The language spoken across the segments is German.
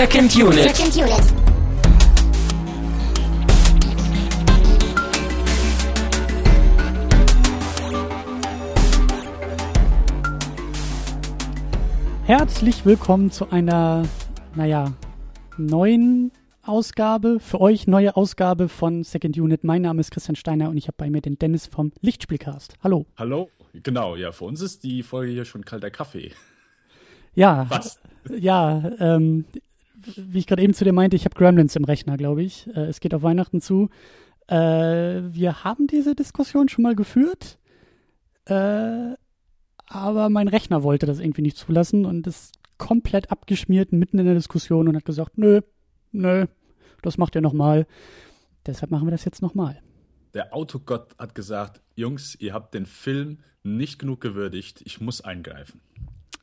Second Unit. Second Unit. Herzlich willkommen zu einer, naja, neuen Ausgabe, für euch neue Ausgabe von Second Unit. Mein Name ist Christian Steiner und ich habe bei mir den Dennis vom Lichtspielcast. Hallo. Hallo, genau, ja, für uns ist die Folge hier schon kalter Kaffee. Ja, Was? ja, ähm, wie ich gerade eben zu dir meinte, ich habe Gremlins im Rechner, glaube ich. Äh, es geht auf Weihnachten zu. Äh, wir haben diese Diskussion schon mal geführt, äh, aber mein Rechner wollte das irgendwie nicht zulassen und ist komplett abgeschmiert mitten in der Diskussion und hat gesagt, nö, nö, das macht ihr nochmal. Deshalb machen wir das jetzt nochmal. Der Autogott hat gesagt, Jungs, ihr habt den Film nicht genug gewürdigt, ich muss eingreifen.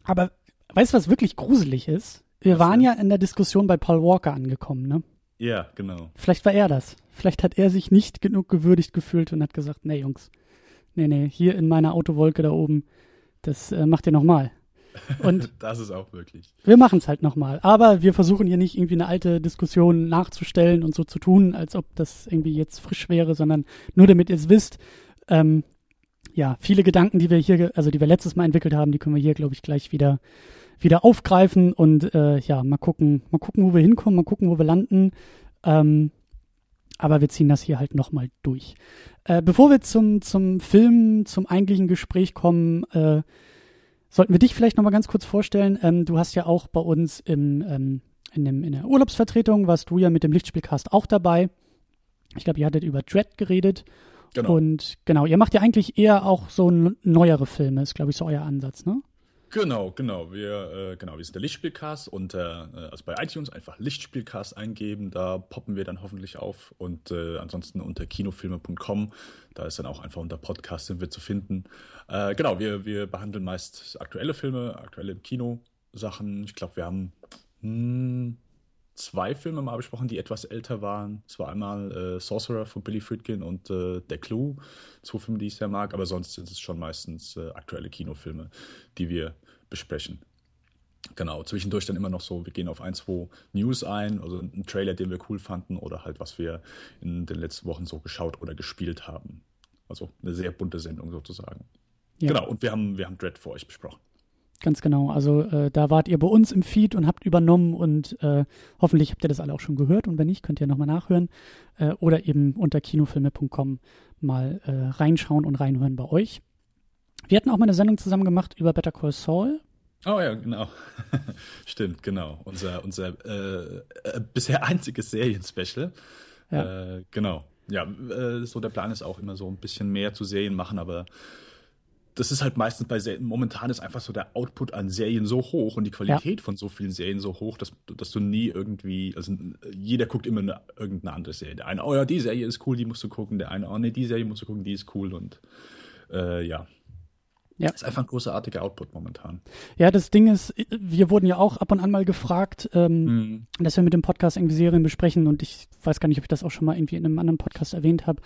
Aber weißt du, was wirklich gruselig ist? Wir waren ja in der Diskussion bei Paul Walker angekommen, ne? Ja, genau. Vielleicht war er das. Vielleicht hat er sich nicht genug gewürdigt gefühlt und hat gesagt, nee, Jungs, nee, nee, hier in meiner Autowolke da oben, das äh, macht ihr nochmal. Und Das ist auch wirklich. wir machen es halt nochmal. Aber wir versuchen hier nicht irgendwie eine alte Diskussion nachzustellen und so zu tun, als ob das irgendwie jetzt frisch wäre, sondern nur damit ihr es wisst. Ähm, ja, viele Gedanken, die wir hier, also die wir letztes Mal entwickelt haben, die können wir hier, glaube ich, gleich wieder, wieder aufgreifen und äh, ja, mal gucken, mal gucken, wo wir hinkommen, mal gucken, wo wir landen. Ähm, aber wir ziehen das hier halt nochmal durch. Äh, bevor wir zum, zum Film, zum eigentlichen Gespräch kommen, äh, sollten wir dich vielleicht nochmal ganz kurz vorstellen. Ähm, du hast ja auch bei uns im, ähm, in, dem, in der Urlaubsvertretung, warst du ja mit dem Lichtspielcast auch dabei. Ich glaube, ihr hattet über Dread geredet. Genau. Und genau, ihr macht ja eigentlich eher auch so neuere Filme, ist, glaube ich, so euer Ansatz, ne? Genau, genau. Wir, äh, genau, wir sind der Lichtspielcast und äh, also bei iTunes einfach Lichtspielcast eingeben, da poppen wir dann hoffentlich auf. Und äh, ansonsten unter kinofilme.com, da ist dann auch einfach unter Podcast sind wir zu finden. Äh, genau, wir, wir behandeln meist aktuelle Filme, aktuelle Kinosachen. Ich glaube, wir haben hm, zwei Filme mal besprochen, die etwas älter waren. Es war einmal äh, Sorcerer von Billy Friedkin und äh, Der Clue, zwei Filme, die ich sehr mag, aber sonst sind es schon meistens äh, aktuelle Kinofilme, die wir besprechen. Genau, zwischendurch dann immer noch so, wir gehen auf ein, zwei News ein, also einen Trailer, den wir cool fanden oder halt, was wir in den letzten Wochen so geschaut oder gespielt haben. Also eine sehr bunte Sendung sozusagen. Ja. Genau, und wir haben, wir haben Dread für euch besprochen. Ganz genau. Also äh, da wart ihr bei uns im Feed und habt übernommen und äh, hoffentlich habt ihr das alle auch schon gehört und wenn nicht, könnt ihr nochmal nachhören äh, oder eben unter kinofilme.com mal äh, reinschauen und reinhören bei euch. Wir hatten auch mal eine Sendung zusammen gemacht über Better Call Saul. Oh ja, genau. Stimmt, genau. Unser, unser äh, äh, bisher einziges Serien-Special. Ja. Genau. Ja, so der Plan ist auch immer so ein bisschen mehr zu Serien machen, aber das ist halt meistens bei Serien, momentan ist einfach so der Output an Serien so hoch und die Qualität von so vielen Serien so hoch, dass, dass du nie irgendwie, also jeder guckt immer eine, irgendeine andere Serie. Der eine, oh ja, die Serie ist cool, die musst du gucken. Der eine, oh nee, die Serie musst du gucken, die ist cool und äh, ja. Ja. Ist einfach ein großartiger Output momentan. Ja, das Ding ist, wir wurden ja auch ab und an mal gefragt, ähm, Mhm. dass wir mit dem Podcast irgendwie Serien besprechen und ich weiß gar nicht, ob ich das auch schon mal irgendwie in einem anderen Podcast erwähnt habe.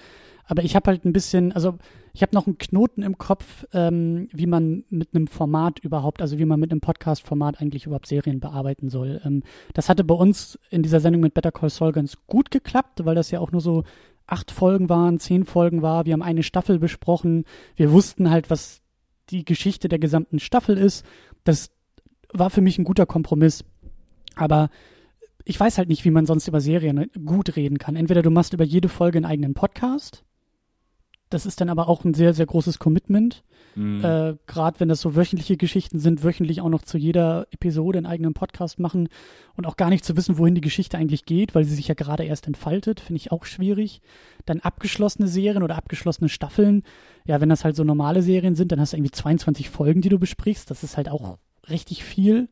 Aber ich habe halt ein bisschen, also ich habe noch einen Knoten im Kopf, ähm, wie man mit einem Format überhaupt, also wie man mit einem Podcast-Format eigentlich überhaupt Serien bearbeiten soll. Ähm, das hatte bei uns in dieser Sendung mit Better Call Saul ganz gut geklappt, weil das ja auch nur so acht Folgen waren, zehn Folgen war. Wir haben eine Staffel besprochen. Wir wussten halt, was die Geschichte der gesamten Staffel ist. Das war für mich ein guter Kompromiss. Aber ich weiß halt nicht, wie man sonst über Serien gut reden kann. Entweder du machst über jede Folge einen eigenen Podcast. Das ist dann aber auch ein sehr, sehr großes Commitment. Mhm. Äh, Gerade wenn das so wöchentliche Geschichten sind, wöchentlich auch noch zu jeder Episode einen eigenen Podcast machen und auch gar nicht zu wissen, wohin die Geschichte eigentlich geht, weil sie sich ja gerade erst entfaltet, finde ich auch schwierig. Dann abgeschlossene Serien oder abgeschlossene Staffeln. Ja, wenn das halt so normale Serien sind, dann hast du irgendwie 22 Folgen, die du besprichst. Das ist halt auch richtig viel.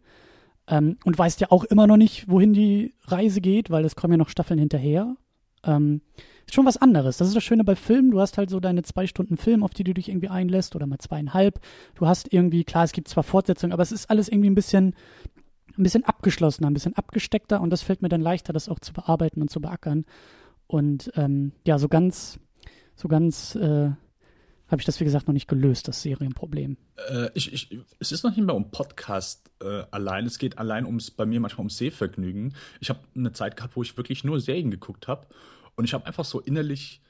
Ähm, und weißt ja auch immer noch nicht, wohin die Reise geht, weil es kommen ja noch Staffeln hinterher. Ähm, ist schon was anderes. Das ist das Schöne bei Filmen. Du hast halt so deine zwei Stunden Film, auf die du dich irgendwie einlässt, oder mal zweieinhalb. Du hast irgendwie, klar, es gibt zwar Fortsetzungen, aber es ist alles irgendwie ein bisschen, ein bisschen abgeschlossener, ein bisschen abgesteckter und das fällt mir dann leichter, das auch zu bearbeiten und zu beackern. Und ähm, ja, so ganz, so ganz, äh, habe ich das, wie gesagt, noch nicht gelöst, das Serienproblem. Äh, ich, ich, es ist noch nicht mehr um Podcast äh, allein. Es geht allein ums, bei mir manchmal ums Sehvergnügen. Ich habe eine Zeit gehabt, wo ich wirklich nur Serien geguckt habe. Und ich habe einfach so innerlich,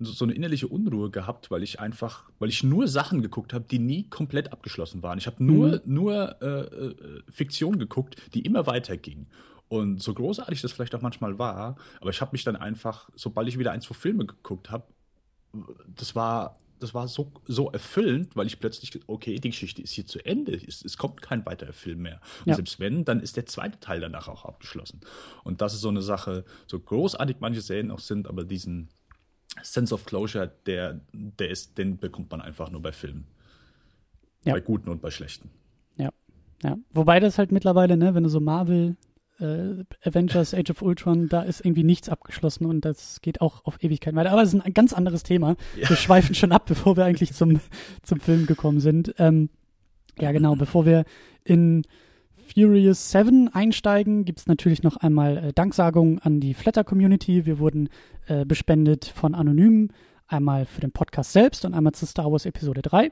so eine innerliche Unruhe gehabt, weil ich einfach, weil ich nur Sachen geguckt habe, die nie komplett abgeschlossen waren. Ich habe nur, mhm. nur äh, äh, Fiktion geguckt, die immer weiterging. Und so großartig das vielleicht auch manchmal war, aber ich habe mich dann einfach, sobald ich wieder ein, zwei Filme geguckt habe, das war das war so, so erfüllend, weil ich plötzlich, okay, die Geschichte ist hier zu Ende. Es, es kommt kein weiterer Film mehr. Und ja. selbst wenn, dann ist der zweite Teil danach auch abgeschlossen. Und das ist so eine Sache, so großartig manche Serien auch sind, aber diesen Sense of Closure, der, der ist, den bekommt man einfach nur bei Filmen. Ja. Bei guten und bei schlechten. Ja. Ja. Wobei das halt mittlerweile, ne, wenn du so Marvel äh, Avengers Age of Ultron, da ist irgendwie nichts abgeschlossen und das geht auch auf Ewigkeit weiter. Aber es ist ein ganz anderes Thema. Ja. Wir schweifen schon ab, bevor wir eigentlich zum, zum Film gekommen sind. Ähm, ja, genau, bevor wir in Furious 7 einsteigen, gibt es natürlich noch einmal äh, Danksagungen an die Flatter-Community. Wir wurden äh, bespendet von Anonymen, einmal für den Podcast selbst und einmal zu Star Wars Episode 3.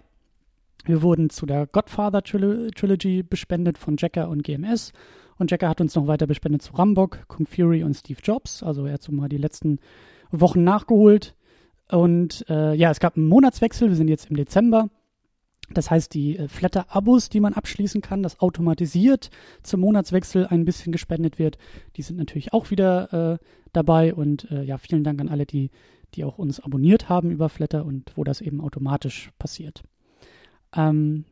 Wir wurden zu der Godfather Trilogy bespendet von Jacker und GMS und Jacker hat uns noch weiter bespendet zu Rambock, Kung Fury und Steve Jobs. Also er hat so mal die letzten Wochen nachgeholt. Und äh, ja, es gab einen Monatswechsel. Wir sind jetzt im Dezember. Das heißt, die äh, Flatter-Abos, die man abschließen kann, das automatisiert zum Monatswechsel ein bisschen gespendet wird, die sind natürlich auch wieder äh, dabei. Und äh, ja, vielen Dank an alle, die, die auch uns abonniert haben über Flatter und wo das eben automatisch passiert. Ähm,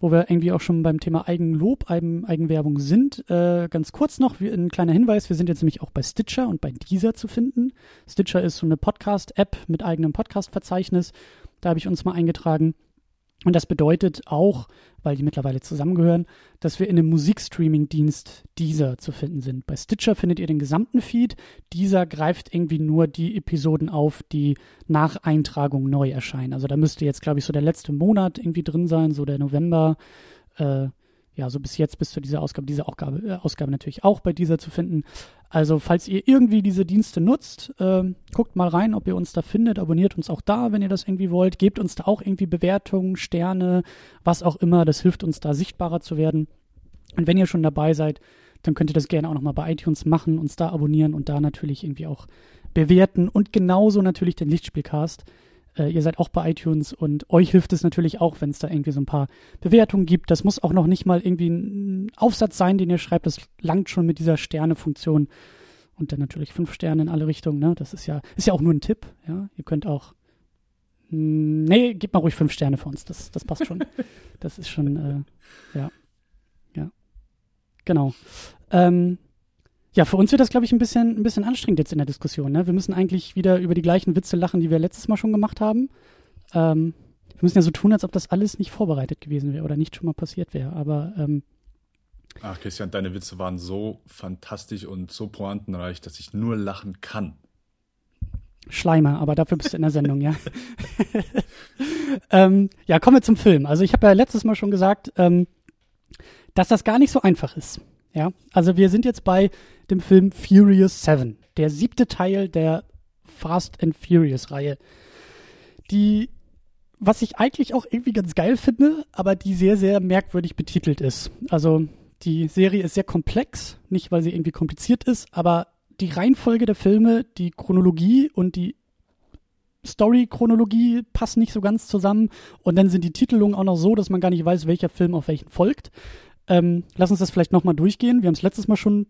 wo wir irgendwie auch schon beim Thema Eigenlob, Eigen, Eigenwerbung sind. Äh, ganz kurz noch wie, ein kleiner Hinweis, wir sind jetzt nämlich auch bei Stitcher und bei Deezer zu finden. Stitcher ist so eine Podcast-App mit eigenem Podcast-Verzeichnis. Da habe ich uns mal eingetragen. Und das bedeutet auch, weil die mittlerweile zusammengehören, dass wir in dem Musikstreaming-Dienst Deezer zu finden sind. Bei Stitcher findet ihr den gesamten Feed. Deezer greift irgendwie nur die Episoden auf, die nach Eintragung neu erscheinen. Also da müsste jetzt, glaube ich, so der letzte Monat irgendwie drin sein, so der November. Äh, ja, so bis jetzt, bis zu dieser Ausgabe, diese Ausgabe, äh, Ausgabe natürlich auch bei dieser zu finden. Also, falls ihr irgendwie diese Dienste nutzt, äh, guckt mal rein, ob ihr uns da findet, abonniert uns auch da, wenn ihr das irgendwie wollt, gebt uns da auch irgendwie Bewertungen, Sterne, was auch immer, das hilft uns da sichtbarer zu werden. Und wenn ihr schon dabei seid, dann könnt ihr das gerne auch nochmal bei iTunes machen, uns da abonnieren und da natürlich irgendwie auch bewerten und genauso natürlich den Lichtspielcast. Äh, ihr seid auch bei iTunes und euch hilft es natürlich auch, wenn es da irgendwie so ein paar Bewertungen gibt. Das muss auch noch nicht mal irgendwie ein Aufsatz sein, den ihr schreibt. Das langt schon mit dieser Sterne-Funktion. Und dann natürlich fünf Sterne in alle Richtungen. Ne? Das ist ja, ist ja auch nur ein Tipp. Ja? Ihr könnt auch. Hm, nee, gebt mal ruhig fünf Sterne für uns. Das, das passt schon. das ist schon, äh, ja. Ja. Genau. Ähm, ja, für uns wird das, glaube ich, ein bisschen, ein bisschen anstrengend jetzt in der Diskussion. Ne? Wir müssen eigentlich wieder über die gleichen Witze lachen, die wir letztes Mal schon gemacht haben. Ähm, wir müssen ja so tun, als ob das alles nicht vorbereitet gewesen wäre oder nicht schon mal passiert wäre. Aber ähm, Ach, Christian, deine Witze waren so fantastisch und so pointenreich, dass ich nur lachen kann. Schleimer, aber dafür bist du in der Sendung, ja. ähm, ja, kommen wir zum Film. Also ich habe ja letztes Mal schon gesagt, ähm, dass das gar nicht so einfach ist. Ja, also wir sind jetzt bei dem Film Furious 7, der siebte Teil der Fast and Furious Reihe. Die, was ich eigentlich auch irgendwie ganz geil finde, aber die sehr, sehr merkwürdig betitelt ist. Also die Serie ist sehr komplex, nicht weil sie irgendwie kompliziert ist, aber die Reihenfolge der Filme, die Chronologie und die Story-Chronologie passen nicht so ganz zusammen. Und dann sind die Titelungen auch noch so, dass man gar nicht weiß, welcher Film auf welchen folgt. Ähm, lass uns das vielleicht nochmal durchgehen. Wir haben es letztes Mal schon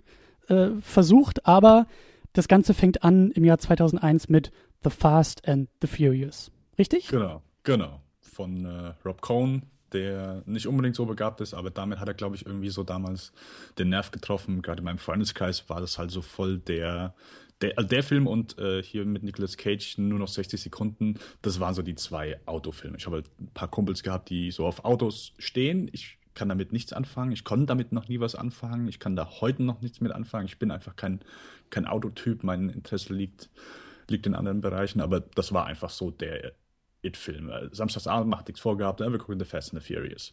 äh, versucht, aber das Ganze fängt an im Jahr 2001 mit The Fast and the Furious. Richtig? Genau, genau. Von äh, Rob Cohn, der nicht unbedingt so begabt ist, aber damit hat er, glaube ich, irgendwie so damals den Nerv getroffen. Gerade in meinem Freundeskreis war das halt so voll der, der, also der Film und äh, hier mit Nicolas Cage nur noch 60 Sekunden, das waren so die zwei Autofilme. Ich habe halt ein paar Kumpels gehabt, die so auf Autos stehen. Ich kann damit nichts anfangen. Ich konnte damit noch nie was anfangen. Ich kann da heute noch nichts mit anfangen. Ich bin einfach kein, kein Autotyp. Mein Interesse liegt, liegt in anderen Bereichen. Aber das war einfach so der It-Film. Samstagsabend macht nichts vorgehabt. Wir gucken The Fast and the Furious.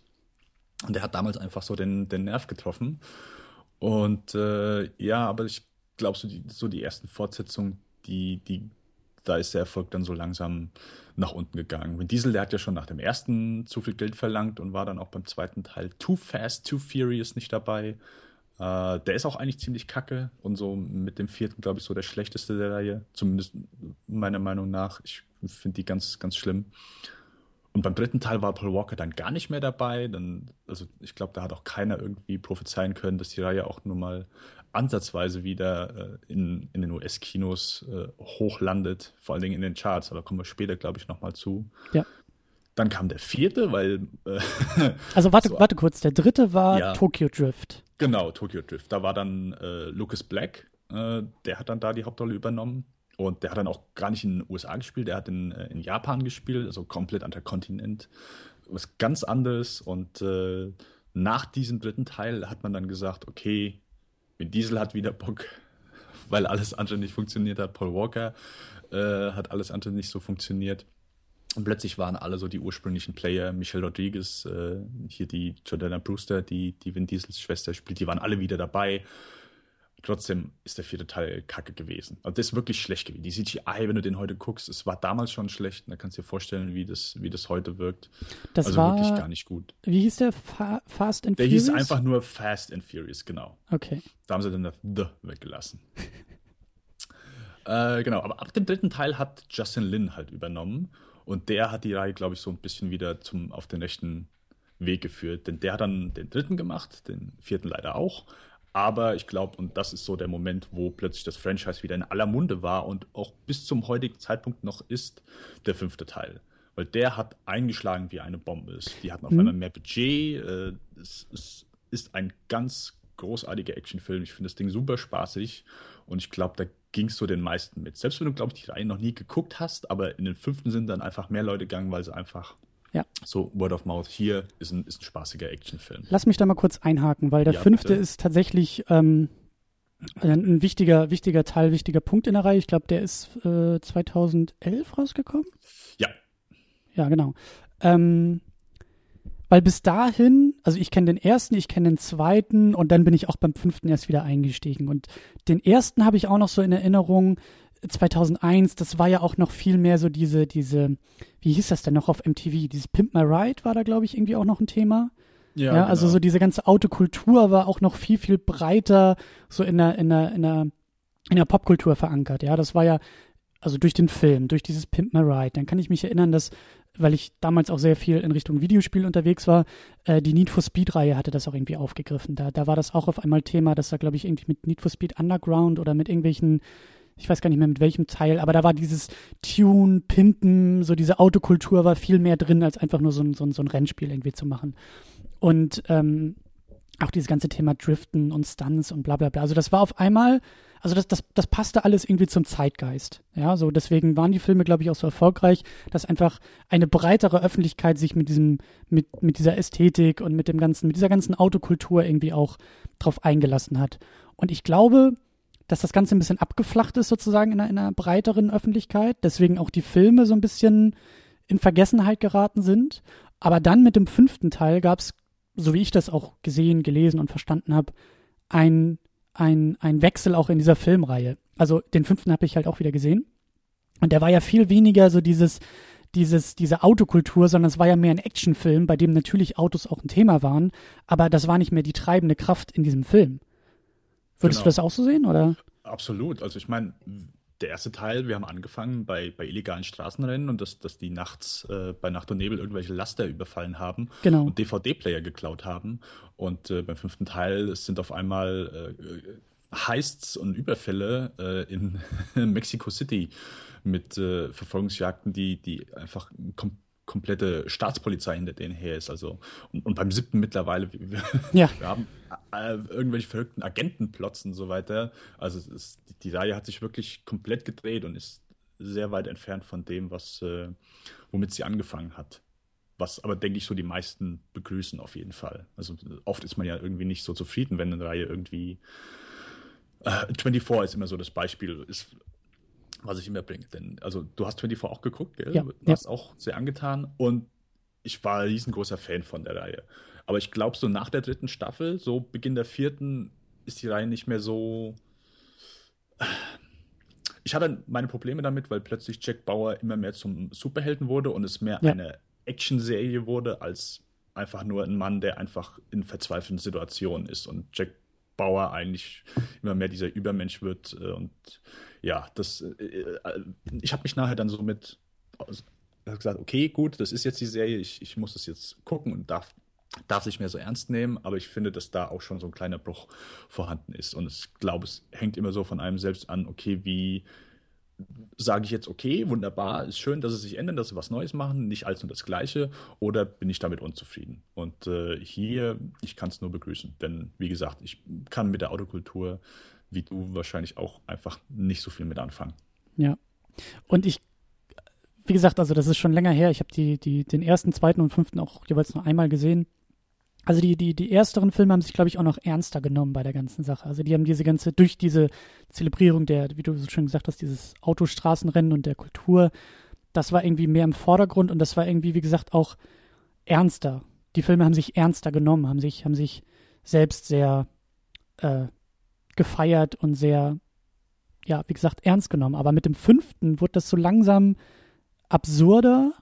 Und der hat damals einfach so den, den Nerv getroffen. Und äh, ja, aber ich glaube, so die, so die ersten Fortsetzungen, die, die da ist der Erfolg dann so langsam nach unten gegangen. Vin Diesel, der hat ja schon nach dem ersten zu viel Geld verlangt und war dann auch beim zweiten Teil Too Fast, Too Furious nicht dabei. Äh, der ist auch eigentlich ziemlich kacke und so mit dem vierten, glaube ich, so der schlechteste der Reihe. Zumindest meiner Meinung nach. Ich finde die ganz, ganz schlimm. Und beim dritten Teil war Paul Walker dann gar nicht mehr dabei. Dann, also ich glaube, da hat auch keiner irgendwie prophezeien können, dass die Reihe auch nur mal ansatzweise wieder äh, in, in den US-Kinos äh, hochlandet, vor allen Dingen in den Charts, aber kommen wir später, glaube ich, nochmal zu. Ja. Dann kam der vierte, weil. Äh, also warte, so, warte kurz, der dritte war ja, Tokyo Drift. Genau, Tokyo Drift. Da war dann äh, Lucas Black, äh, der hat dann da die Hauptrolle übernommen. Und der hat dann auch gar nicht in den USA gespielt, der hat in, äh, in Japan gespielt, also komplett anderer Kontinent. Was ganz anderes. Und nach diesem dritten Teil hat man dann gesagt, okay, Vin Diesel hat wieder Bock, weil alles andere nicht funktioniert hat. Paul Walker äh, hat alles andere nicht so funktioniert. Und plötzlich waren alle so die ursprünglichen Player, Michelle Rodriguez, äh, hier die Jordana Brewster, die, die Vin Diesels Schwester spielt, die waren alle wieder dabei. Trotzdem ist der vierte Teil kacke gewesen. Also das ist wirklich schlecht gewesen. Die CGI, wenn du den heute guckst, es war damals schon schlecht. Da kannst du dir vorstellen, wie das, wie das heute wirkt. Das also war, wirklich gar nicht gut. Wie hieß der? Fa Fast and der Furious? Der hieß einfach nur Fast and Furious, genau. Okay. Da haben sie dann das The weggelassen. äh, genau, aber ab dem dritten Teil hat Justin Lin halt übernommen. Und der hat die Reihe, glaube ich, so ein bisschen wieder zum, auf den rechten Weg geführt. Denn der hat dann den dritten gemacht, den vierten leider auch. Aber ich glaube, und das ist so der Moment, wo plötzlich das Franchise wieder in aller Munde war und auch bis zum heutigen Zeitpunkt noch ist, der fünfte Teil. Weil der hat eingeschlagen wie eine Bombe. Die hatten auf mhm. einmal mehr Budget. Äh, es, es ist ein ganz großartiger Actionfilm. Ich finde das Ding super spaßig und ich glaube, da ging es so den meisten mit. Selbst wenn du, glaube ich, die Reihe noch nie geguckt hast, aber in den fünften sind dann einfach mehr Leute gegangen, weil sie einfach ja. So, Word of Mouth hier ist ein, ist ein spaßiger Actionfilm. Lass mich da mal kurz einhaken, weil der ja, fünfte bitte. ist tatsächlich ähm, ein wichtiger, wichtiger Teil, wichtiger Punkt in der Reihe. Ich glaube, der ist äh, 2011 rausgekommen. Ja. Ja, genau. Ähm, weil bis dahin, also ich kenne den ersten, ich kenne den zweiten und dann bin ich auch beim fünften erst wieder eingestiegen. Und den ersten habe ich auch noch so in Erinnerung, 2001, das war ja auch noch viel mehr so diese, diese, wie hieß das denn noch auf MTV? Dieses Pimp My Ride war da, glaube ich, irgendwie auch noch ein Thema. Ja, ja also genau. so diese ganze Autokultur war auch noch viel, viel breiter so in der, in der, in der, in der Popkultur verankert. Ja, das war ja, also durch den Film, durch dieses Pimp My Ride. Dann kann ich mich erinnern, dass, weil ich damals auch sehr viel in Richtung Videospiel unterwegs war, äh, die Need for Speed-Reihe hatte das auch irgendwie aufgegriffen. Da, da war das auch auf einmal Thema, dass da, glaube ich, irgendwie mit Need for Speed Underground oder mit irgendwelchen ich weiß gar nicht mehr mit welchem Teil, aber da war dieses Tune, Pimpen, so diese Autokultur war viel mehr drin, als einfach nur so ein, so ein, so ein Rennspiel irgendwie zu machen. Und ähm, auch dieses ganze Thema Driften und Stunts und bla bla bla. Also das war auf einmal, also das, das, das passte alles irgendwie zum Zeitgeist. Ja, so deswegen waren die Filme, glaube ich, auch so erfolgreich, dass einfach eine breitere Öffentlichkeit sich mit diesem, mit, mit dieser Ästhetik und mit dem ganzen, mit dieser ganzen Autokultur irgendwie auch drauf eingelassen hat. Und ich glaube, dass das Ganze ein bisschen abgeflacht ist, sozusagen in einer, in einer breiteren Öffentlichkeit. Deswegen auch die Filme so ein bisschen in Vergessenheit geraten sind. Aber dann mit dem fünften Teil gab es, so wie ich das auch gesehen, gelesen und verstanden habe, ein, ein, ein Wechsel auch in dieser Filmreihe. Also den fünften habe ich halt auch wieder gesehen. Und der war ja viel weniger so dieses, dieses, diese Autokultur, sondern es war ja mehr ein Actionfilm, bei dem natürlich Autos auch ein Thema waren, aber das war nicht mehr die treibende Kraft in diesem Film. Würdest genau. du das auch so sehen, oder? Absolut. Also ich meine, der erste Teil, wir haben angefangen bei, bei illegalen Straßenrennen und dass, dass die nachts äh, bei Nacht und Nebel irgendwelche Laster überfallen haben genau. und DVD-Player geklaut haben. Und äh, beim fünften Teil sind auf einmal äh, Heists und Überfälle äh, in Mexico City mit äh, Verfolgungsjagden, die, die einfach kom komplette Staatspolizei hinter denen her ist. Also, und, und beim siebten mittlerweile, wir, ja. wir haben äh, irgendwelche verrückten Agentenplots und so weiter. Also ist, die Reihe hat sich wirklich komplett gedreht und ist sehr weit entfernt von dem, was äh, womit sie angefangen hat. Was aber, denke ich, so die meisten begrüßen auf jeden Fall. Also oft ist man ja irgendwie nicht so zufrieden, wenn eine Reihe irgendwie äh, 24 ist immer so das Beispiel, ist was ich immer bringe. Denn, also, du hast 24 auch geguckt, gell? Ja, du warst ja. auch sehr angetan und ich war ein riesengroßer Fan von der Reihe. Aber ich glaube, so nach der dritten Staffel, so Beginn der vierten, ist die Reihe nicht mehr so. ich hatte meine Probleme damit, weil plötzlich Jack Bauer immer mehr zum Superhelden wurde und es mehr Ja. eine Action-Serie wurde, als einfach nur ein Mann, der einfach in verzweifelten Situationen ist und Jack Bauer eigentlich immer mehr dieser Übermensch wird. äh, Und ja, das, äh, äh, ich habe mich nachher dann so mit gesagt, okay, gut, das ist jetzt die Serie, ich, ich muss es jetzt gucken und darf, darf nicht mehr so ernst nehmen, aber ich finde, dass da auch schon so ein kleiner Bruch vorhanden ist. Und ich glaube, es hängt immer so von einem selbst an, okay, wie sage ich jetzt, okay, wunderbar, ist schön, dass sie sich ändern, dass sie was Neues machen, nicht alles nur das Gleiche, oder bin ich damit unzufrieden? Und äh, hier, ich kann es nur begrüßen, denn wie gesagt, ich kann mit der Autokultur, wie du wahrscheinlich auch, einfach nicht so viel mit anfangen. Ja. Und ich, wie gesagt, also das ist schon länger her. Ich habe die, die, den ersten, zweiten und fünften auch jeweils nur einmal gesehen. Also die, die, die ersteren Filme haben sich, glaube ich, auch noch ernster genommen bei der ganzen Sache. Also die haben diese ganze, durch diese Zelebrierung der, wie du so schön gesagt hast, dieses Autostraßenrennen und der Kultur, das war irgendwie mehr im Vordergrund und das war irgendwie, wie gesagt, auch ernster. Die Filme haben sich ernster genommen, haben sich, haben sich selbst sehr äh, gefeiert und sehr ja, wie gesagt, ernst genommen. Aber mit dem fünften wurde das so langsam absurder,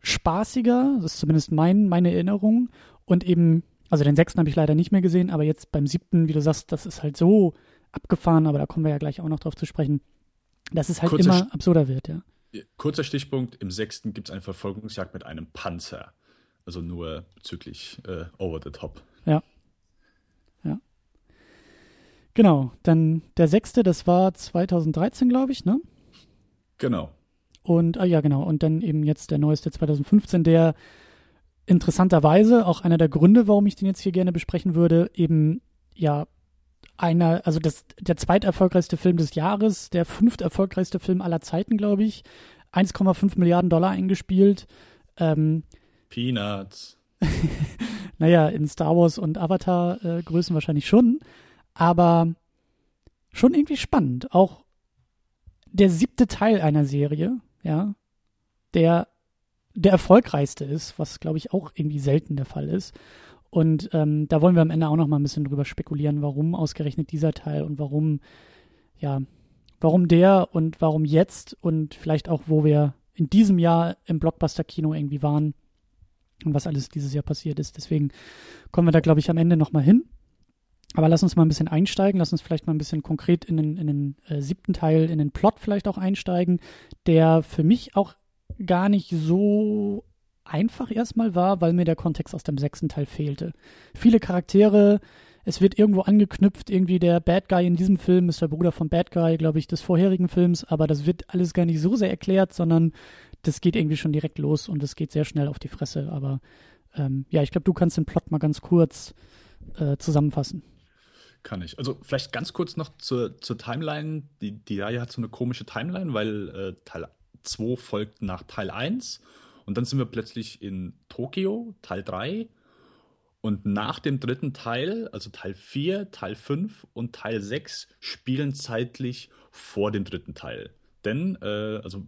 spaßiger, das ist zumindest mein, meine Erinnerung. Und eben, also den sechsten habe ich leider nicht mehr gesehen, aber jetzt beim siebten, wie du sagst, das ist halt so abgefahren, aber da kommen wir ja gleich auch noch drauf zu sprechen, dass es halt Kurzer immer absurder wird, ja. Kurzer Stichpunkt, im sechsten gibt es eine Verfolgungsjagd mit einem Panzer. Also nur bezüglich äh, Over the Top. Genau, dann der sechste, das war 2013, glaube ich, ne? Genau. Und, ah ja, genau. Und dann eben jetzt der neueste 2015, der interessanterweise auch einer der Gründe, warum ich den jetzt hier gerne besprechen würde, eben ja einer, also das, der zweiterfolgreichste Film des Jahres, der fünfterfolgreichste Film aller Zeiten, glaube ich. 1,5 Milliarden Dollar eingespielt. Ähm, Peanuts. naja, in Star Wars und Avatar äh, Größen wahrscheinlich schon, aber schon irgendwie spannend. Auch der siebte Teil einer Serie, ja, der der erfolgreichste ist, was glaube ich auch irgendwie selten der Fall ist. Und ähm, da wollen wir am Ende auch noch mal ein bisschen drüber spekulieren, warum ausgerechnet dieser Teil und warum, ja, warum der und warum jetzt und vielleicht auch, wo wir in diesem Jahr im Blockbuster-Kino irgendwie waren und was alles dieses Jahr passiert ist. Deswegen kommen wir da, glaube ich, am Ende nochmal hin. Aber lass uns mal ein bisschen einsteigen, lass uns vielleicht mal ein bisschen konkret in den, in den äh, siebten Teil, in den Plot vielleicht auch einsteigen, der für mich auch gar nicht so einfach erstmal war, weil mir der Kontext aus dem sechsten Teil fehlte. Viele Charaktere, es wird irgendwo angeknüpft, irgendwie der Bad Guy in diesem Film ist der Bruder vom Bad Guy, glaube ich, des vorherigen Films, aber das wird alles gar nicht so sehr erklärt, sondern das geht irgendwie schon direkt los und es geht sehr schnell auf die Fresse. Aber ähm, ja, ich glaube, du kannst den Plot mal ganz kurz äh, zusammenfassen. Kann ich. Also vielleicht ganz kurz noch zur, zur Timeline. Die, die Reihe hat so eine komische Timeline, weil äh, Teil 2 folgt nach Teil 1 und dann sind wir plötzlich in Tokio, Teil 3. Und nach dem dritten Teil, also Teil 4, Teil 5 und Teil 6, spielen zeitlich vor dem dritten Teil. Denn, äh, also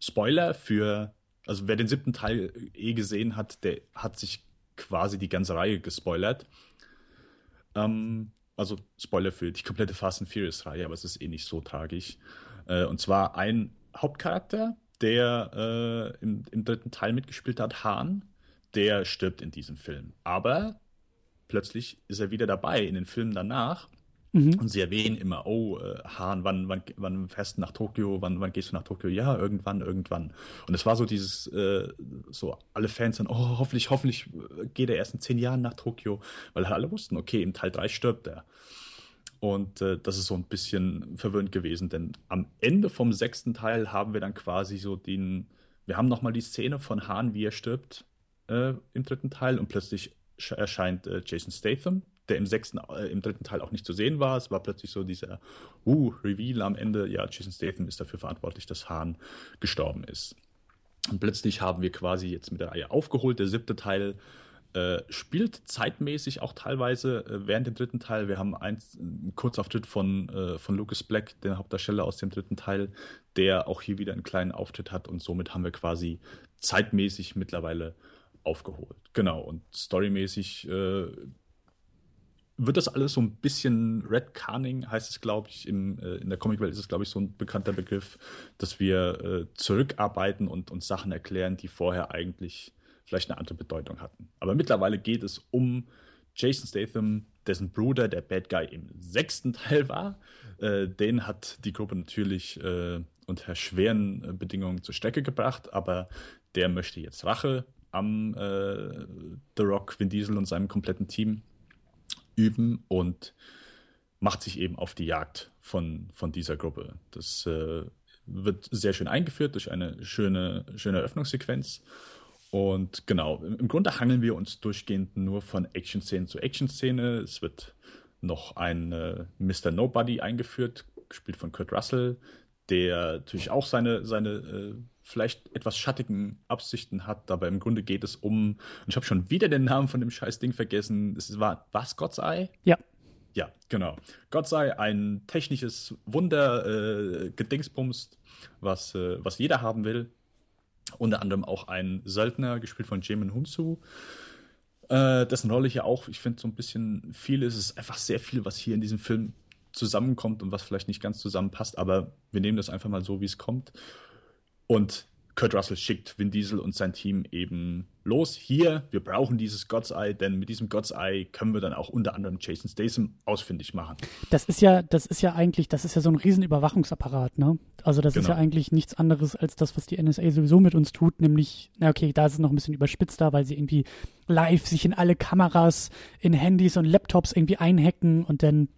Spoiler für, also wer den siebten Teil eh gesehen hat, der hat sich quasi die ganze Reihe gespoilert. Ähm, also Spoiler für die komplette Fast and Furious Reihe, aber es ist eh nicht so tragisch. Äh, und zwar ein Hauptcharakter, der äh, im, im dritten Teil mitgespielt hat, Hahn, der stirbt in diesem Film. Aber plötzlich ist er wieder dabei in den Filmen danach. Mhm. Und sie erwähnen immer, oh, äh, Hahn, wann, wann, wann fährst du nach Tokio? Wann, wann gehst du nach Tokio? Ja, irgendwann, irgendwann. Und es war so dieses, äh, so alle Fans dann, oh, hoffentlich, hoffentlich äh, geht er erst in zehn Jahren nach Tokio, weil alle wussten, okay, im Teil 3 stirbt er. Und äh, das ist so ein bisschen verwirrend gewesen, denn am Ende vom sechsten Teil haben wir dann quasi so den, wir haben nochmal die Szene von Hahn, wie er stirbt äh, im dritten Teil und plötzlich sch- erscheint äh, Jason Statham, der im sechsten, äh, im dritten Teil auch nicht zu sehen war. Es war plötzlich so dieser, uh, Reveal am Ende, ja, Jason Statham ist dafür verantwortlich, dass Hahn gestorben ist. Und plötzlich haben wir quasi jetzt mit der Reihe aufgeholt. Der siebte Teil äh, spielt zeitmäßig auch teilweise äh, während dem dritten Teil. Wir haben ein, einen Kurzauftritt von, äh, von Lucas Black, der Hauptdarsteller aus dem dritten Teil, der auch hier wieder einen kleinen Auftritt hat und somit haben wir quasi zeitmäßig mittlerweile aufgeholt. Genau, und storymäßig äh, wird das alles so ein bisschen Red Carning, heißt es, glaube ich, im, äh, in der Comicwelt ist es, glaube ich, so ein bekannter Begriff, dass wir äh, zurückarbeiten und uns Sachen erklären, die vorher eigentlich vielleicht eine andere Bedeutung hatten. Aber mittlerweile geht es um Jason Statham, dessen Bruder der Bad Guy im sechsten Teil war. Äh, den hat die Gruppe natürlich äh, unter schweren äh, Bedingungen zur Strecke gebracht, aber der möchte jetzt Rache am äh, The Rock, Vin Diesel und seinem kompletten Team üben und macht sich eben auf die Jagd von, von dieser Gruppe. Das äh, wird sehr schön eingeführt durch eine schöne, schöne Eröffnungssequenz. Und genau, im Grunde hangeln wir uns durchgehend nur von Action-Szene zu Action-Szene. Es wird noch ein äh, Mr. Nobody eingeführt, gespielt von Kurt Russell, der natürlich auch seine, seine äh, vielleicht etwas schattigen Absichten hat, aber im Grunde geht es um, und ich habe schon wieder den Namen von dem scheiß Ding vergessen, es war, was, God's Eye? Ja. Ja, genau. Gott sei ein technisches Wunder, äh, Gedingsbums, was, äh, was jeder haben will. Unter anderem auch ein Söldner, gespielt von Jamin Hunsu. Äh, dessen Rolle hier auch, ich finde, so ein bisschen viel ist. Es ist einfach sehr viel, was hier in diesem Film zusammenkommt und was vielleicht nicht ganz zusammenpasst, aber wir nehmen das einfach mal so, wie es kommt. Und Kurt Russell schickt Vin Diesel und sein Team eben los. Hier, wir brauchen dieses God's Eye, denn mit diesem God's Eye können wir dann auch unter anderem Jason Statham ausfindig machen. Das ist ja, das ist ja eigentlich, das ist ja so ein riesen Überwachungsapparat, ne? Also das genau. ist ja genau. eigentlich nichts anderes als das, was die NSA sowieso mit uns tut, nämlich, na okay, da ist es noch ein bisschen überspitzt da, weil sie irgendwie live sich in alle Kameras, in Handys und Laptops irgendwie einhacken und dann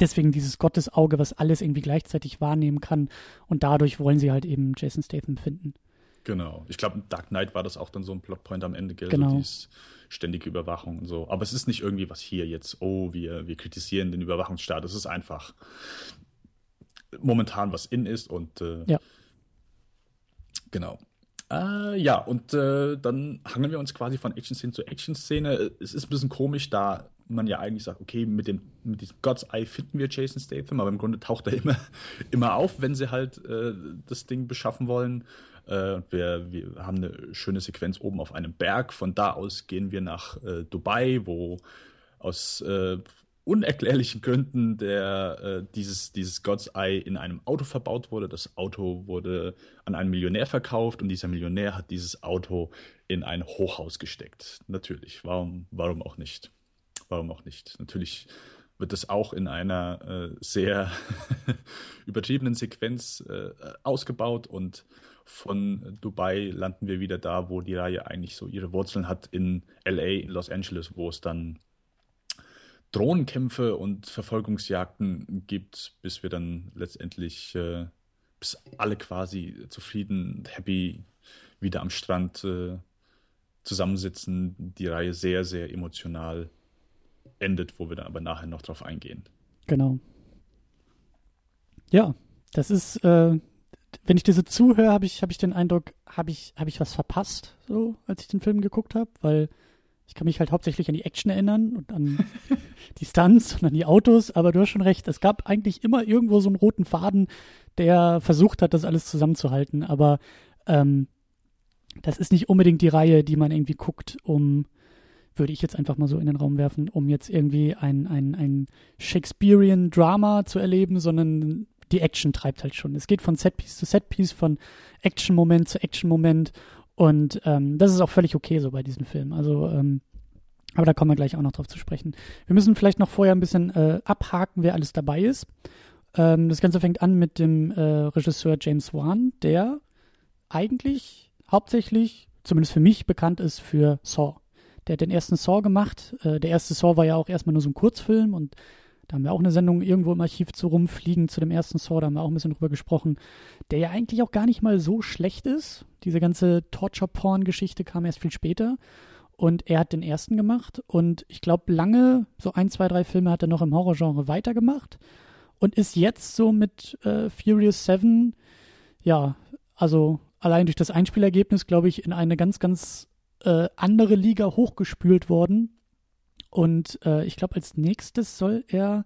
deswegen dieses Gottesauge, was alles irgendwie gleichzeitig wahrnehmen kann. Und dadurch wollen sie halt eben Jason Statham finden. Genau. Ich glaube, Dark Knight war das auch dann so ein Plotpoint am Ende, gell? Genau. So dieses ständige Überwachung und so. Aber es ist nicht irgendwie was hier jetzt, oh, wir, wir kritisieren den Überwachungsstaat. Es ist einfach momentan was in ist und äh, ja. Genau. Äh, ja, und äh, dann hangeln wir uns quasi von Action-Szene zu Action-Szene. Es ist ein bisschen komisch, da man ja eigentlich sagt, okay, mit, dem, mit diesem God's Eye finden wir Jason Statham, aber im Grunde taucht er immer, immer auf, wenn sie halt äh, das Ding beschaffen wollen. Äh, wir, wir haben eine schöne Sequenz oben auf einem Berg. Von da aus gehen wir nach äh, Dubai, wo aus äh, unerklärlichen Gründen der, äh, dieses, dieses God's Eye in einem Auto verbaut wurde. Das Auto wurde an einen Millionär verkauft und dieser Millionär hat dieses Auto in ein Hochhaus gesteckt. Natürlich, warum, warum auch nicht? warum auch nicht? Natürlich wird das auch in einer äh, sehr übertriebenen Sequenz äh, ausgebaut und von Dubai landen wir wieder da, wo die Reihe eigentlich so ihre Wurzeln hat, in LA, in Los Angeles, wo es dann Drohnenkämpfe und Verfolgungsjagden gibt, bis wir dann letztendlich, äh, bis alle quasi zufrieden und happy wieder am Strand äh, zusammensitzen. Die Reihe sehr, sehr emotional endet, wo wir dann aber nachher noch drauf eingehen. Genau. Ja, das ist, äh, wenn ich dir so zuhöre, habe ich, hab ich den Eindruck, habe ich, hab ich was verpasst, so, als ich den Film geguckt habe, weil ich kann mich halt hauptsächlich an die Action erinnern und an die Stunts und an die Autos, aber du hast schon recht, es gab eigentlich immer irgendwo so einen roten Faden, der versucht hat, das alles zusammenzuhalten, aber ähm, das ist nicht unbedingt die Reihe, die man irgendwie guckt, um würde ich jetzt einfach mal so in den Raum werfen, um jetzt irgendwie ein, ein, ein Shakespearean Drama zu erleben, sondern die Action treibt halt schon. Es geht von Setpiece zu Setpiece, von Action-Moment zu Action-Moment und ähm, das ist auch völlig okay so bei diesem Film. Also, ähm, aber da kommen wir gleich auch noch drauf zu sprechen. Wir müssen vielleicht noch vorher ein bisschen äh, abhaken, wer alles dabei ist. Ähm, das Ganze fängt an mit dem äh, Regisseur James Wan, der eigentlich hauptsächlich, zumindest für mich, bekannt ist für Saw. Der hat den ersten Saw gemacht. Äh, der erste Saw war ja auch erstmal nur so ein Kurzfilm und da haben wir auch eine Sendung irgendwo im Archiv zu rumfliegen zu dem ersten Saw, da haben wir auch ein bisschen drüber gesprochen, der ja eigentlich auch gar nicht mal so schlecht ist. Diese ganze Torture-Porn-Geschichte kam erst viel später. Und er hat den ersten gemacht und ich glaube, lange, so ein, zwei, drei Filme hat er noch im Horrorgenre weitergemacht und ist jetzt so mit äh, Furious 7, ja, also allein durch das Einspielergebnis, glaube ich, in eine ganz, ganz äh, andere Liga hochgespült worden. Und äh, ich glaube, als nächstes soll er,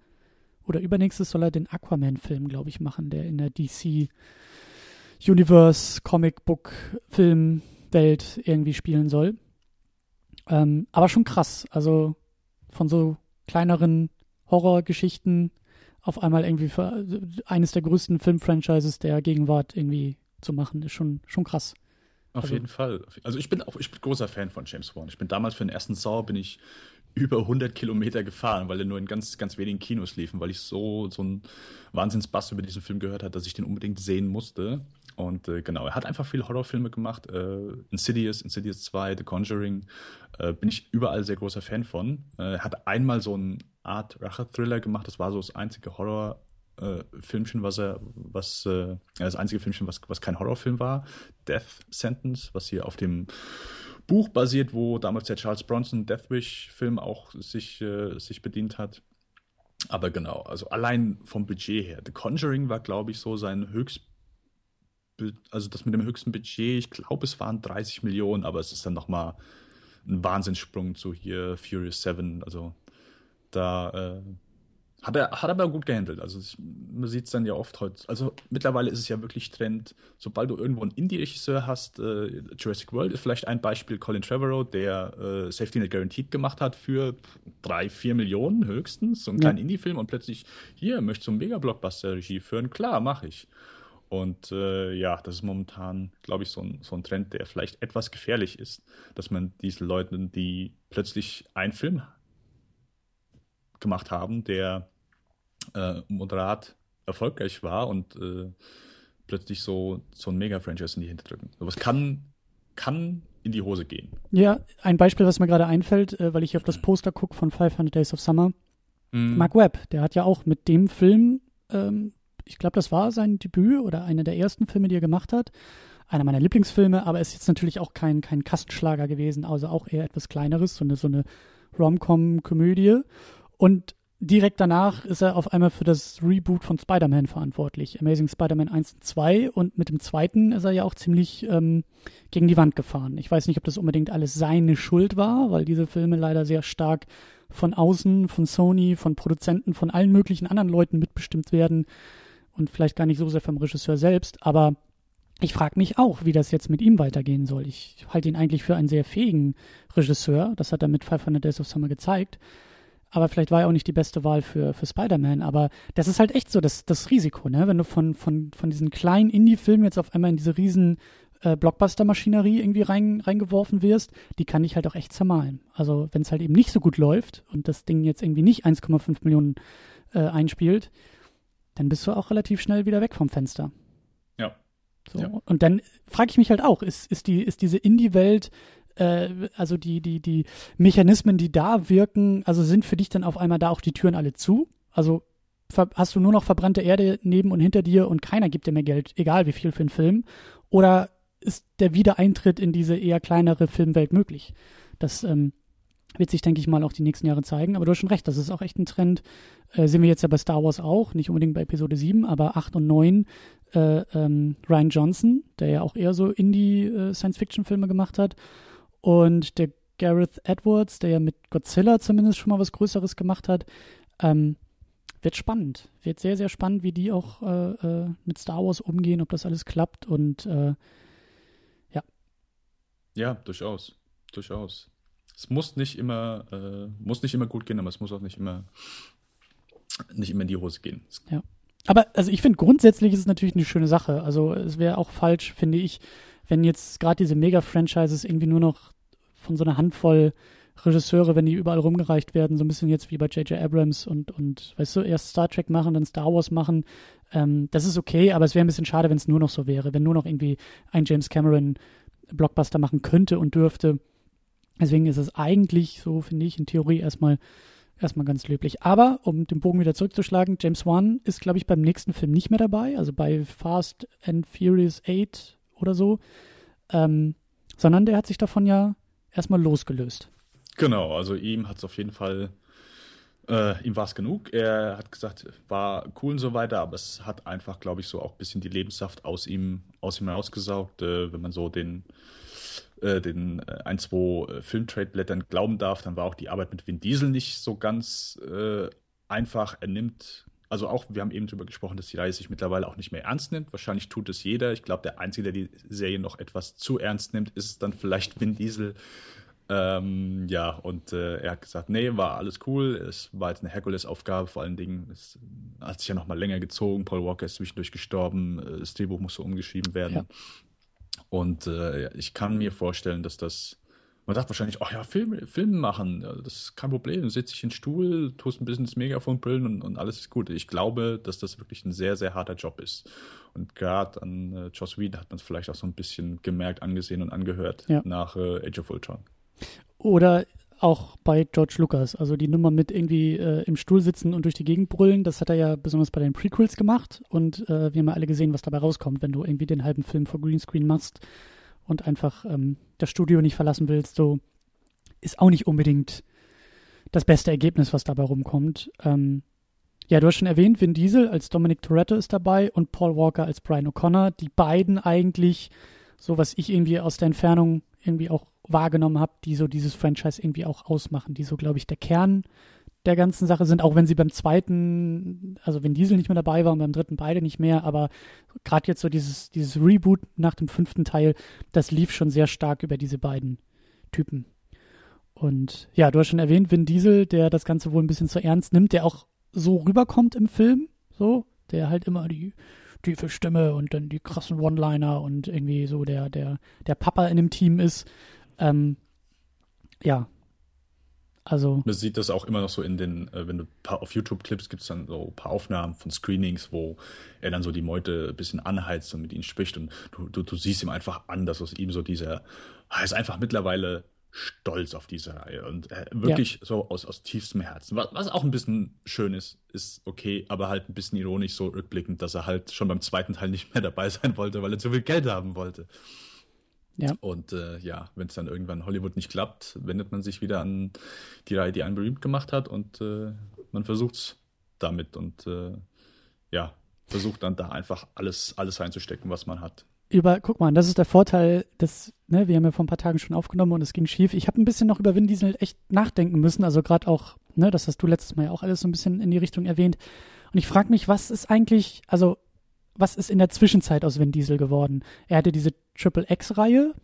oder übernächstes soll er den Aquaman-Film, glaube ich, machen, der in der DC Universe Comic Book Film Welt irgendwie spielen soll. Ähm, aber schon krass. Also von so kleineren Horrorgeschichten auf einmal irgendwie für eines der größten Filmfranchises der Gegenwart irgendwie zu machen, ist schon, schon krass. Auf also, jeden Fall. Also ich bin auch, ich bin großer Fan von James Wan. Ich bin damals für den ersten Saw bin ich über 100 Kilometer gefahren, weil er nur in ganz, ganz wenigen Kinos liefen, weil ich so, so einen Wahnsinnsbass über diesen Film gehört habe, dass ich den unbedingt sehen musste. Und äh, genau, er hat einfach viele Horrorfilme gemacht. Äh, Insidious, Insidious 2, The Conjuring. Äh, bin ich überall sehr großer Fan von. Äh, er hat einmal so eine Art Rache-Thriller gemacht. Das war so das einzige Horror- äh, Filmchen, was er, was, äh, das einzige Filmchen, was, was kein Horrorfilm war, Death Sentence, was hier auf dem Buch basiert, wo damals der Charles Bronson Death Wish-Film auch sich, sich bedient hat. Aber genau, also allein vom Budget her. The Conjuring war, glaube ich, so sein höchst, also das mit dem höchsten Budget, ich glaube, es waren 30 Millionen, aber es ist dann nochmal ein Wahnsinnssprung zu hier Furious 7. Also da, äh, hat er, hat aber gut gehandelt. Also ich, man sieht es dann ja oft heute. Also mittlerweile ist es ja wirklich Trend, sobald du irgendwo einen Indie-Regisseur hast, äh, Jurassic World ist vielleicht ein Beispiel, Colin Trevorrow, der äh, Safety Net Guaranteed gemacht hat für drei, vier Millionen höchstens, so einen kleinen Indie-Film und plötzlich, hier, möchtest du einen Mega-Blockbuster-Regie führen? Klar, mache ich. Und äh, ja, das ist momentan, glaube ich, so ein, so ein Trend, der vielleicht etwas gefährlich ist, dass man diesen Leuten, die plötzlich einen Film gemacht haben, der äh, moderat erfolgreich war und äh, plötzlich so, so ein Mega-Franchise in die Hände drücken. Sowas kann, kann in die Hose gehen. Ja, ein Beispiel, was mir gerade einfällt, äh, weil ich auf das Poster gucke von 500 Days of Summer. Mm. Mark Webb, der hat ja auch mit dem Film, ähm, ich glaube, das war sein Debüt oder einer der ersten Filme, die er gemacht hat. Einer meiner Lieblingsfilme, aber ist jetzt natürlich auch kein, kein Kassenschlager gewesen, also auch eher etwas kleineres, so eine, so eine Rom-Com-Komödie. Und direkt danach ist er auf einmal für das Reboot von Spider-Man verantwortlich. Amazing Spider-Man 1 und 2. Und mit dem zweiten ist er ja auch ziemlich ähm, gegen die Wand gefahren. Ich weiß nicht, ob das unbedingt alles seine Schuld war, weil diese Filme leider sehr stark von außen, von Sony, von Produzenten, von allen möglichen anderen Leuten mitbestimmt werden und vielleicht gar nicht so sehr vom Regisseur selbst. Aber ich frage mich auch, wie das jetzt mit ihm weitergehen soll. Ich halte ihn eigentlich für einen sehr fähigen Regisseur. Das hat er mit 500 Days of Summer gezeigt aber vielleicht war er auch nicht die beste Wahl für, für Spider-Man. Aber das ist halt echt so das, das Risiko, ne? Wenn du von, von, von diesen kleinen Indie-Filmen jetzt auf einmal in diese riesen äh, Blockbuster-Maschinerie irgendwie rein, reingeworfen wirst, die kann dich halt auch echt zermalen. Also wenn es halt eben nicht so gut läuft und das Ding jetzt irgendwie nicht 1,5 Millionen äh, einspielt, dann bist du auch relativ schnell wieder weg vom Fenster. Ja. So. Ja. Und dann frage ich mich halt auch, ist, ist, die, ist diese Indie-Welt äh, also die, die, die Mechanismen, die da wirken, also sind für dich dann auf einmal da auch die Türen alle zu? Also hast du nur noch verbrannte Erde neben und hinter dir und keiner gibt dir mehr Geld, egal wie viel für einen Film? Oder ist der Wiedereintritt in diese eher kleinere Filmwelt möglich? Das ähm, wird sich, denke ich mal, auch die nächsten Jahre zeigen. Aber du hast schon recht, das ist auch echt ein Trend. Äh, sehen wir jetzt ja bei Star Wars auch, nicht unbedingt bei Episode 7, aber 8 und 9. Äh, ähm, Ryan Johnson, der ja auch eher so Indie-Science-Fiction-Filme äh, gemacht hat. Und der Gareth Edwards, der ja mit Godzilla zumindest schon mal was Größeres gemacht hat, ähm, wird spannend. Wird sehr, sehr spannend, wie die auch äh, äh, mit Star Wars umgehen, ob das alles klappt und äh, ja. Ja, durchaus. Durchaus. Es muss nicht immer, äh, muss nicht immer gut gehen, aber es muss auch nicht immer, nicht immer in die Hose gehen. Ja. Aber also ich finde grundsätzlich ist es natürlich eine schöne Sache. Also es wäre auch falsch, finde ich, wenn jetzt gerade diese Mega-Franchises irgendwie nur noch von so einer Handvoll Regisseure, wenn die überall rumgereicht werden, so ein bisschen jetzt wie bei J.J. Abrams und, und, weißt du, erst Star Trek machen, dann Star Wars machen. Ähm, das ist okay, aber es wäre ein bisschen schade, wenn es nur noch so wäre, wenn nur noch irgendwie ein James Cameron Blockbuster machen könnte und dürfte. Deswegen ist es eigentlich, so finde ich, in Theorie erstmal erstmal ganz löblich. Aber, um den Bogen wieder zurückzuschlagen, James Wan ist, glaube ich, beim nächsten Film nicht mehr dabei, also bei Fast and Furious 8 oder so, ähm, sondern der hat sich davon ja erstmal losgelöst. Genau, also ihm hat es auf jeden Fall, äh, ihm war es genug. Er hat gesagt, war cool und so weiter, aber es hat einfach, glaube ich, so auch ein bisschen die Lebenssaft aus ihm, aus ihm herausgesaugt, äh, wenn man so den, äh, den äh, ein, zwei äh, Filmtrade-Blättern glauben darf, dann war auch die Arbeit mit Vin Diesel nicht so ganz äh, einfach. Er nimmt also auch, wir haben eben darüber gesprochen, dass die Reihe sich mittlerweile auch nicht mehr ernst nimmt. Wahrscheinlich tut es jeder. Ich glaube, der Einzige, der die Serie noch etwas zu ernst nimmt, ist dann vielleicht Vin Diesel. Ähm, ja, und äh, er hat gesagt, nee, war alles cool. Es war jetzt eine Herkulesaufgabe, vor allen Dingen. Es hat sich ja noch mal länger gezogen. Paul Walker ist zwischendurch gestorben. Äh, das Drehbuch musste umgeschrieben werden. Ja. Und äh, ich kann mir vorstellen, dass das. Man sagt wahrscheinlich, ach ja, Film, Film machen, das ist kein Problem. Du sitzt dich in den Stuhl, tust ein bisschen das Megafon brillen und, und alles ist gut. Ich glaube, dass das wirklich ein sehr, sehr harter Job ist. Und gerade an äh, Joss Whedon hat man es vielleicht auch so ein bisschen gemerkt, angesehen und angehört ja. nach äh, Age of Ultron. Oder auch bei George Lucas, also die Nummer mit irgendwie äh, im Stuhl sitzen und durch die Gegend brüllen, das hat er ja besonders bei den Prequels gemacht und äh, wir haben ja alle gesehen, was dabei rauskommt, wenn du irgendwie den halben Film vor Greenscreen machst und einfach ähm, das Studio nicht verlassen willst, so ist auch nicht unbedingt das beste Ergebnis, was dabei rumkommt. Ähm, ja, du hast schon erwähnt, Vin Diesel als Dominic Toretto ist dabei und Paul Walker als Brian O'Connor. Die beiden eigentlich, so was ich irgendwie aus der Entfernung irgendwie auch wahrgenommen habe, die so dieses Franchise irgendwie auch ausmachen, die so, glaube ich, der Kern der ganzen Sache sind, auch wenn sie beim zweiten, also wenn Diesel nicht mehr dabei war und beim dritten beide nicht mehr, aber gerade jetzt so dieses, dieses Reboot nach dem fünften Teil, das lief schon sehr stark über diese beiden Typen. Und ja, du hast schon erwähnt, Vin Diesel, der das Ganze wohl ein bisschen zu ernst nimmt, der auch so rüberkommt im Film, so, der halt immer die tiefe Stimme und dann die krassen One-Liner und irgendwie so der, der, der Papa in dem Team ist. Ähm, ja. Also. Man sieht das auch immer noch so in den, äh, wenn du paar, auf YouTube-Clips gibt es dann so ein paar Aufnahmen von Screenings, wo er dann so die Meute ein bisschen anheizt und mit ihnen spricht und du, du, du siehst ihm einfach an, dass aus ihm so dieser, er ist einfach mittlerweile stolz auf diese Reihe und äh, wirklich ja. so aus, aus tiefstem Herzen. Was, was, auch ein bisschen schön ist, ist okay, aber halt ein bisschen ironisch so rückblickend, dass er halt schon beim zweiten Teil nicht mehr dabei sein wollte, weil er zu viel Geld haben wollte. Ja. Und äh, ja, wenn es dann irgendwann Hollywood nicht klappt, wendet man sich wieder an die Reihe, die einen berühmt gemacht hat und äh, man versucht es damit und äh, ja, versucht dann da einfach alles, alles reinzustecken, was man hat. Über, guck mal, das ist der Vorteil, dass, ne, wir haben ja vor ein paar Tagen schon aufgenommen und es ging schief. Ich habe ein bisschen noch über Vin Diesel echt nachdenken müssen, also gerade auch, ne, das hast du letztes Mal ja auch alles so ein bisschen in die Richtung erwähnt. Und ich frage mich, was ist eigentlich, also was ist in der Zwischenzeit aus Vin Diesel geworden? Er hatte diese Triple X-Reihe,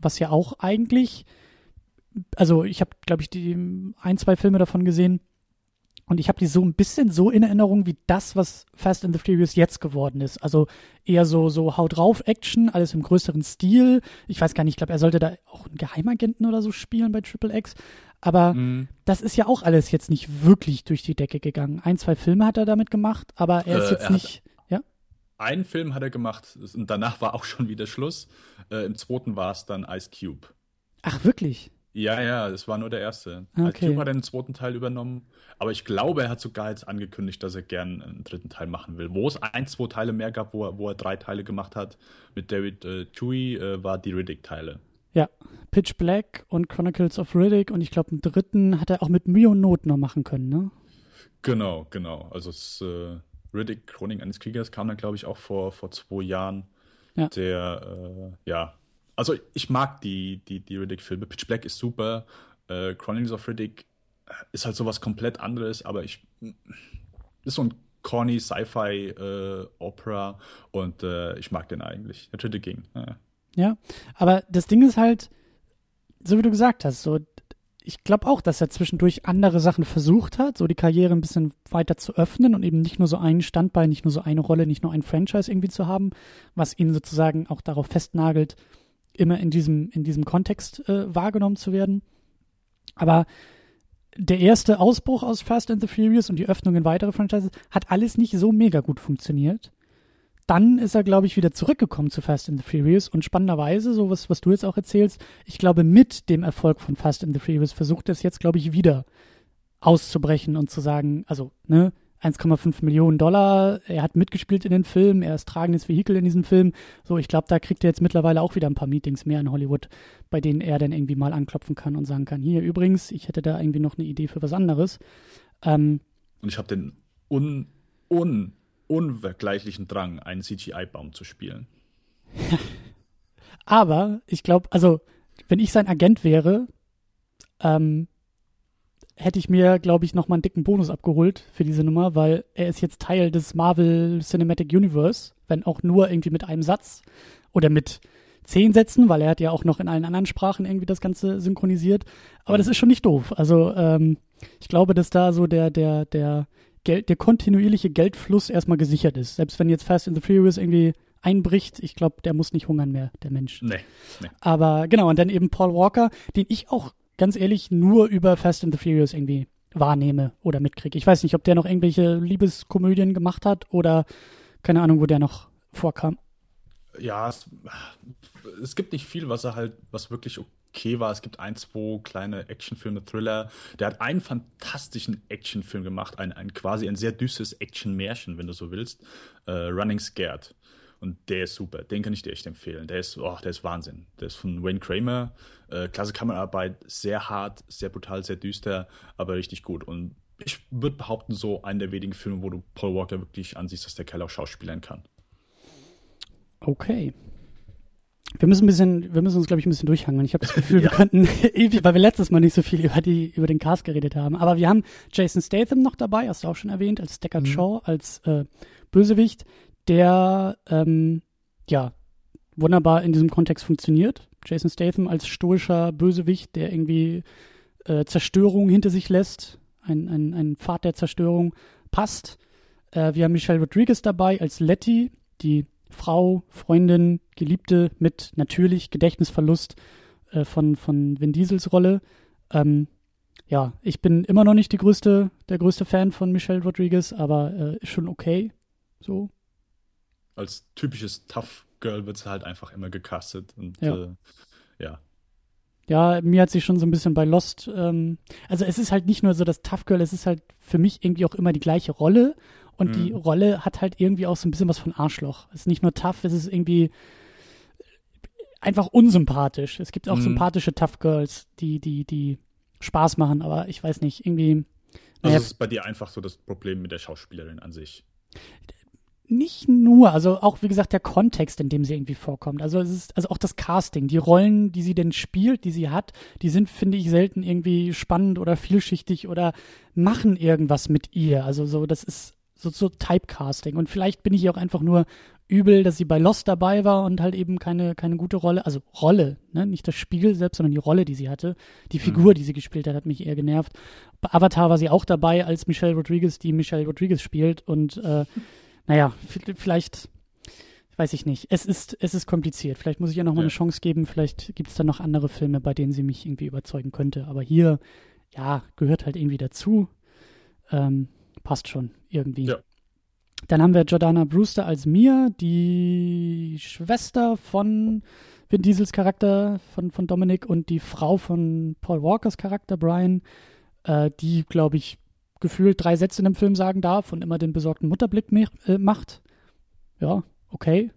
was ja auch eigentlich, also ich habe, glaube ich, die ein, zwei Filme davon gesehen und ich habe die so ein bisschen so in Erinnerung wie das, was Fast and the Furious jetzt geworden ist. Also eher so, so Haut drauf Action, alles im größeren Stil. Ich weiß gar nicht, ich glaube, er sollte da auch einen Geheimagenten oder so spielen bei Triple X. Aber mhm. das ist ja auch alles jetzt nicht wirklich durch die Decke gegangen. Ein, zwei Filme hat er damit gemacht, aber er ist äh, jetzt er nicht einen Film hat er gemacht und danach war auch schon wieder Schluss. Äh, Im zweiten war es dann Ice Cube. Ach, wirklich? Ja, ja, das war nur der erste. Okay. Ice Cube hat den zweiten Teil übernommen, aber ich glaube, er hat sogar jetzt angekündigt, dass er gern einen dritten Teil machen will. Wo es ein, zwei Teile mehr gab, wo er, wo er drei Teile gemacht hat mit David äh, Tui, äh, war die Riddick-Teile. Ja, Pitch Black und Chronicles of Riddick und ich glaube, einen dritten hat er auch mit Mühe und Not noch machen können, ne? Genau, genau. Also es äh, Riddick, Chronik eines Kriegers, kam dann, glaube ich, auch vor, vor zwei Jahren. Ja. Der, äh, ja, also ich mag die, die, die Riddick-Filme. Pitch Black ist super. Äh, Chronicles of Riddick äh, ist halt sowas komplett anderes, aber ich ist so ein corny Sci-Fi-Opera äh, und äh, ich mag den eigentlich. Der dritte ging. Ja. ja, aber das Ding ist halt, so wie du gesagt hast, so ich glaube auch, dass er zwischendurch andere Sachen versucht hat, so die Karriere ein bisschen weiter zu öffnen und eben nicht nur so einen Standbein, nicht nur so eine Rolle, nicht nur ein Franchise irgendwie zu haben, was ihn sozusagen auch darauf festnagelt, immer in diesem, in diesem Kontext äh, wahrgenommen zu werden. Aber der erste Ausbruch aus Fast and the Furious und die Öffnung in weitere Franchises hat alles nicht so mega gut funktioniert dann ist er, glaube ich, wieder zurückgekommen zu Fast and the Furious und spannenderweise, so was, was du jetzt auch erzählst, ich glaube, mit dem Erfolg von Fast and the Furious versucht er es jetzt, glaube ich, wieder auszubrechen und zu sagen, also, ne, 1,5 Millionen Dollar, er hat mitgespielt in den Film, er ist tragendes Vehikel in diesem Film. So, ich glaube, da kriegt er jetzt mittlerweile auch wieder ein paar Meetings mehr in Hollywood, bei denen er dann irgendwie mal anklopfen kann und sagen kann, hier übrigens, ich hätte da irgendwie noch eine Idee für was anderes. Ähm, und ich habe den un, un unvergleichlichen Drang, einen CGI-Baum zu spielen. Aber ich glaube, also, wenn ich sein Agent wäre, ähm, hätte ich mir, glaube ich, nochmal einen dicken Bonus abgeholt für diese Nummer, weil er ist jetzt Teil des Marvel Cinematic Universe, wenn auch nur irgendwie mit einem Satz oder mit zehn Sätzen, weil er hat ja auch noch in allen anderen Sprachen irgendwie das Ganze synchronisiert. Aber das ist schon nicht doof. Also ähm, ich glaube, dass da so der, der, der, Geld, der kontinuierliche Geldfluss erstmal gesichert ist. Selbst wenn jetzt Fast and the Furious irgendwie einbricht, ich glaube, der muss nicht hungern mehr, der Mensch. Nee, nee. Aber genau, und dann eben Paul Walker, den ich auch ganz ehrlich nur über Fast and the Furious irgendwie wahrnehme oder mitkriege. Ich weiß nicht, ob der noch irgendwelche Liebeskomödien gemacht hat oder keine Ahnung, wo der noch vorkam. Ja, es, es gibt nicht viel, was er halt, was wirklich okay war. Es gibt ein, zwei kleine Actionfilme, Thriller. Der hat einen fantastischen Actionfilm gemacht, ein, ein quasi ein sehr düsteres Action-Märchen, wenn du so willst. Uh, Running Scared. Und der ist super. Den kann ich dir echt empfehlen. Der ist, oh, der ist Wahnsinn. Der ist von Wayne Kramer. Äh, klasse Kameraarbeit, sehr hart, sehr brutal, sehr düster, aber richtig gut. Und ich würde behaupten, so einer der wenigen Filme, wo du Paul Walker wirklich ansiehst, dass der Kerl auch schauspielern kann. Okay. Wir müssen ein bisschen, wir müssen uns, glaube ich, ein bisschen durchhangeln. Ich habe das Gefühl, ja. wir könnten ewig, weil wir letztes Mal nicht so viel über die, über den Cast geredet haben. Aber wir haben Jason Statham noch dabei, hast du auch schon erwähnt, als Deckard mhm. Shaw, als äh, Bösewicht der ähm, ja wunderbar in diesem Kontext funktioniert. Jason Statham als stoischer Bösewicht, der irgendwie äh, Zerstörung hinter sich lässt, ein, ein, ein Pfad der Zerstörung passt. Äh, wir haben Michelle Rodriguez dabei als Letty, die Frau, Freundin, Geliebte mit natürlich Gedächtnisverlust äh, von, von Vin Diesels Rolle. Ähm, ja, ich bin immer noch nicht die größte, der größte Fan von Michelle Rodriguez, aber äh, ist schon okay. So, als typisches Tough Girl wird sie halt einfach immer gecastet. Und ja. Äh, ja. Ja, mir hat sich schon so ein bisschen bei Lost, ähm, also es ist halt nicht nur so das Tough Girl, es ist halt für mich irgendwie auch immer die gleiche Rolle. Und mhm. die Rolle hat halt irgendwie auch so ein bisschen was von Arschloch. Es ist nicht nur tough, es ist irgendwie einfach unsympathisch. Es gibt auch mhm. sympathische Tough Girls, die, die, die Spaß machen, aber ich weiß nicht, irgendwie. Also es ist bei dir einfach so das Problem mit der Schauspielerin an sich nicht nur, also auch wie gesagt der Kontext, in dem sie irgendwie vorkommt. Also es ist also auch das Casting, die Rollen, die sie denn spielt, die sie hat, die sind finde ich selten irgendwie spannend oder vielschichtig oder machen irgendwas mit ihr. Also so das ist so so Typecasting und vielleicht bin ich auch einfach nur übel, dass sie bei Lost dabei war und halt eben keine keine gute Rolle, also Rolle, ne, nicht das Spiel selbst, sondern die Rolle, die sie hatte, die mhm. Figur, die sie gespielt hat, hat mich eher genervt. Bei Avatar war sie auch dabei als Michelle Rodriguez, die Michelle Rodriguez spielt und äh, naja, vielleicht, weiß ich nicht. Es ist, es ist kompliziert. Vielleicht muss ich ihr nochmal ja. eine Chance geben. Vielleicht gibt es dann noch andere Filme, bei denen sie mich irgendwie überzeugen könnte. Aber hier, ja, gehört halt irgendwie dazu. Ähm, passt schon irgendwie. Ja. Dann haben wir Jordana Brewster als Mia, die Schwester von Vin Diesels Charakter, von, von Dominic und die Frau von Paul Walkers Charakter, Brian, äh, die, glaube ich, gefühlt drei Sätze in dem Film sagen darf und immer den besorgten Mutterblick äh, macht. Ja, okay.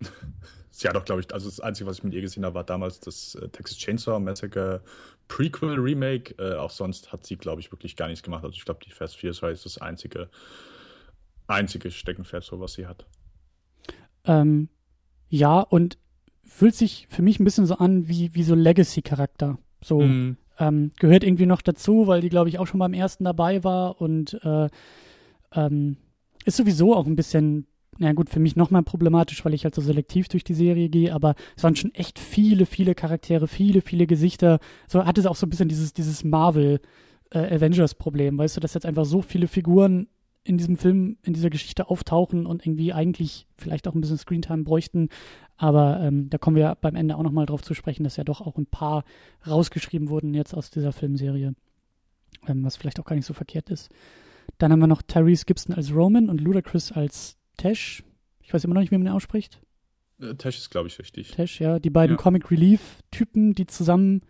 Sie hat doch, glaube ich, also das Einzige, was ich mit ihr gesehen habe, war damals das äh, Texas Chainsaw Massacre Prequel Remake. Äh, auch sonst hat sie, glaube ich, wirklich gar nichts gemacht. Also ich glaube, die Fast Furious ist das einzige, einzige Steckenpferd, so was sie hat. Ähm, ja, und fühlt sich für mich ein bisschen so an wie, wie so Legacy-Charakter. So, mm. Ähm, gehört irgendwie noch dazu, weil die, glaube ich, auch schon beim ersten dabei war und äh, ähm, ist sowieso auch ein bisschen, na gut, für mich nochmal problematisch, weil ich halt so selektiv durch die Serie gehe, aber es waren schon echt viele, viele Charaktere, viele, viele Gesichter. So hat es auch so ein bisschen dieses, dieses Marvel äh, weißt du, dass jetzt einfach so viele Figuren in diesem Film, in dieser Geschichte auftauchen und irgendwie eigentlich vielleicht auch ein bisschen Screentime bräuchten. Aber ähm, da kommen wir beim Ende auch nochmal drauf zu sprechen, dass ja doch auch ein paar rausgeschrieben wurden jetzt aus dieser Filmserie, ähm, was vielleicht auch gar nicht so verkehrt ist. Dann haben wir noch Tyrese Gibson als Roman und Ludacris als Tesh. Ich weiß immer noch nicht, wie man den ausspricht. Äh, Tesh ist, glaube ich, richtig. Tesh, ja. Die beiden ja. Comic Relief-Typen, die zusammen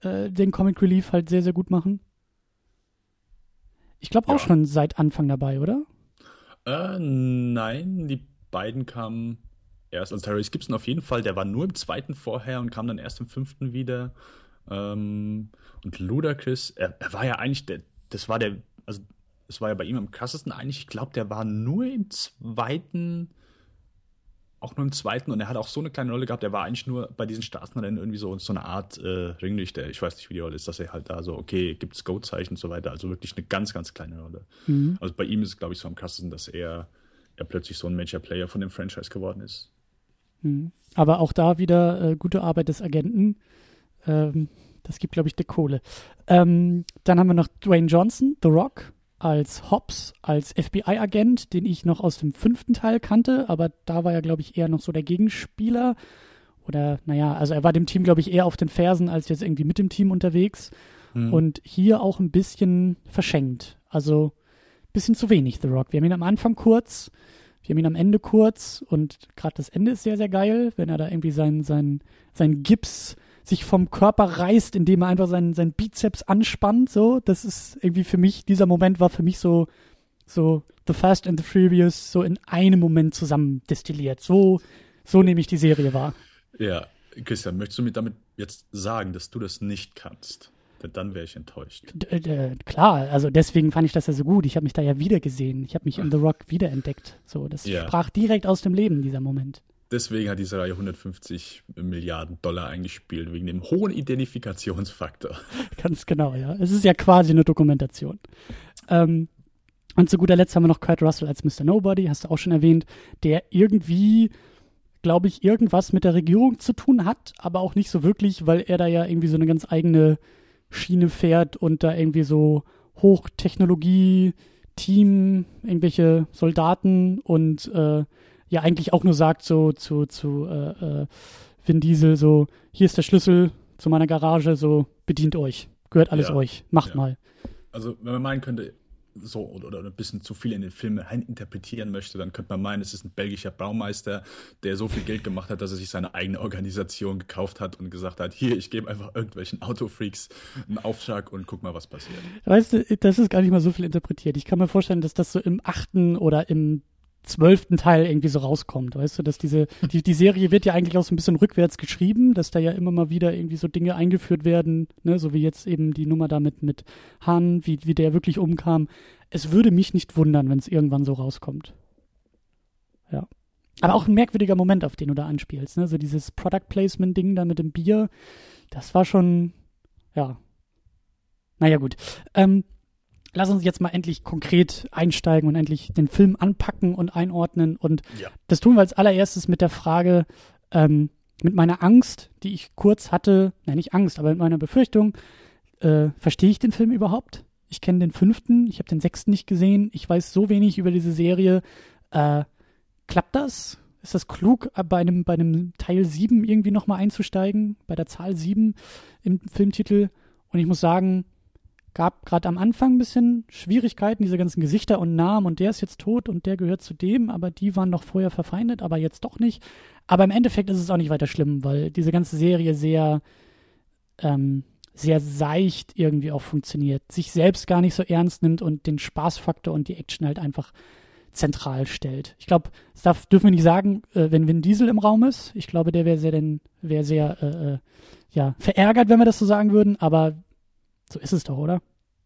äh, den Comic Relief halt sehr, sehr gut machen. Ich glaube auch ja. schon seit Anfang dabei, oder? Äh, nein, die beiden kamen erst. Also Tyrese Gibson auf jeden Fall, der war nur im zweiten vorher und kam dann erst im fünften wieder. Ähm, und Ludacris, er, er, war ja eigentlich der, das war der, also es war ja bei ihm am krassesten eigentlich, ich glaube, der war nur im zweiten auch nur im zweiten und er hat auch so eine kleine Rolle gehabt. Er war eigentlich nur bei diesen Straßenrennen irgendwie so, so eine Art äh, Ringlichter. Ich weiß nicht, wie die Rolle ist, dass er halt da so, okay, gibt es Go-Zeichen und so weiter. Also wirklich eine ganz, ganz kleine Rolle. Mhm. Also bei ihm ist es, glaube ich, so am krassesten, dass er, er plötzlich so ein Major Player von dem Franchise geworden ist. Mhm. Aber auch da wieder äh, gute Arbeit des Agenten. Ähm, das gibt, glaube ich, die Kohle. Ähm, dann haben wir noch Dwayne Johnson, The Rock, als Hobbs, als FBI-Agent, den ich noch aus dem fünften Teil kannte, aber da war er, glaube ich, eher noch so der Gegenspieler. Oder, naja, also er war dem Team, glaube ich, eher auf den Fersen als jetzt irgendwie mit dem Team unterwegs. Mhm. Und hier auch ein bisschen verschenkt. Also ein bisschen zu wenig, The Rock. Wir haben ihn am Anfang kurz, wir haben ihn am Ende kurz und gerade das Ende ist sehr, sehr geil, wenn er da irgendwie sein, sein, sein Gips sich vom Körper reißt, indem er einfach seinen, seinen Bizeps anspannt. So, das ist irgendwie für mich, dieser Moment war für mich so, so The Fast and the Furious so in einem Moment zusammen destilliert. So, so nehme ich die Serie wahr. Ja, Christian, möchtest du mir damit jetzt sagen, dass du das nicht kannst? Denn dann wäre ich enttäuscht. D äh, klar, also deswegen fand ich das ja so gut. Ich habe mich da ja wieder gesehen. Ich habe mich in The Rock wiederentdeckt. So, das ja. sprach direkt aus dem Leben, dieser Moment. Deswegen hat diese Reihe 150 Milliarden Dollar eingespielt, wegen dem hohen Identifikationsfaktor. Ganz genau, ja. Es ist ja quasi eine Dokumentation. Ähm, und zu guter Letzt haben wir noch Kurt Russell als Mr. Nobody, hast du auch schon erwähnt, der irgendwie glaube ich, irgendwas mit der Regierung zu tun hat, aber auch nicht so wirklich, weil er da ja irgendwie so eine ganz eigene Schiene fährt und da irgendwie so Hochtechnologie, Team, irgendwelche Soldaten und äh, ja eigentlich auch nur sagt so zu, zu äh, äh, Vin Diesel so, hier ist der Schlüssel zu meiner Garage, so bedient euch, gehört alles ja, euch, macht ja. mal. Also wenn man meinen könnte, so oder, ein bisschen zu viel in den Film interpretieren möchte, dann könnte man meinen, es ist ein belgischer Baumeister, der so viel Geld gemacht hat, dass er sich seine eigene Organisation gekauft hat und gesagt hat, hier, ich gebe einfach irgendwelchen Autofreaks einen Auftrag und guck mal, was passiert. Weißt du, das ist gar nicht mal so viel interpretiert. Ich kann mir vorstellen, dass das so im achten oder im zwölften Teil irgendwie so rauskommt, weißt du, dass diese, die, die Serie wird ja eigentlich auch so ein bisschen rückwärts geschrieben, dass da ja immer mal wieder irgendwie so Dinge eingeführt werden, ne, so wie jetzt eben die Nummer damit mit Han, wie, wie der wirklich umkam. Es würde mich nicht wundern, wenn es irgendwann so rauskommt. Ja. Aber auch ein merkwürdiger Moment, auf den du da anspielst, ne, so dieses Product Placement Ding da mit dem Bier, das war schon, ja. Naja, gut. Ähm, lass uns jetzt mal endlich konkret einsteigen und endlich den Film anpacken und einordnen. Und ja. das tun wir als allererstes mit der Frage, ähm, mit meiner Angst, die ich kurz hatte, nein, nicht Angst, aber mit meiner Befürchtung, äh, verstehe ich den Film überhaupt? Ich kenne den fünften, ich habe den sechsten nicht gesehen, ich weiß so wenig über diese Serie. Äh, klappt das? Ist das klug, bei einem, bei einem Teil 7 irgendwie nochmal einzusteigen, bei der Zahl 7 im Filmtitel? Und ich muss sagen, gab gerade am Anfang ein bisschen Schwierigkeiten, diese ganzen Gesichter und Namen und der ist jetzt tot und der gehört zu dem, aber die waren noch vorher verfeindet, aber jetzt doch nicht. Aber im Endeffekt ist es auch nicht weiter schlimm, weil diese ganze Serie sehr, ähm, sehr seicht irgendwie auch funktioniert, sich selbst gar nicht so ernst nimmt und den Spaßfaktor und die Action halt einfach zentral stellt. Ich glaube, das darf, dürfen wir nicht sagen, äh, wenn Vin Diesel im Raum ist. Ich glaube, der wäre sehr, wär sehr äh, äh, ja, verärgert, wenn wir das so sagen würden, aber so ist es doch, oder?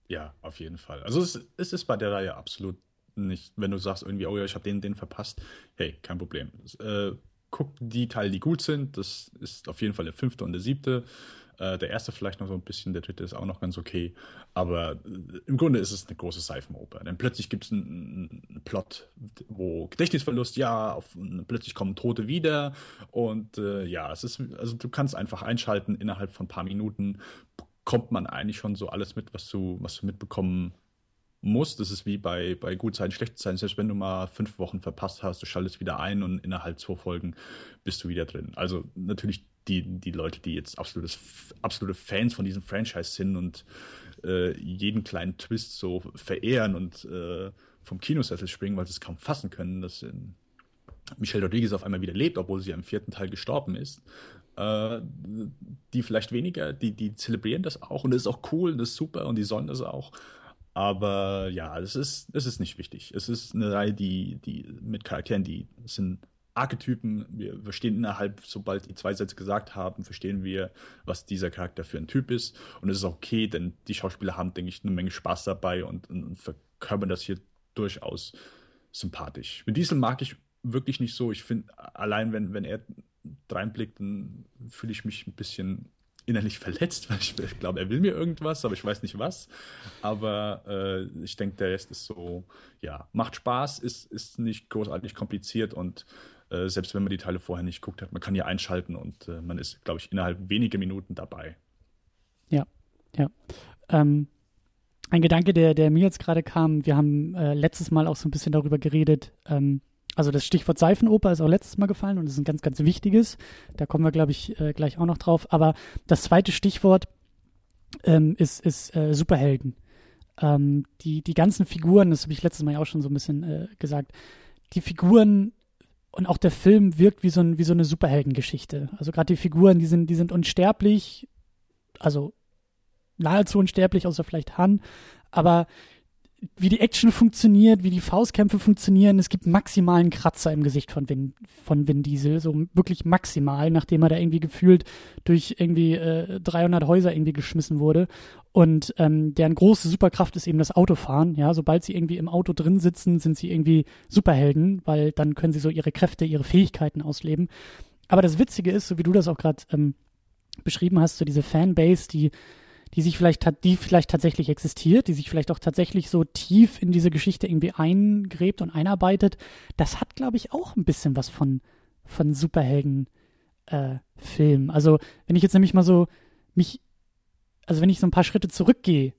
Ja, auf jeden Fall. Also es, es ist bei der Reihe absolut nicht, wenn du sagst irgendwie, oh ja, ich habe den, den verpasst. Hey, kein Problem. Äh, guck die Teile, die gut sind. Das ist auf jeden Fall der fünfte und der siebte. Äh, der erste vielleicht noch so ein bisschen, der dritte ist auch noch ganz okay. Aber äh, im Grunde ist es eine große Seifenoper. Denn plötzlich gibt es einen, einen, Plot, wo Gedächtnisverlust, ja, auf, plötzlich kommen Tote wieder. Und äh, ja, es ist, also du kannst einfach einschalten innerhalb von ein paar Minuten kommt man eigentlich schon so alles mit, was du, was du mitbekommen musst. Das ist wie bei, bei gut sein, schlecht sein. Selbst wenn du mal fünf Wochen verpasst hast, du schaltest wieder ein und innerhalb zwei Folgen bist du wieder drin. Also natürlich die, die Leute, die jetzt absolutes, absolute Fans von diesem Franchise sind und äh, jeden kleinen Twist so verehren und äh, vom Kinosessel springen, weil sie es kaum fassen können, dass äh, Michelle Rodriguez auf einmal wieder lebt, obwohl sie im vierten Teil gestorben ist. Äh, die vielleicht weniger, die, die zelebrieren das auch und das ist auch cool, das ist super und die sollen das auch. Aber ja, es ist, es ist nicht wichtig. Es ist eine Reihe, die, die mit Charakteren, die sind Archetypen. Wir verstehen innerhalb, sobald die zwei Sätze gesagt haben, verstehen wir, was dieser Charakter für ein Typ ist. Und es ist okay, denn die Schauspieler haben, denke ich, eine Menge Spaß dabei und, und, und verkörpern das hier durchaus sympathisch. Mit Diesel mag ich wirklich nicht so. Ich finde, allein wenn, wenn er reinblickt, dann fühle ich mich ein bisschen innerlich verletzt, weil ich, glaube, er will mir irgendwas, aber ich weiß nicht was. Aber äh, ich denke, der Rest ist so, ja, macht Spaß, ist, ist nicht großartig kompliziert und äh, selbst wenn man die Teile vorher nicht guckt hat. Man kann hier einschalten und äh, man ist, glaube ich, innerhalb weniger Minuten dabei. Ja, ja. Ähm, ein Gedanke, der, der mir jetzt gerade kam, wir haben äh, letztes Mal auch so ein bisschen darüber geredet, ähm, also das Stichwort Seifenoper ist auch letztes Mal gefallen und ist ein ganz, ganz wichtiges. Da kommen wir, glaube ich, äh, gleich auch noch drauf. Aber das zweite Stichwort ähm, ist, ist äh, Superhelden. Ähm, die, die ganzen Figuren, das habe ich letztes Mal ja auch schon so ein bisschen äh, gesagt, die Figuren und auch der Film wirkt wie so, ein, wie so eine Superheldengeschichte. Also gerade die Figuren, die sind, die sind unsterblich, also nahezu unsterblich, außer vielleicht Han, aber wie die Action funktioniert, wie die Faustkämpfe funktionieren. Es gibt maximalen Kratzer im Gesicht von Vin, von Vin Diesel, so wirklich maximal, nachdem er da irgendwie gefühlt durch irgendwie äh, 300 Häuser irgendwie geschmissen wurde. Und ähm, deren große Superkraft ist eben das Autofahren. Ja, sobald sie irgendwie im Auto drin sitzen, sind sie irgendwie Superhelden, weil dann können sie so ihre Kräfte, ihre Fähigkeiten ausleben. Aber das Witzige ist, so wie du das auch gerade ähm, beschrieben hast, so diese Fanbase, die die sich vielleicht die vielleicht tatsächlich existiert, die sich vielleicht auch tatsächlich so tief in diese Geschichte irgendwie eingräbt und einarbeitet, das hat, glaube ich, auch ein bisschen was von, von Superhelden äh. Also, wenn ich jetzt nämlich mal so mich, also wenn ich so ein paar Schritte zurückgehe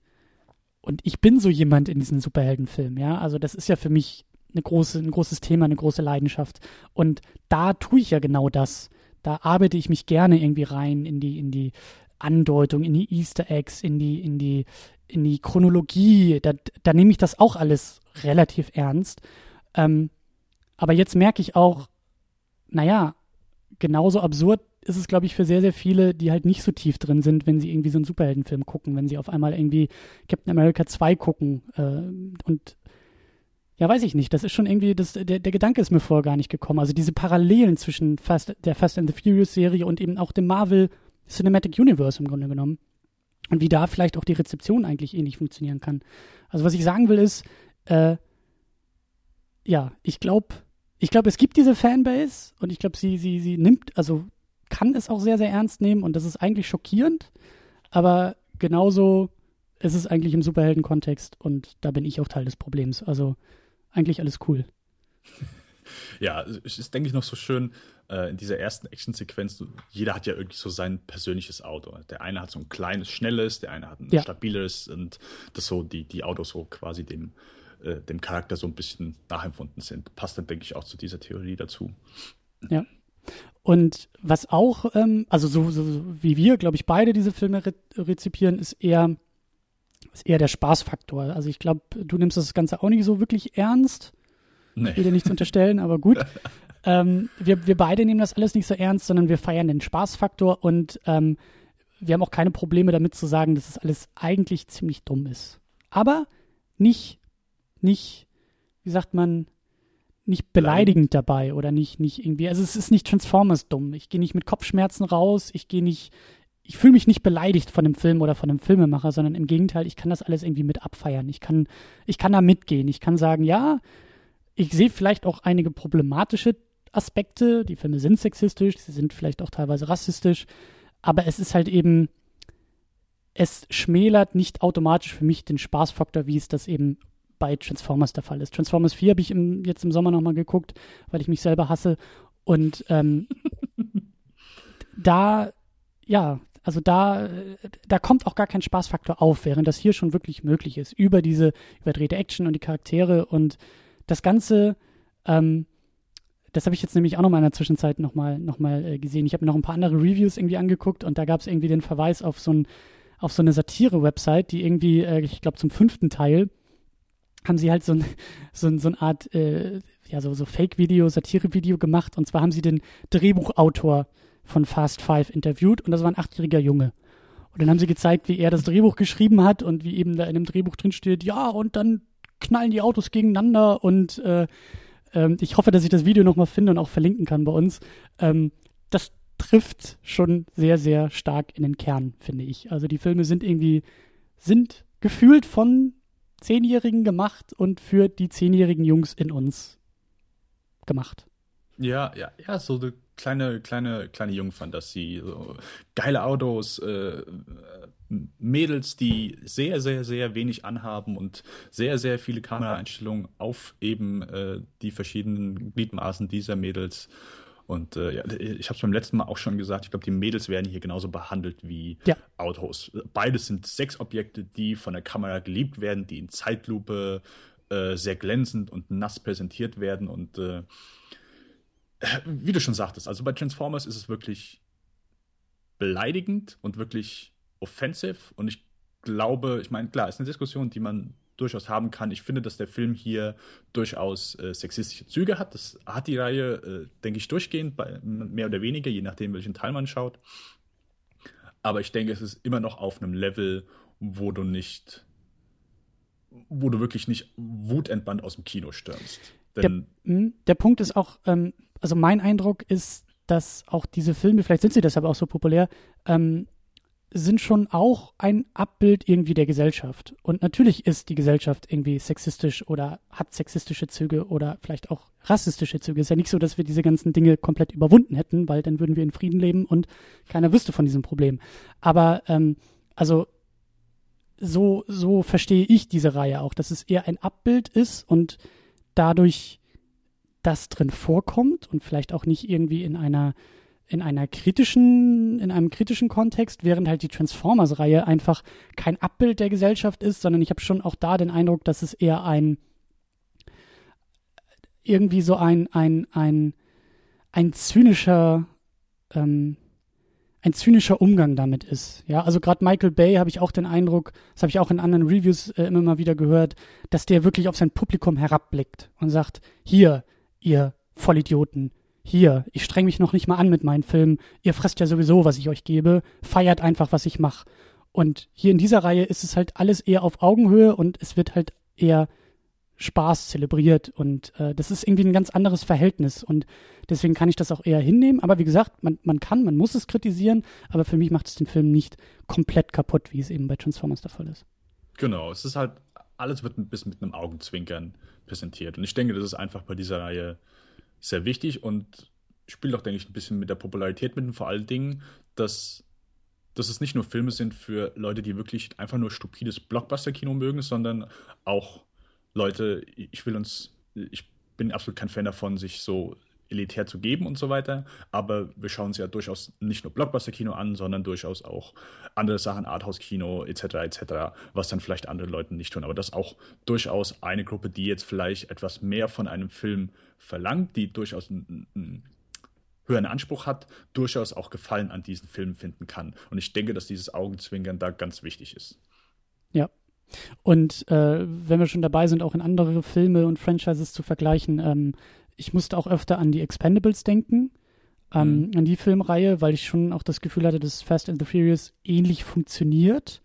und ich bin so jemand in diesen Superheldenfilmen, ja, also das ist ja für mich eine große, ein großes Thema, eine große Leidenschaft. Und da tue ich ja genau das. Da arbeite ich mich gerne irgendwie rein in die, in die Andeutung, in die Easter Eggs, in die, in die, in die Chronologie. Da, da nehme ich das auch alles relativ ernst. Ähm, aber jetzt merke ich auch, naja, genauso absurd ist es, glaube ich, für sehr, sehr viele, die halt nicht so tief drin sind, wenn sie irgendwie so einen Superheldenfilm gucken, wenn sie auf einmal irgendwie Captain America 2 gucken. Äh, und ja, weiß ich nicht. Das ist schon irgendwie, das, der, der Gedanke ist mir vorher gar nicht gekommen. Also diese Parallelen zwischen Fast, der Fast and the Furious Serie und eben auch dem Marvel Cinematic Universe im Grunde genommen. Und wie da vielleicht auch die Rezeption eigentlich ähnlich funktionieren kann. Also was ich sagen will ist, äh, ja, ich glaube, ich glaube, es gibt diese Fanbase und ich glaube, sie, sie, sie nimmt, also kann es auch sehr, sehr ernst nehmen und das ist eigentlich schockierend, aber genauso ist es eigentlich im Superhelden-Kontext und da bin ich auch Teil des Problems. Also eigentlich alles cool. Ja, es ist, denke ich, noch so schön äh, in dieser ersten Actionsequenz. Jeder hat ja irgendwie so sein persönliches Auto. Der eine hat so ein kleines, schnelles, der eine hat ein ja. stabiles und das so die, die Autos so quasi dem, äh, dem Charakter so ein bisschen nachempfunden sind. Passt dann, denke ich, auch zu dieser Theorie dazu. Ja. Und was auch, ähm, also so, so, wie wir, glaube ich, beide diese Filme re rezipieren, ist eher, ist eher der Spaßfaktor. Also ich glaube, du nimmst das Ganze auch nicht so wirklich ernst. Nee. Ich will dir nichts unterstellen, aber gut. ähm, wir, wir beide nehmen das alles nicht so ernst, sondern wir feiern den Spaßfaktor und ähm, wir haben auch keine Probleme damit zu sagen, dass das alles eigentlich ziemlich dumm ist. Aber nicht, nicht, wie sagt man, nicht beleidigend dabei oder nicht, nicht irgendwie, also es ist nicht Transformers dumm. Ich gehe nicht mit Kopfschmerzen raus, ich gehe nicht, ich fühle mich nicht beleidigt von dem Film oder von dem Filmemacher, sondern im Gegenteil, ich kann das alles irgendwie mit abfeiern. Ich kann, ich kann da mitgehen. Ich kann sagen, ja, ich sehe vielleicht auch einige problematische Aspekte. Die Filme sind sexistisch, sie sind vielleicht auch teilweise rassistisch, aber es ist halt eben, es schmälert nicht automatisch für mich den Spaßfaktor, wie es das eben bei Transformers der Fall ist. Transformers 4 habe ich im, jetzt im Sommer nochmal geguckt, weil ich mich selber hasse. Und ähm, da, ja, also da, da kommt auch gar kein Spaßfaktor auf, während das hier schon wirklich möglich ist. Über diese überdrehte Action und die Charaktere und das Ganze, ähm, das habe ich jetzt nämlich auch noch mal in der Zwischenzeit nochmal noch mal, äh, gesehen. Ich habe mir noch ein paar andere Reviews irgendwie angeguckt und da gab es irgendwie den Verweis auf so, ein, auf so eine Satire-Website, die irgendwie, äh, ich glaube, zum fünften Teil haben sie halt so, ein, so, ein, so eine Art, äh, ja, so, so Fake-Video, Satire-Video gemacht. Und zwar haben sie den Drehbuchautor von Fast Five interviewt und das war ein achtjähriger Junge. Und dann haben sie gezeigt, wie er das Drehbuch geschrieben hat und wie eben da in dem Drehbuch drin steht, ja, und dann knallen die Autos gegeneinander und äh, ähm, ich hoffe, dass ich das Video nochmal finde und auch verlinken kann bei uns. Ähm, das trifft schon sehr, sehr stark in den Kern, finde ich. Also die Filme sind irgendwie, sind gefühlt von Zehnjährigen gemacht und für die zehnjährigen Jungs in uns gemacht. Ja, ja, ja, so eine kleine, kleine, kleine Jungfantasie. So geile Autos, äh, Mädels, die sehr, sehr, sehr wenig anhaben und sehr, sehr viele Kameraeinstellungen auf eben äh, die verschiedenen Gliedmaßen dieser Mädels. Und äh, ja, ich habe es beim letzten Mal auch schon gesagt, ich glaube, die Mädels werden hier genauso behandelt wie ja. Autos. Beides sind Sexobjekte, die von der Kamera geliebt werden, die in Zeitlupe äh, sehr glänzend und nass präsentiert werden. Und äh, wie du schon sagtest, also bei Transformers ist es wirklich beleidigend und wirklich offensive. Und ich glaube, ich meine, klar, ist eine Diskussion, die man durchaus haben kann. Ich finde, dass der Film hier durchaus äh, sexistische Züge hat. Das hat die Reihe, äh, denke ich, durchgehend, bei, mehr oder weniger, je nachdem, welchen Teil man schaut. Aber ich denke, es ist immer noch auf einem Level, wo du nicht, wo du wirklich nicht wutentbrannt aus dem Kino stürmst. Der, hm, der, Punkt ist auch, ähm, also mein Eindruck ist, dass auch diese Filme, vielleicht sind sie deshalb auch so populär, ähm, sind schon auch ein Abbild irgendwie der Gesellschaft. Und natürlich ist die Gesellschaft irgendwie sexistisch oder hat sexistische Züge oder vielleicht auch rassistische Züge. Es ist ja nicht so, dass wir diese ganzen Dinge komplett überwunden hätten, weil dann würden wir in Frieden leben und keiner wüsste von diesem Problem. Aber ähm, also so, so verstehe ich diese Reihe auch, dass es eher ein Abbild ist und dadurch das drin vorkommt und vielleicht auch nicht irgendwie in einer in einer kritischen, in einem kritischen Kontext, während halt die Transformers-Reihe einfach kein Abbild der Gesellschaft ist, sondern ich habe schon auch da den Eindruck, dass es eher ein irgendwie so ein, ein, ein, ein zynischer, ähm, ein zynischer Umgang damit ist. Ja, also gerade Michael Bay habe ich auch den Eindruck, das habe ich auch in anderen Reviews äh, immer mal wieder gehört, dass der wirklich auf sein Publikum herabblickt und sagt, hier, ihr Vollidioten, hier, ich streng mich noch nicht mal an mit meinen Filmen, ihr fresst ja sowieso, was ich euch gebe, feiert einfach, was ich mache. Und hier in dieser Reihe ist es halt alles eher auf Augenhöhe und es wird halt eher Spaß zelebriert. Und äh, das ist irgendwie ein ganz anderes Verhältnis. Und deswegen kann ich das auch eher hinnehmen. Aber wie gesagt, man, man kann, man muss es kritisieren, aber für mich macht es den Film nicht komplett kaputt, wie es eben bei Transformers der Fall ist. Genau, es ist halt, alles wird ein bisschen mit einem Augenzwinkern präsentiert. Und ich denke, das ist einfach bei dieser Reihe sehr wichtig und spielt auch, denke ich, ein bisschen mit der Popularität mit und vor allen Dingen, dass, dass es nicht nur Filme sind für Leute, die wirklich einfach nur stupides Blockbuster-Kino mögen, sondern auch Leute, ich will uns, ich bin absolut kein Fan davon, sich so elitär zu geben und so weiter. Aber wir schauen uns ja durchaus nicht nur Blockbuster-Kino an, sondern durchaus auch andere Sachen, Arthouse-Kino etc. etc., was dann vielleicht andere Leute nicht tun. Aber das ist auch durchaus eine Gruppe, die jetzt vielleicht etwas mehr von einem Film verlangt, die durchaus einen, einen höheren Anspruch hat, durchaus auch Gefallen an diesen Filmen finden kann. Und ich denke, dass dieses Augenzwinkern da ganz wichtig ist. Ja, und äh, wenn wir schon dabei sind, auch in andere Filme und Franchises zu vergleichen, ähm, ich musste auch öfter an die Expendables denken, ähm, mhm. an die Filmreihe, weil ich schon auch das Gefühl hatte, dass Fast and the Furious ähnlich funktioniert,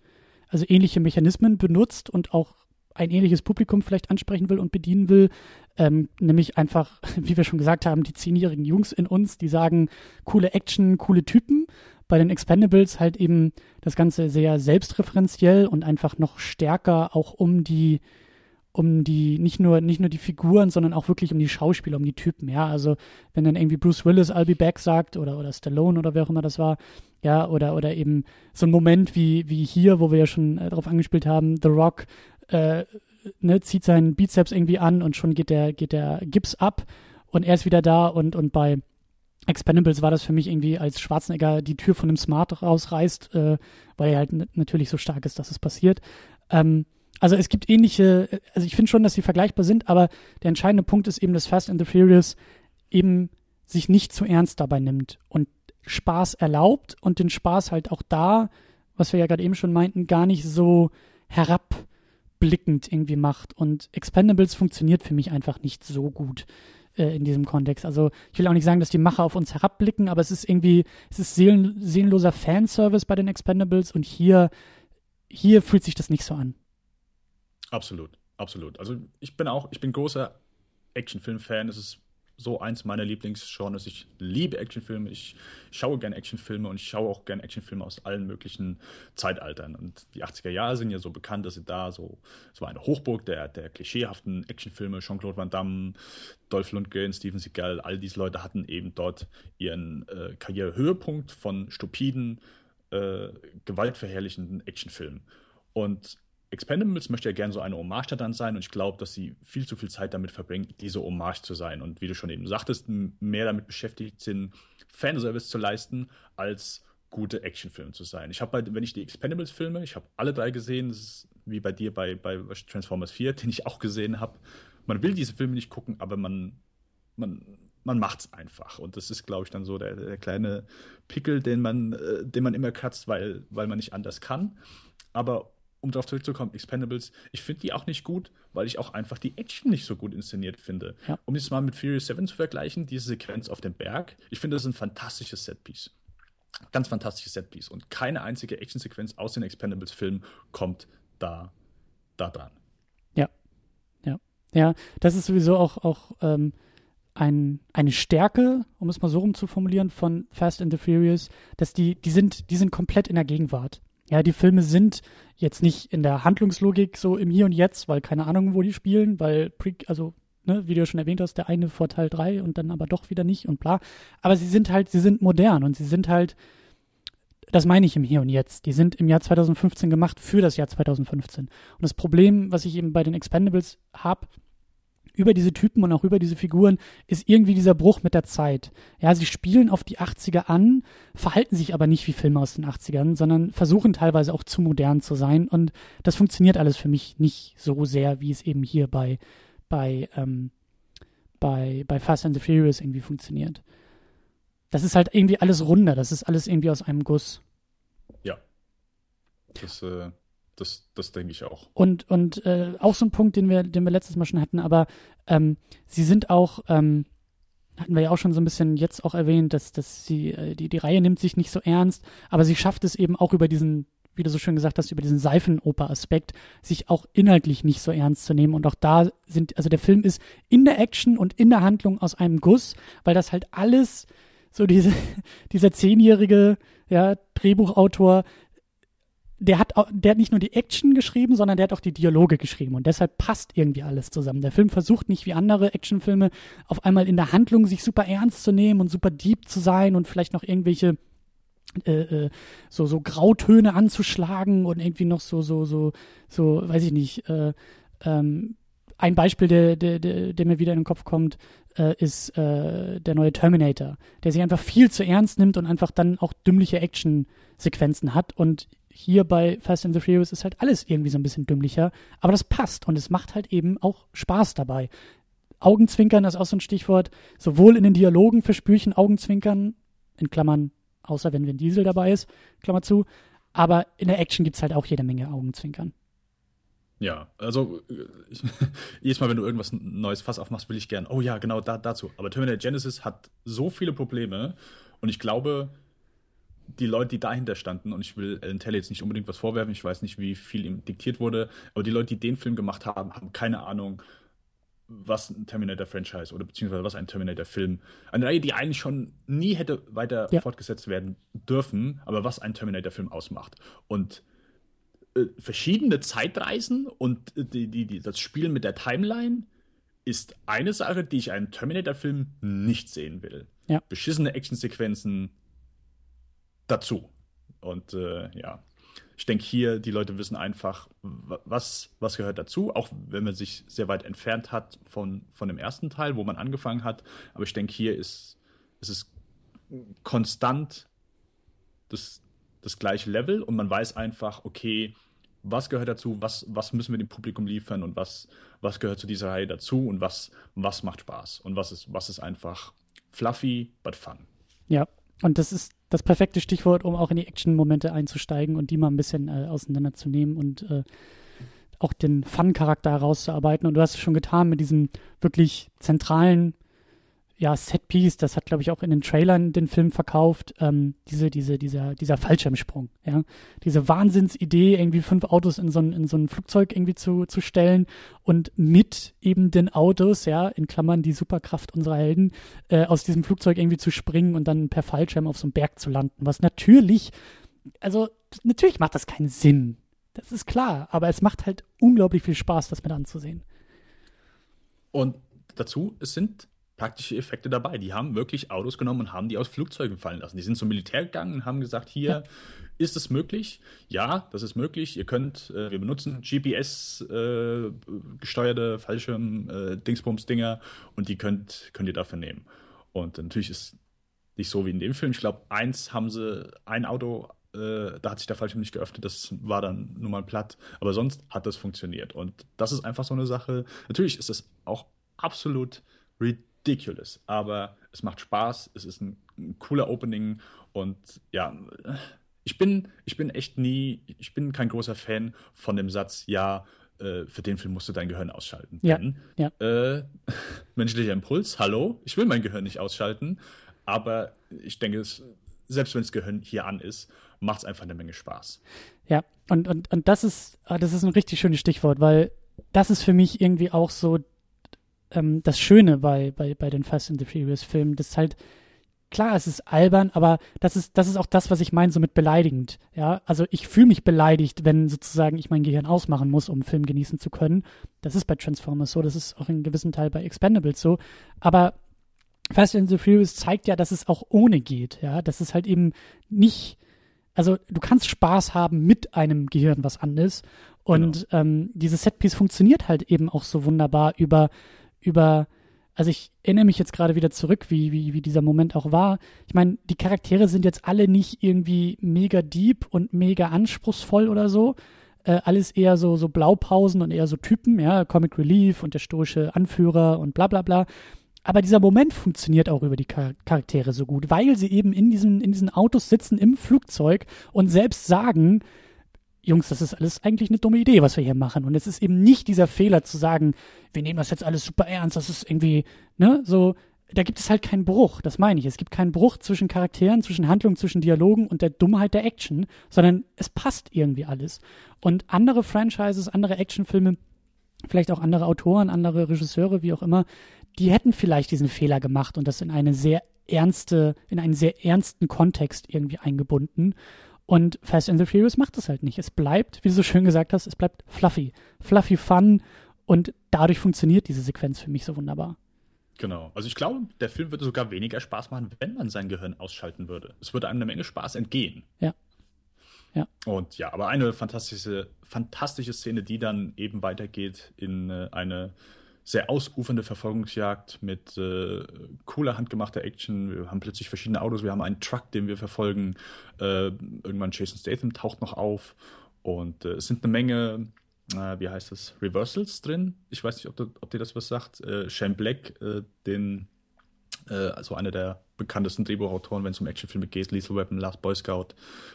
also ähnliche Mechanismen benutzt und auch ein ähnliches Publikum vielleicht ansprechen will und bedienen will, ähm, nämlich einfach, wie wir schon gesagt haben, die zehnjährigen Jungs in uns, die sagen, coole Action, coole Typen. Bei den Expendables halt eben das Ganze sehr selbstreferenziell und einfach noch stärker auch um die um die, nicht nur, nicht nur die Figuren, sondern auch wirklich um die Schauspieler, um die Typen, ja. Also wenn dann irgendwie Bruce Willis I'll be back sagt oder, oder Stallone oder wer auch immer das war, ja, oder, oder eben so ein Moment wie, wie hier, wo wir ja schon äh, darauf angespielt haben, The Rock äh, ne, zieht seinen Bizeps irgendwie an und schon geht der, geht der Gips ab und er ist wieder da und, und bei Expendables war das für mich irgendwie, als Schwarzenegger die Tür von einem Smart rausreißt, äh, weil er halt natürlich so stark ist, dass es passiert. Ähm, also es gibt ähnliche, also ich finde schon, dass sie vergleichbar sind, aber der entscheidende Punkt ist eben, dass Fast and the Furious eben sich nicht zu ernst dabei nimmt und Spaß erlaubt und den Spaß halt auch da, was wir ja gerade eben schon meinten, gar nicht so herabblickend irgendwie macht. Und Expendables funktioniert für mich einfach nicht so gut äh, in diesem Kontext. Also ich will auch nicht sagen, dass die Macher auf uns herabblicken, aber es ist irgendwie, es ist seelen, seelenloser Fanservice bei den Expendables und hier, hier fühlt sich das nicht so an. Absolut, absolut. Also ich bin auch, ich bin großer Actionfilm-Fan. Es ist so eins meiner Lieblingsgenres. Ich liebe Actionfilme. Ich schaue gerne Actionfilme und ich schaue auch gerne Actionfilme aus allen möglichen Zeitaltern. Und die 80er Jahre sind ja so bekannt, dass sie da so, es war eine Hochburg der, der klischeehaften Actionfilme. Jean-Claude Van Damme, Dolph Lundgren, Steven Seagal, all diese Leute hatten eben dort ihren äh, Karrierehöhepunkt von stupiden äh, gewaltverherrlichenden Actionfilm. Und Expendables möchte ja gerne so eine Hommage dann sein und ich glaube, dass sie viel zu viel Zeit damit verbringen, diese Hommage zu sein und wie du schon eben sagtest, mehr damit beschäftigt sind, Fanservice zu leisten, als gute Actionfilme zu sein. Ich habe halt, wenn ich die Expendables-Filme, ich habe alle drei gesehen, das ist wie bei dir bei, bei Transformers 4, den ich auch gesehen habe. Man will diese Filme nicht gucken, aber man, man, man macht's einfach. Und das ist, glaube ich, dann so der, der kleine Pickel, den man, äh, den man immer kratzt, weil, weil man nicht anders kann. Aber um darauf zurückzukommen, Expendables, ich finde die auch nicht gut, weil ich auch einfach die Action nicht so gut inszeniert finde. Ja. Um es mal mit Furious 7 zu vergleichen, diese Sequenz auf dem Berg, ich finde das ist ein fantastisches Setpiece. Ganz fantastisches Setpiece. Und keine einzige Actionsequenz aus den Expendables-Filmen kommt da, da dran. Ja. Ja. Ja, das ist sowieso auch, auch ähm, ein, eine Stärke, um es mal so rum zu formulieren, von Fast and the Furious, dass die, die sind, die sind komplett in der Gegenwart. Ja, die Filme sind jetzt nicht in der Handlungslogik so im Hier und Jetzt, weil keine Ahnung, wo die spielen, weil, Pre also, ne, wie du ja schon erwähnt hast, der eine vor Teil 3 und dann aber doch wieder nicht und bla. Aber sie sind halt, sie sind modern und sie sind halt, das meine ich im Hier und Jetzt. Die sind im Jahr 2015 gemacht für das Jahr 2015. Und das Problem, was ich eben bei den Expendables habe, über diese Typen und auch über diese Figuren ist irgendwie dieser Bruch mit der Zeit. Ja, sie spielen auf die 80er an, verhalten sich aber nicht wie Filme aus den 80ern, sondern versuchen teilweise auch zu modern zu sein. Und das funktioniert alles für mich nicht so sehr, wie es eben hier bei, bei, ähm, bei, bei Fast and the Furious irgendwie funktioniert. Das ist halt irgendwie alles runder, das ist alles irgendwie aus einem Guss. Ja. Das, äh, das, das denke ich auch. Und, und äh, auch so ein Punkt, den wir, den wir letztes Mal schon hatten, aber ähm, sie sind auch, ähm, hatten wir ja auch schon so ein bisschen jetzt auch erwähnt, dass, dass sie, äh, die, die Reihe nimmt sich nicht so ernst, aber sie schafft es eben auch über diesen, wie du so schön gesagt hast, über diesen Seifenoper-Aspekt, sich auch inhaltlich nicht so ernst zu nehmen. Und auch da sind, also der Film ist in der Action und in der Handlung aus einem Guss, weil das halt alles so diese, dieser zehnjährige ja, Drehbuchautor der hat, auch, der hat nicht nur die Action geschrieben, sondern der hat auch die Dialoge geschrieben. Und deshalb passt irgendwie alles zusammen. Der Film versucht nicht wie andere Actionfilme auf einmal in der Handlung sich super ernst zu nehmen und super deep zu sein und vielleicht noch irgendwelche äh, äh, so, so Grautöne anzuschlagen und irgendwie noch so, so, so, so, weiß ich nicht, äh, ähm, ein Beispiel, der, der, der, der, mir wieder in den Kopf kommt, äh, ist äh, der neue Terminator, der sich einfach viel zu ernst nimmt und einfach dann auch dümmliche Action-Sequenzen hat. Und hier bei Fast and the Furious ist halt alles irgendwie so ein bisschen dümmlicher, aber das passt und es macht halt eben auch Spaß dabei. Augenzwinkern ist auch so ein Stichwort. Sowohl in den Dialogen verspüre ich ein Augenzwinkern, in Klammern, außer wenn Vin Diesel dabei ist, Klammer zu, aber in der Action gibt es halt auch jede Menge Augenzwinkern. Ja, also ich, jedes Mal, wenn du irgendwas Neues Fass aufmachst, will ich gern, oh ja, genau da, dazu. Aber Terminator Genesis hat so viele Probleme und ich glaube, die Leute, die dahinter standen, und ich will Alan Taylor jetzt nicht unbedingt was vorwerfen, ich weiß nicht, wie viel ihm diktiert wurde, aber die Leute, die den Film gemacht haben, haben keine Ahnung, was ein Terminator-Franchise oder beziehungsweise was ein Terminator-Film, eine Reihe, die eigentlich schon nie hätte weiter ja. fortgesetzt werden dürfen, aber was ein Terminator-Film ausmacht. Und äh, verschiedene Zeitreisen und äh, die, die, die, das Spielen mit der Timeline ist eine Sache, die ich einem Terminator-Film nicht sehen will. Ja. Beschissene Actionsequenzen, dazu. Und äh, ja, ich denke hier, die Leute wissen einfach, was, was gehört dazu, auch wenn man sich sehr weit entfernt hat von, von dem ersten Teil, wo man angefangen hat. Aber ich denke, hier ist, ist es konstant das, das gleiche Level. Und man weiß einfach, okay, was gehört dazu, was, was müssen wir dem Publikum liefern? Und was, was gehört zu dieser Reihe dazu? Und was, was macht Spaß? Und was ist, was ist einfach fluffy, but fun. Ja, und das ist das perfekte Stichwort, um auch in die Action-Momente einzusteigen und die mal ein bisschen äh, auseinanderzunehmen und äh, auch den Fun-Charakter herauszuarbeiten. Und du hast es schon getan mit diesem wirklich zentralen ja, Setpiece, das hat, glaube ich, auch in den Trailern den Film verkauft, ähm, diese, diese, dieser, dieser Fallschirmsprung, ja. Diese Wahnsinnsidee, irgendwie fünf Autos in so ein, in so ein Flugzeug irgendwie zu, zu stellen und mit eben den Autos, ja, in Klammern die Superkraft unserer Helden, äh, aus diesem Flugzeug irgendwie zu springen und dann per Fallschirm auf so einem Berg zu landen, was natürlich, also natürlich macht das keinen Sinn. Das ist klar, aber es macht halt unglaublich viel Spaß, das mit anzusehen. Und dazu, es sind praktische Effekte dabei. Die haben wirklich Autos genommen und haben die aus Flugzeugen fallen lassen. Die sind zum Militär gegangen und haben gesagt, hier, ja. ist es möglich? Ja, das ist möglich. Ihr könnt, äh, wir benutzen GPS-gesteuerte äh, Fallschirm-Dingsbums-Dinger äh, und die könnt, könnt ihr dafür nehmen. Und natürlich ist nicht so wie in dem Film. Ich glaube, eins haben sie, ein Auto äh, da hat sich der Fallschirm nicht geöffnet, das war dann nur mal platt. Aber sonst hat das funktioniert. Und das ist einfach so eine Sache. Natürlich ist es auch absolut ridiculous, aber es macht Spaß, es ist ein, ein cooler Opening und ja, ich bin, ich bin echt nie, ich bin kein großer Fan von dem Satz, ja, äh, für den Film musst du dein Gehirn ausschalten. Ja, Denn, ja. Äh, menschlicher Impuls, hallo, ich will mein Gehirn nicht ausschalten, aber ich denke, es, selbst wenn das Gehirn hier an ist, macht es einfach eine Menge Spaß. Ja, und, und, und das ist, ah, das ist ein richtig schönes Stichwort, weil das ist für mich irgendwie auch so ähm, das Schöne bei, bei, bei den Fast and the Furious Filmen, das ist halt, klar, es ist albern, aber das ist, das ist auch das, was ich meine, so mit beleidigend. Ja, also ich fühle mich beleidigt, wenn sozusagen ich mein Gehirn ausmachen muss, um einen Film genießen zu können. Das ist bei Transformers so, das ist auch in gewissem Teil bei Expendables so. Aber Fast and the Furious zeigt ja, dass es auch ohne geht, ja, dass es halt eben nicht, also du kannst Spaß haben mit einem Gehirn, was an ist. Und genau. ähm, dieses Setpiece funktioniert halt eben auch so wunderbar über, über, also ich erinnere mich jetzt gerade wieder zurück, wie, wie, wie dieser Moment auch war. Ich meine, die Charaktere sind jetzt alle nicht irgendwie mega deep und mega anspruchsvoll oder so. Äh, alles eher so, so Blaupausen und eher so Typen, ja, Comic Relief und der stoische Anführer und bla bla bla. Aber dieser Moment funktioniert auch über die Charaktere so gut, weil sie eben in diesen, in diesen Autos sitzen im Flugzeug und selbst sagen, Jungs, das ist alles eigentlich eine dumme Idee, was wir hier machen. Und es ist eben nicht dieser Fehler zu sagen, wir nehmen das jetzt alles super ernst, das ist irgendwie, ne, so, da gibt es halt keinen Bruch, das meine ich. Es gibt keinen Bruch zwischen Charakteren, zwischen Handlungen, zwischen Dialogen und der Dummheit der Action, sondern es passt irgendwie alles. Und andere Franchises, andere Actionfilme, vielleicht auch andere Autoren, andere Regisseure, wie auch immer, die hätten vielleicht diesen Fehler gemacht und das in eine sehr ernste, in einen sehr ernsten Kontext irgendwie eingebunden. Und Fast and the Furious macht das halt nicht. Es bleibt, wie du so schön gesagt hast, es bleibt fluffy. Fluffy Fun und dadurch funktioniert diese Sequenz für mich so wunderbar. Genau. Also ich glaube, der Film würde sogar weniger Spaß machen, wenn man sein Gehirn ausschalten würde. Es würde einem eine Menge Spaß entgehen. Ja. Ja. Und ja, aber eine fantastische, fantastische Szene, die dann eben weitergeht in äh, eine sehr ausufernde Verfolgungsjagd mit äh, cooler handgemachter Action. Wir haben plötzlich verschiedene Autos, wir haben einen Truck, den wir verfolgen. Äh, irgendwann Jason Statham taucht noch auf und äh, es sind eine Menge, äh, wie heißt das, Reversals drin. Ich weiß nicht, ob, du, ob dir das was sagt. Äh, Shane Black, äh, den äh, also einer der bekanntesten Drehbuchautoren, wenn es um Actionfilme geht, Lethal Weapon, Last Boy Scout,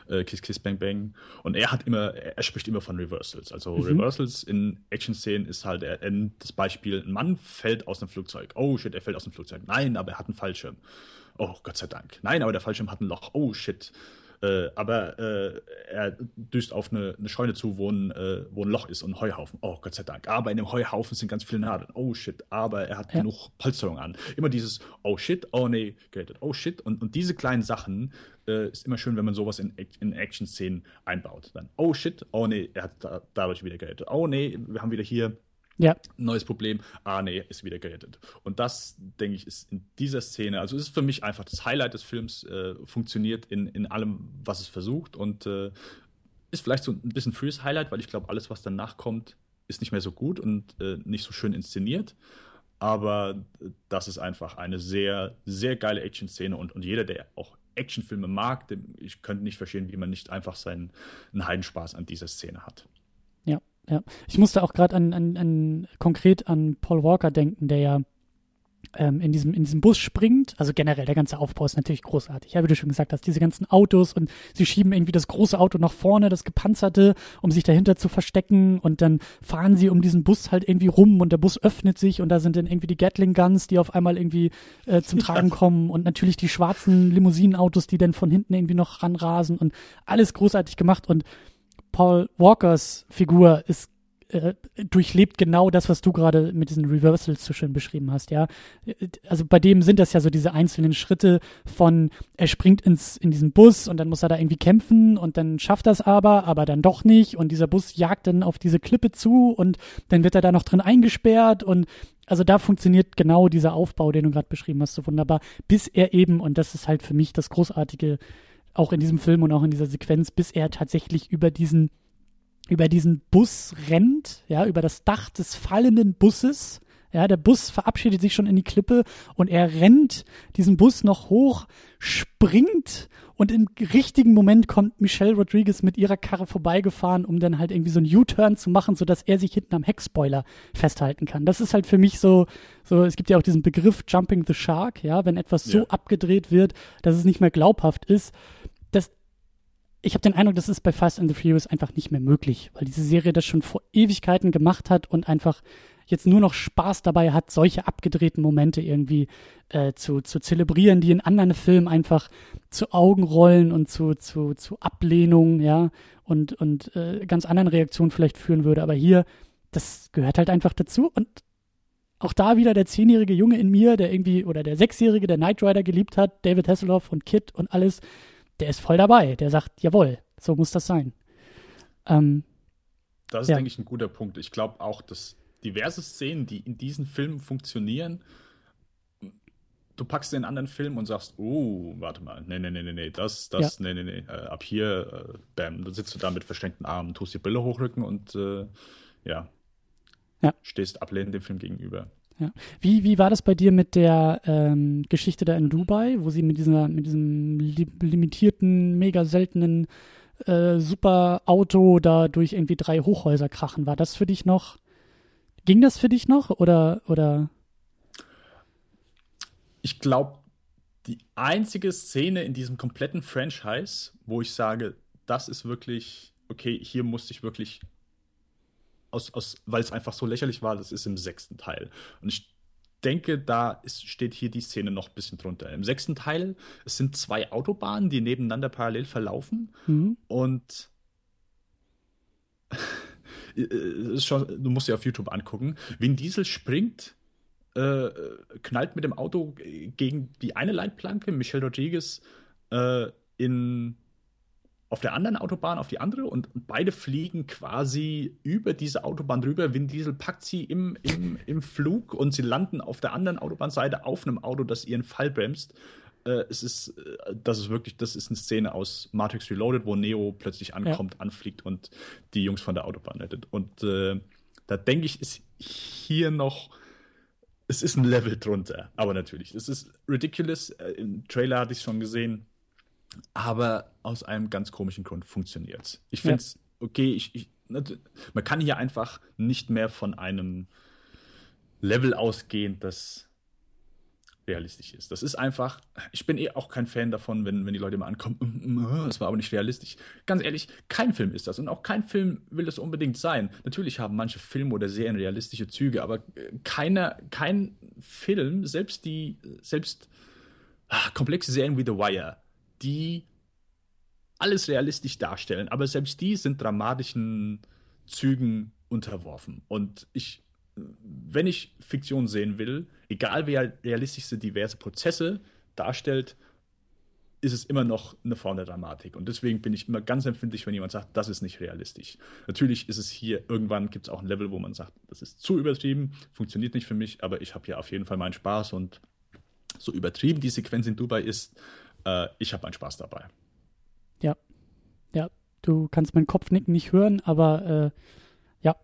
äh, Kiss Kiss Bang Bang. Und er hat immer, er spricht immer von Reversals. Also mhm. Reversals in Action-Szenen ist halt er, er, das Beispiel, ein Mann fällt aus einem Flugzeug. Oh shit, er fällt aus dem Flugzeug. Nein, aber er hat einen Fallschirm. Oh, Gott sei Dank. Nein, aber der Fallschirm hat ein Loch. Oh shit. Äh, aber äh, er düst auf eine, eine Scheune zu, wo ein, äh, wo ein Loch ist und ein Heuhaufen. Oh, Gott sei Dank. Aber in dem Heuhaufen sind ganz viele Nadeln. Oh shit. Aber er hat ja. genug Polsterung an. Immer dieses Oh shit, oh nee, gerettet. Oh shit. Und, und diese kleinen Sachen äh, ist immer schön, wenn man sowas in, in Action-Szenen einbaut. Dann Oh shit, oh nee, er hat da, dadurch wieder gerettet. Oh nee, wir haben wieder hier ja. Neues Problem. Ah, nee, ist wieder gerettet. Und das, denke ich, ist in dieser Szene, also ist für mich einfach das Highlight des Films, äh, funktioniert in, in allem, was es versucht und äh, ist vielleicht so ein bisschen frühes Highlight, weil ich glaube, alles, was danach kommt, ist nicht mehr so gut und äh, nicht so schön inszeniert. Aber das ist einfach eine sehr, sehr geile Action-Szene und, und jeder, der auch Actionfilme mag, dem, ich könnte nicht verstehen, wie man nicht einfach seinen Heidenspaß an dieser Szene hat. Ja, ich musste auch gerade an, an, an konkret an Paul Walker denken, der ja ähm, in, diesem, in diesem Bus springt. Also generell, der ganze Aufbau ist natürlich großartig. Ja, wie du schon gesagt hast, diese ganzen Autos und sie schieben irgendwie das große Auto nach vorne, das gepanzerte, um sich dahinter zu verstecken. Und dann fahren sie um diesen Bus halt irgendwie rum und der Bus öffnet sich und da sind dann irgendwie die Gatling Guns, die auf einmal irgendwie äh, zum Tragen kommen. Und natürlich die schwarzen Limousinenautos, die dann von hinten irgendwie noch ranrasen und alles großartig gemacht. Und Paul Walkers Figur ist äh, durchlebt genau das, was du gerade mit diesen Reversals so schön beschrieben hast, ja. Also bei dem sind das ja so diese einzelnen Schritte von, er springt ins, in diesen Bus und dann muss er da irgendwie kämpfen und dann schafft das aber, aber dann doch nicht und dieser Bus jagt dann auf diese Klippe zu und dann wird er da noch drin eingesperrt und also da funktioniert genau dieser Aufbau, den du gerade beschrieben hast, so wunderbar, bis er eben, und das ist halt für mich das Großartige, auch in diesem Film und auch in dieser Sequenz, bis er tatsächlich über diesen über diesen Bus rennt, ja, über das Dach des fallenden Busses. Ja, der Bus verabschiedet sich schon in die Klippe und er rennt diesen Bus noch hoch, springt und im richtigen Moment kommt Michelle Rodriguez mit ihrer Karre vorbeigefahren, um dann halt irgendwie so einen U-Turn zu machen, sodass er sich hinten am Heckspoiler festhalten kann. Das ist halt für mich so, so, es gibt ja auch diesen Begriff Jumping the Shark, ja, wenn etwas so ja. abgedreht wird, dass es nicht mehr glaubhaft ist. Das, ich habe den Eindruck, das ist bei Fast and the Furious einfach nicht mehr möglich, weil diese Serie das schon vor Ewigkeiten gemacht hat und einfach jetzt nur noch Spaß dabei hat, solche abgedrehten Momente irgendwie äh, zu, zu zelebrieren, die in anderen Filmen einfach zu Augenrollen und zu, zu, zu Ablehnung, ja, und, und äh, ganz anderen Reaktionen vielleicht führen würde. Aber hier, das gehört halt einfach dazu und auch da wieder der zehnjährige Junge in mir, der irgendwie, oder der sechsjährige, der Knight Rider geliebt hat, David Hasselhoff und Kid und alles, der ist voll dabei. Der sagt, jawohl, so muss das sein. Ähm, das ist, ja. denke ich, ein guter Punkt. Ich glaube auch, dass diverse Szenen, die in diesen Filmen funktionieren, du packst den anderen Film und sagst, oh, warte mal, nee, nee, nee, nee, nee, das, das, ja. nee, nee, nee, äh, ab hier, äh, bam, dann sitzt du da mit verschränkten Armen, tust die Brille hochrücken und äh, ja, ja, stehst ablehnend dem Film gegenüber. Ja. Wie, wie war das bei dir mit der ähm, Geschichte da in Dubai, wo sie mit, dieser, mit diesem li limitierten, mega seltenen äh, super Auto da durch irgendwie drei Hochhäuser krachen? War das für dich noch, ging das für dich noch oder, oder? Ich glaube, die einzige Szene in diesem kompletten Franchise, wo ich sage, das ist wirklich, okay, hier musste ich wirklich aus, aus, weil es einfach so lächerlich war, das ist im sechsten Teil. Und ich denke, da ist, steht hier die Szene noch ein bisschen drunter. Im sechsten Teil, es sind zwei Autobahnen, die nebeneinander parallel verlaufen. Mhm. Und schon, du musst dir auf YouTube angucken. Vin Diesel springt, äh, knallt mit dem Auto gegen die eine Leitplanke, Michelle Rodriguez äh, in auf der anderen Autobahn auf die andere und, beide fliegen quasi über diese Autobahn drüber. Vin Diesel packt sie im, im, im Flug und sie landen auf der anderen Autobahnseite auf einem Auto, das ihren Fall bremst. Äh, es ist, äh, das ist wirklich, das ist eine Szene aus Matrix Reloaded, wo Neo plötzlich ankommt, ja. anfliegt und die Jungs von der Autobahn rettet. Und äh, da denke ich, ist hier noch es ist ein Level drunter, aber natürlich, es ist ridiculous. Äh, Im Trailer hatte ich es schon gesehen aber aus einem ganz komischen Grund funktioniert es. Ich finde es ja. okay, ich, ich, man kann hier einfach nicht mehr von einem Level ausgehen, das realistisch ist. Das ist einfach, ich bin eh auch kein Fan davon, wenn, wenn die Leute mal ankommen, mm, mm, das war aber nicht realistisch. Ganz ehrlich, kein Film ist das und auch kein Film will das unbedingt sein. Natürlich haben manche Filme oder Serien realistische Züge, aber keiner, kein Film, selbst die, selbst ach, komplexe Serien wie The Wire, die alles realistisch darstellen, aber selbst die sind dramatischen Zügen unterworfen. Und ich, wenn ich Fiktion sehen will, egal wer realistischste diverse Prozesse darstellt, ist es immer noch eine Form der Dramatik. Und deswegen bin ich immer ganz empfindlich, wenn jemand sagt, das ist nicht realistisch. Natürlich ist es hier, irgendwann gibt es auch ein Level, wo man sagt, das ist zu übertrieben, funktioniert nicht für mich, aber ich habe hier auf jeden Fall meinen Spaß und so übertrieben die Sequenz in Dubai ist, äh, ich habe meinen Spaß dabei. Ja, ja, du kannst meinen Kopfnicken nicht hören, aber äh, ja,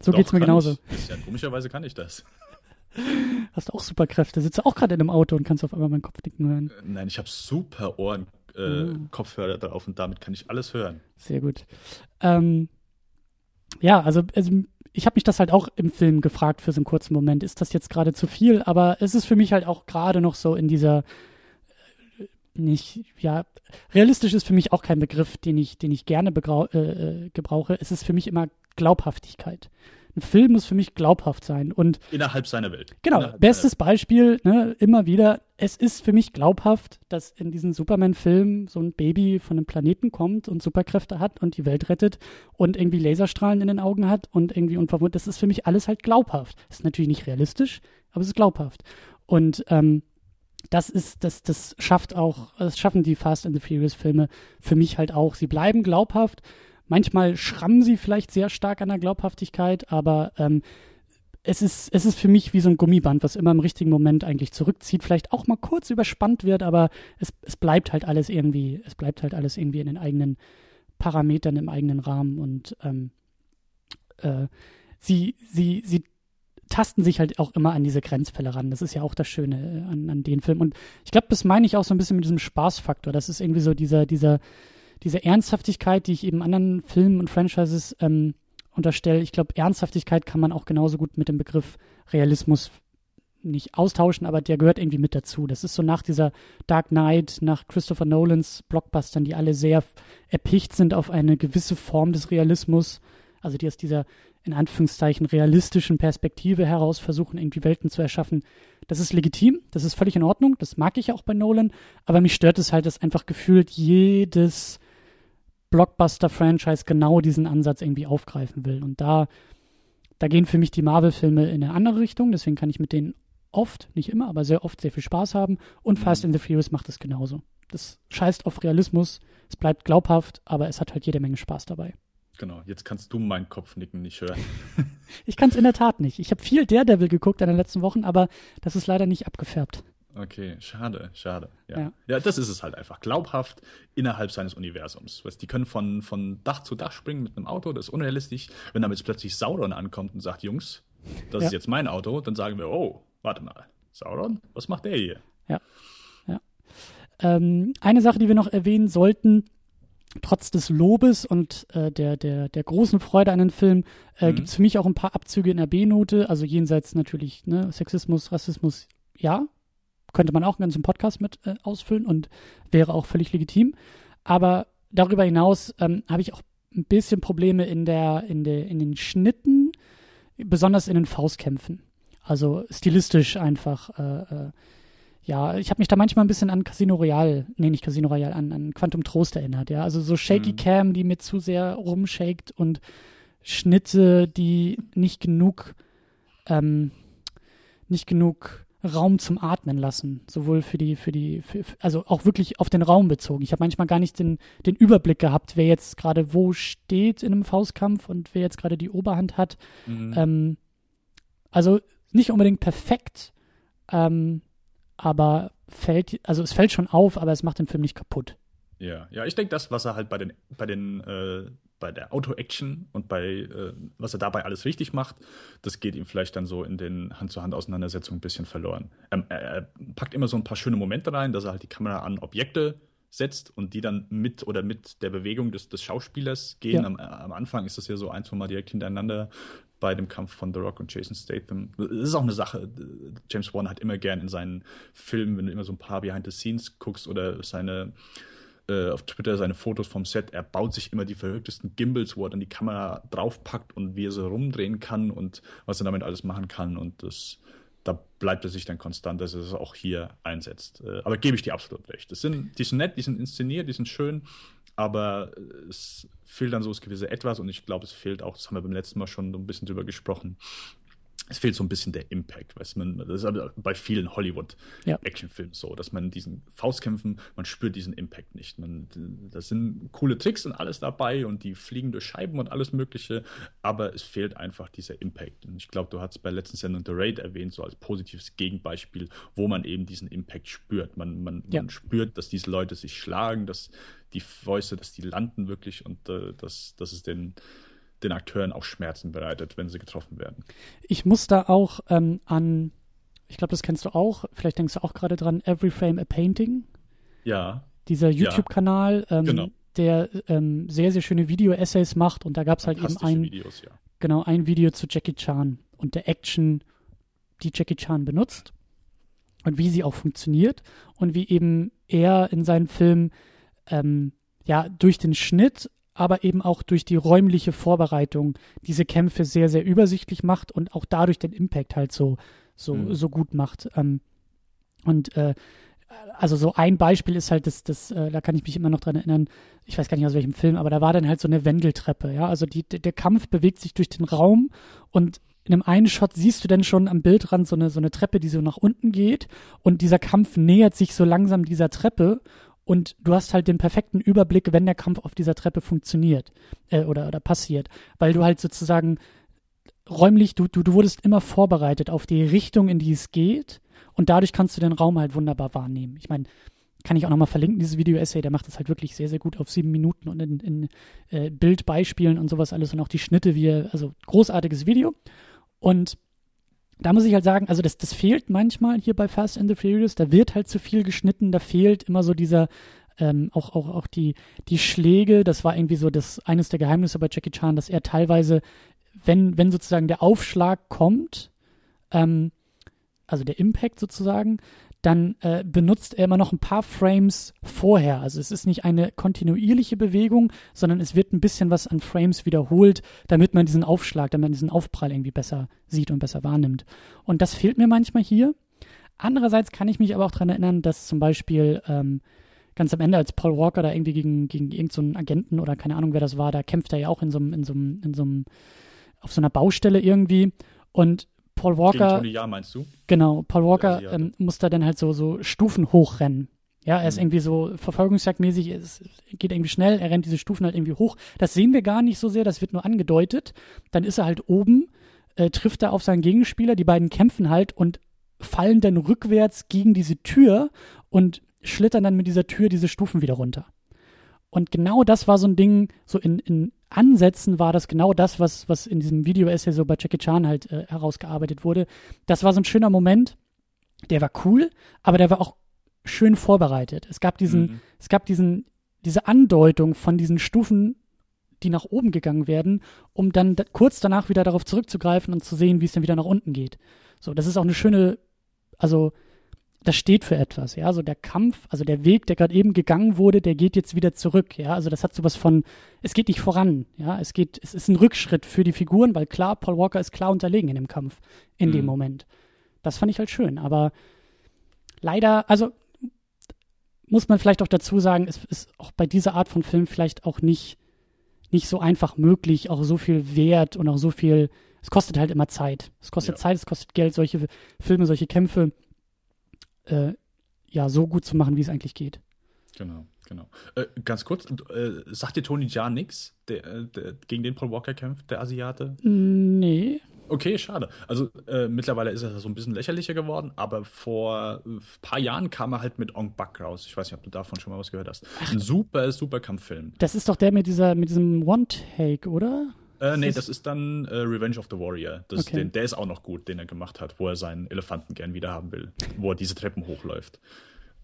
so geht es mir genauso. Ich. Ja, komischerweise kann ich das. Hast du auch Superkräfte? Sitzt du auch gerade in einem Auto und kannst auf einmal meinen Kopfnicken hören? Äh, nein, ich habe super Ohren, äh, oh. Kopfhörer drauf und damit kann ich alles hören. Sehr gut. Ähm, ja, also, also ich habe mich das halt auch im Film gefragt für so einen kurzen Moment. Ist das jetzt gerade zu viel? Aber es ist für mich halt auch gerade noch so in dieser nicht, ja, realistisch ist für mich auch kein Begriff, den ich, den ich gerne äh, äh, gebrauche. Es ist für mich immer Glaubhaftigkeit. ein Film muss für mich glaubhaft sein. Und innerhalb seiner Welt. Genau, innerhalb bestes Beispiel, ne, immer wieder, es ist für mich glaubhaft, dass in diesem Superman-Film so ein Baby von einem Planeten kommt und Superkräfte hat und die Welt rettet und irgendwie Laserstrahlen in den Augen hat und irgendwie unverwundet. Das ist für mich alles halt glaubhaft. Das ist natürlich nicht realistisch, aber es ist glaubhaft. Und ähm, das ist, das, das schafft auch, das schaffen die Fast and the Furious Filme für mich halt auch. Sie bleiben glaubhaft. Manchmal schrammen sie vielleicht sehr stark an der Glaubhaftigkeit, aber ähm, es ist, es ist für mich wie so ein Gummiband, was immer im richtigen Moment eigentlich zurückzieht, vielleicht auch mal kurz überspannt wird, aber es, es bleibt halt alles irgendwie, es bleibt halt alles irgendwie in den eigenen Parametern, im eigenen Rahmen und ähm, äh, sie, sie, sie tasten sich halt auch immer an diese Grenzfälle ran. Das ist ja auch das Schöne äh, an, an den Film. Und ich glaube, das meine ich auch so ein bisschen mit diesem Spaßfaktor. Das ist irgendwie so dieser, dieser, diese Ernsthaftigkeit, die ich eben anderen Filmen und Franchises ähm, unterstelle. Ich glaube, Ernsthaftigkeit kann man auch genauso gut mit dem Begriff Realismus nicht austauschen, aber der gehört irgendwie mit dazu. Das ist so nach dieser Dark Knight, nach Christopher Nolans Blockbustern, die alle sehr erpicht sind auf eine gewisse Form des Realismus, also die aus dieser in Anführungszeichen realistischen Perspektive heraus versuchen, irgendwie Welten zu erschaffen. Das ist legitim, das ist völlig in Ordnung, das mag ich auch bei Nolan, aber mich stört es halt, dass einfach gefühlt jedes Blockbuster-Franchise genau diesen Ansatz irgendwie aufgreifen will. Und da, da gehen für mich die Marvel-Filme in eine andere Richtung, deswegen kann ich mit denen oft, nicht immer, aber sehr oft sehr viel Spaß haben. Und Fast mhm. and the Furious macht es genauso. Das scheißt auf Realismus, es bleibt glaubhaft, aber es hat halt jede Menge Spaß dabei. Genau, jetzt kannst du meinen Kopfnicken nicht hören. ich kann es in der Tat nicht. Ich habe viel Daredevil geguckt in den letzten Wochen, aber das ist leider nicht abgefärbt. Okay, schade, schade. Ja. ja. Ja. das ist es halt einfach. Glaubhaft innerhalb seines Universums. Weißt, die können von, von Dach zu Dach springen mit einem Auto, das ist unrealistisch. Wenn damit plötzlich Sauron ankommt und sagt, Jungs, das ja. ist jetzt mein Auto, dann sagen wir, oh, warte mal, Sauron, was macht der hier? Ja, ja. Ähm, eine Sache, die wir noch erwähnen sollten, trotz des Lobes und äh, der, der, der großen Freude an den Film äh, mhm. gibt es für mich auch ein paar Abzüge in der B-Note, also jenseits natürlich ne, Sexismus, Rassismus, ja, könnte man auch einen ganzen Podcast mit äh, ausfüllen und wäre auch völlig legitim. Aber darüber hinaus ähm, habe ich auch ein bisschen Probleme in, der, in, der, in den Schnitten, besonders in den Faustkämpfen. Also stilistisch einfach äh, äh ja, ich habe mich da manchmal ein bisschen an Casino Royale, nee, nicht Casino Royale, an, an Quantum Trost erinnert, ja. Also so Shaky mhm. Cam, die mir zu sehr rumshakt und Schnitte, die nicht genug, ähm, nicht genug Raum zum Atmen lassen, sowohl für die, für die, für, also auch wirklich auf den Raum bezogen. Ich habe manchmal gar nicht den, den Überblick gehabt, wer jetzt gerade wo steht in einem Faustkampf und wer jetzt gerade die Oberhand hat. Mhm. Ähm, also nicht unbedingt perfekt, ähm, aber fällt, also es fällt schon auf, aber es macht den Film nicht kaputt. Ja, ja, ich denke, das, was er halt bei den, bei den, äh, bei der Auto-Action und bei, äh, was er dabei alles richtig macht, das geht ihm vielleicht dann so in den Hand-zu-Hand-Auseinandersetzungen ein bisschen verloren. Ähm, er packt immer so ein paar schöne Momente rein, dass er halt die Kamera an Objekte setzt und die dann mit oder mit der Bewegung des, des Schauspielers gehen. Ja. Am, am, Anfang ist das ja so ein, zwei Mal direkt hintereinander bei dem Kampf von The Rock und Jason Statham. Das ist auch eine Sache. James Wan hat immer gern in seinen Filmen, wenn du immer so ein paar Behind the Scenes guckst oder seine äh, auf Twitter seine Fotos vom Set, er baut sich immer die verrücktesten Gimbals, wo er dann die Kamera draufpackt und wie er sie rumdrehen kann und was er damit alles machen kann. Und das, da bleibt er sich dann konstant, dass er es auch hier einsetzt. Äh, aber gebe ich dir absolut recht. Das sind, die sind nett, die sind inszeniert, die sind schön, aber es fehlt dann so das gewisse Etwas und ich glaube, es fehlt auch, das haben wir beim letzten Mal schon so ein bisschen drüber gesprochen, es fehlt so ein bisschen der Impact, weiß man, das ist bei vielen Hollywood-Actionfilmen ja. so, dass man diesen Faustkämpfen, man spürt diesen Impact nicht. Man, das sind coole Tricks und alles dabei und die fliegen durch Scheiben und alles Mögliche, aber es fehlt einfach dieser Impact. Und ich glaube, du hast bei letzten Sendung The Raid erwähnt, so als positives Gegenbeispiel, wo man eben diesen Impact spürt. Man, man, ja. man spürt, dass diese Leute sich schlagen, dass die Fäuste, dass die landen wirklich und äh, dass, dass es den den Akteuren auch Schmerzen bereitet, wenn sie getroffen werden. Ich muss da auch ähm, an, ich glaube, das kennst du auch, vielleicht denkst du auch gerade dran, Every Frame a Painting. Ja. Dieser YouTube-Kanal, ähm, genau. der ähm, sehr, sehr schöne Video-Essays macht und da gab es halt eben ein, Videos, ja. genau, ein Video zu Jackie Chan und der Action, die Jackie Chan benutzt und wie sie auch funktioniert und wie eben er in seinen Filmen ähm, ja durch den Schnitt aber eben auch durch die räumliche Vorbereitung diese Kämpfe sehr, sehr übersichtlich macht und auch dadurch den Impact halt so, so, mhm. so gut macht. Ähm, und äh, also so ein Beispiel ist halt das, das äh, da kann ich mich immer noch dran erinnern, ich weiß gar nicht aus welchem Film, aber da war dann halt so eine Wendeltreppe, ja, also die, der Kampf bewegt sich durch den Raum und in einem einen Shot siehst du dann schon am Bildrand so eine, so eine Treppe, die so nach unten geht und dieser Kampf nähert sich so langsam dieser Treppe und du hast halt den perfekten Überblick, wenn der Kampf auf dieser Treppe funktioniert äh, oder, oder passiert, weil du halt sozusagen räumlich, du, du, du wurdest immer vorbereitet auf die Richtung, in die es geht und dadurch kannst du den Raum halt wunderbar wahrnehmen. Ich meine, kann ich auch nochmal verlinken, dieses Video-Essay, der macht das halt wirklich sehr, sehr gut auf sieben Minuten und in, in äh, Bildbeispielen und sowas alles und auch die Schnitte, wie also großartiges Video. Und da muss ich halt sagen, also das, das fehlt manchmal hier bei Fast and the Furious, da wird halt zu viel geschnitten, da fehlt immer so dieser, ähm, auch, auch, auch die, die Schläge, das war irgendwie so das eines der Geheimnisse bei Jackie Chan, dass er teilweise, wenn, wenn sozusagen der Aufschlag kommt, ähm, also der Impact sozusagen, dann äh, benutzt er immer noch ein paar Frames vorher. Also es ist nicht eine kontinuierliche Bewegung, sondern es wird ein bisschen was an Frames wiederholt, damit man diesen Aufschlag, damit man diesen Aufprall irgendwie besser sieht und besser wahrnimmt. Und das fehlt mir manchmal hier. Andererseits kann ich mich aber auch daran erinnern, dass zum Beispiel ähm, ganz am Ende, als Paul Walker da irgendwie gegen, gegen irgendeinen so Agenten oder keine Ahnung, wer das war, da kämpft er ja auch in so einem, in so einem, in so einem, auf so einer Baustelle irgendwie. Und Paul Walker. Gegen Tony Jahr meinst du? Genau, Paul Walker ähm, muss da dann halt so, so Stufen hochrennen. Ja, er ist mhm. irgendwie so verfolgungsjagdmäßig, es geht irgendwie schnell, er rennt diese Stufen halt irgendwie hoch. Das sehen wir gar nicht so sehr, das wird nur angedeutet. Dann ist er halt oben, äh, trifft er auf seinen Gegenspieler, die beiden kämpfen halt und fallen dann rückwärts gegen diese Tür und schlittern dann mit dieser Tür diese Stufen wieder runter. Und genau das war so ein Ding, so in, in Ansätzen war das genau das, was, was in diesem Video-Essay so bei Jackie Chan halt äh, herausgearbeitet wurde. Das war so ein schöner Moment, der war cool, aber der war auch schön vorbereitet. Es gab diesen, mhm. es gab diesen, diese Andeutung von diesen Stufen, die nach oben gegangen werden, um dann da, kurz danach wieder darauf zurückzugreifen und zu sehen, wie es dann wieder nach unten geht. So, das ist auch eine schöne, also das steht für etwas, ja. Also der Kampf, also der Weg, der gerade eben gegangen wurde, der geht jetzt wieder zurück, ja. Also das hat sowas von, es geht nicht voran, ja. Es geht, es ist ein Rückschritt für die Figuren, weil klar, Paul Walker ist klar unterlegen in dem Kampf, in mhm. dem Moment. Das fand ich halt schön, aber leider, also muss man vielleicht auch dazu sagen, es ist auch bei dieser Art von Film vielleicht auch nicht, nicht so einfach möglich, auch so viel Wert und auch so viel, es kostet halt immer Zeit. Es kostet ja. Zeit, es kostet Geld, solche Filme, solche Kämpfe äh, ja so gut zu machen, wie es eigentlich geht. Genau, genau. Äh, ganz kurz, äh, sagt dir Tony Jaa nichts, der, äh, der, gegen den Paul Walker kämpft, der Asiate? Nee. Okay, schade. Also äh, mittlerweile ist er so ein bisschen lächerlicher geworden, aber vor ein äh, paar Jahren kam er halt mit Ong Bak raus. Ich weiß nicht, ob du davon schon mal was gehört hast. Ach, ein super, super Kampffilm. Das ist doch der mit dieser, mit diesem One-Take, oder? Äh, nee, das ist dann äh, Revenge of the Warrior. Das, okay. den, der ist auch noch gut, den er gemacht hat, wo er seinen Elefanten gern wieder haben will, wo er diese Treppen hochläuft.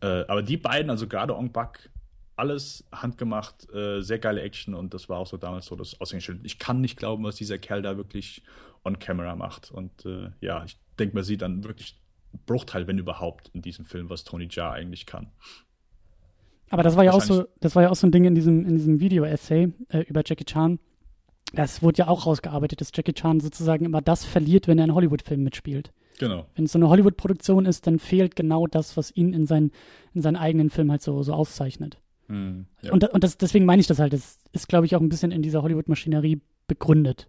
Äh, aber die beiden, also gerade Ong Bak, alles handgemacht, äh, sehr geile Action und das war auch so damals so das Aushängeschild. Ich kann nicht glauben, was dieser Kerl da wirklich on camera macht. Und äh, ja, ich denke, man sieht dann wirklich Bruchteil, wenn überhaupt, in diesem Film, was Tony Jaa eigentlich kann. Aber das war ja auch so, das war ja auch so ein Ding in diesem, in diesem Video-Essay äh, über Jackie Chan das wurde ja auch rausgearbeitet, dass Jackie Chan sozusagen immer das verliert, wenn er in Hollywood-Filmen mitspielt. Genau. Wenn es so eine Hollywood-Produktion ist, dann fehlt genau das, was ihn in, sein, in seinen eigenen Film halt so, so auszeichnet. Mm, ja. Und, und das, deswegen meine ich das halt. Das ist, glaube ich, auch ein bisschen in dieser Hollywood-Maschinerie begründet,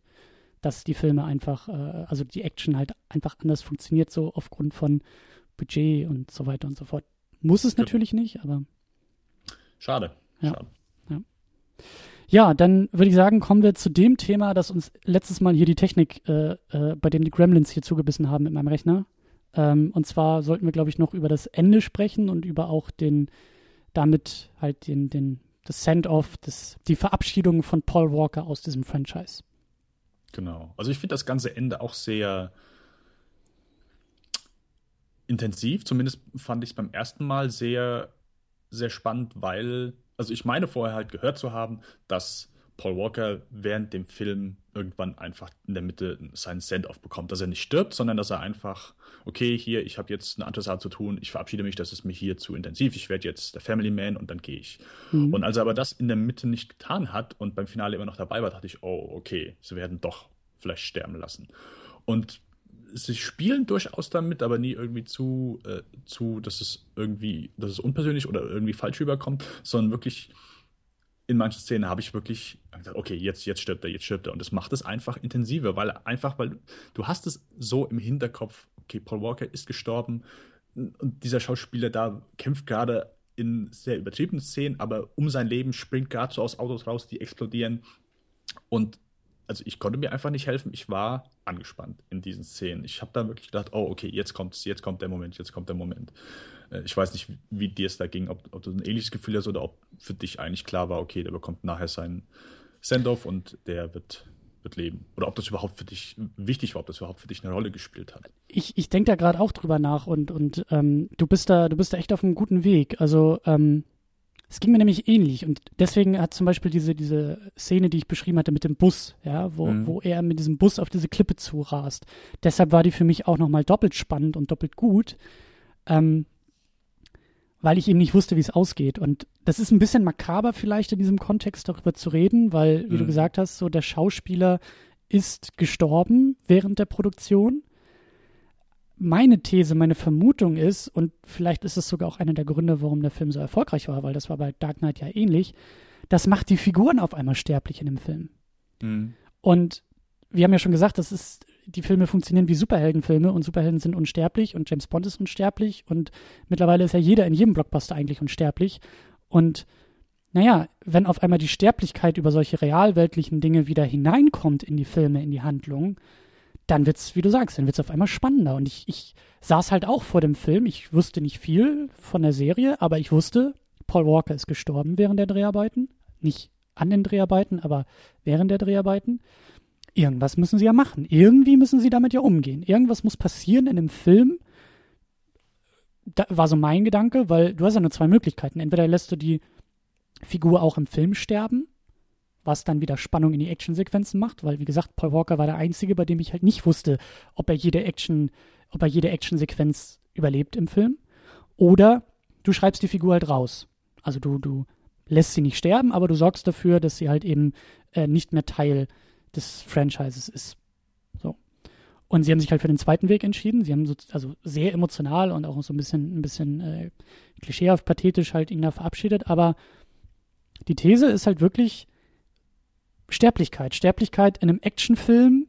dass die Filme einfach, äh, also die Action halt einfach anders funktioniert, so aufgrund von Budget und so weiter und so fort. Muss es natürlich nicht, aber. Schade. Ja. Schade. Ja. Ja, dann würde ich sagen, kommen wir zu dem Thema, das uns letztes Mal hier die Technik, äh, äh, bei dem die Gremlins hier zugebissen haben mit meinem Rechner. Ähm, und zwar sollten wir, glaube ich, noch über das Ende sprechen und über auch den, damit halt den, den, das Send-off, die Verabschiedung von Paul Walker aus diesem Franchise. Genau. Also ich finde das ganze Ende auch sehr intensiv. Zumindest fand ich es beim ersten Mal sehr, sehr spannend, weil also ich meine vorher halt gehört zu haben, dass Paul Walker während dem Film irgendwann einfach in der Mitte seinen Send-off bekommt, dass er nicht stirbt, sondern dass er einfach, okay, hier, ich habe jetzt eine andere Sache zu tun, ich verabschiede mich, das ist mir hier zu intensiv, ich werde jetzt der Family Man und dann gehe ich. Mhm. Und als er aber das in der Mitte nicht getan hat und beim Finale immer noch dabei war, dachte ich, oh, okay, sie werden doch vielleicht sterben lassen. Und sie spielen durchaus damit, aber nie irgendwie zu, äh, zu, dass es irgendwie, dass es unpersönlich oder irgendwie falsch rüberkommt, sondern wirklich in manchen Szenen habe ich wirklich gesagt, okay, jetzt, jetzt stirbt er, jetzt stirbt er. Und das macht es einfach intensiver, weil einfach, weil du hast es so im Hinterkopf, okay, Paul Walker ist gestorben und dieser Schauspieler da kämpft gerade in sehr übertriebenen Szenen, aber um sein Leben springt gerade so aus Autos raus, die explodieren. Und also ich konnte mir einfach nicht helfen. Ich war angespannt in diesen Szenen. Ich habe da wirklich gedacht, oh, okay, jetzt kommt's, jetzt kommt der Moment, jetzt kommt der Moment. Äh, ich weiß nicht, wie dir es da ging, ob, ob, du ein ähnliches Gefühl hast oder ob für dich eigentlich klar war, okay, der bekommt nachher seinen Send-off und der wird, wird leben. Oder ob das überhaupt für dich wichtig war, ob das überhaupt für dich eine Rolle gespielt hat. Ich, ich denke da gerade auch drüber nach und, und ähm, du bist da, du bist da echt auf einem guten Weg. Also ähm, es ging mir nämlich ähnlich und deswegen hat zum Beispiel diese, diese Szene, die ich beschrieben hatte mit dem Bus, ja, wo, mhm. wo er mit diesem Bus auf diese Klippe zurast. Deshalb war die für mich auch nochmal doppelt spannend und doppelt gut, ähm, weil ich eben nicht wusste, wie es ausgeht. Und das ist ein bisschen makaber vielleicht in diesem Kontext darüber zu reden, weil, wie mhm. du gesagt hast, so der Schauspieler ist gestorben während der Produktion meine These, meine Vermutung ist, und vielleicht ist es sogar auch einer der Gründe, warum der Film so erfolgreich war, weil das war bei Dark Knight ja ähnlich, das macht die Figuren auf einmal sterblich in dem Film. Mhm. Und wir haben ja schon gesagt, das ist, die Filme funktionieren wie Superheldenfilme und Superhelden sind unsterblich und James Bond ist unsterblich und mittlerweile ist ja jeder in jedem Blockbuster eigentlich unsterblich. Und naja, wenn auf einmal die Sterblichkeit über solche realweltlichen Dinge wieder hineinkommt in die Filme, in die Handlung, dann wird's, wie du sagst, dann wird's auf einmal spannender. Und ich, ich saß halt auch vor dem Film. Ich wusste nicht viel von der Serie, aber ich wusste, Paul Walker ist gestorben während der Dreharbeiten. Nicht an den Dreharbeiten, aber während der Dreharbeiten. Irgendwas müssen sie ja machen. Irgendwie müssen sie damit ja umgehen. Irgendwas muss passieren in dem Film. Da war so mein Gedanke, weil du hast ja nur zwei Möglichkeiten. Entweder lässt du die Figur auch im Film sterben was dann wieder Spannung in die Actionsequenzen macht, weil wie gesagt, Paul Walker war der einzige, bei dem ich halt nicht wusste, ob er jede Action, ob er jede Actionsequenz überlebt im Film. Oder du schreibst die Figur halt raus. Also du, du lässt sie nicht sterben, aber du sorgst dafür, dass sie halt eben äh, nicht mehr Teil des Franchises ist. So. Und sie haben sich halt für den zweiten Weg entschieden. Sie haben so, also sehr emotional und auch so ein bisschen, ein bisschen äh, klischeehaft, pathetisch halt ihn da verabschiedet. Aber die These ist halt wirklich, Sterblichkeit. Sterblichkeit in einem Actionfilm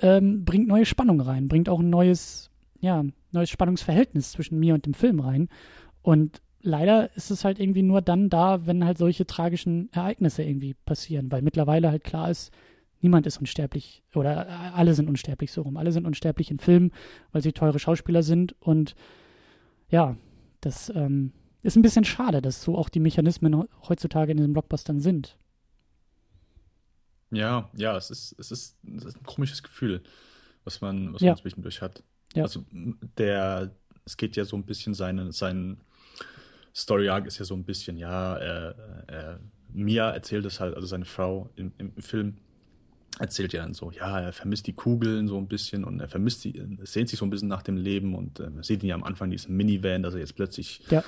ähm, bringt neue Spannung rein, bringt auch ein neues, ja, neues Spannungsverhältnis zwischen mir und dem Film rein. Und leider ist es halt irgendwie nur dann da, wenn halt solche tragischen Ereignisse irgendwie passieren, weil mittlerweile halt klar ist, niemand ist unsterblich oder äh, alle sind unsterblich so rum. Alle sind unsterblich in Filmen, weil sie teure Schauspieler sind und ja, das ähm, ist ein bisschen schade, dass so auch die Mechanismen heutzutage in diesen Blockbustern sind. Ja, ja, es ist, es ist, es ist ein komisches Gefühl, was man, was ja. man zwischendurch hat. Ja. Also der, es geht ja so ein bisschen seine, sein Story Arc ist ja so ein bisschen, ja, äh, äh, Mia erzählt es halt, also seine Frau im, im Film erzählt ja dann so, ja, er vermisst die Kugeln so ein bisschen und er vermisst die, sehnt sich so ein bisschen nach dem Leben und äh, man sieht ihn ja am Anfang diesen Minivan, dass er jetzt plötzlich ja.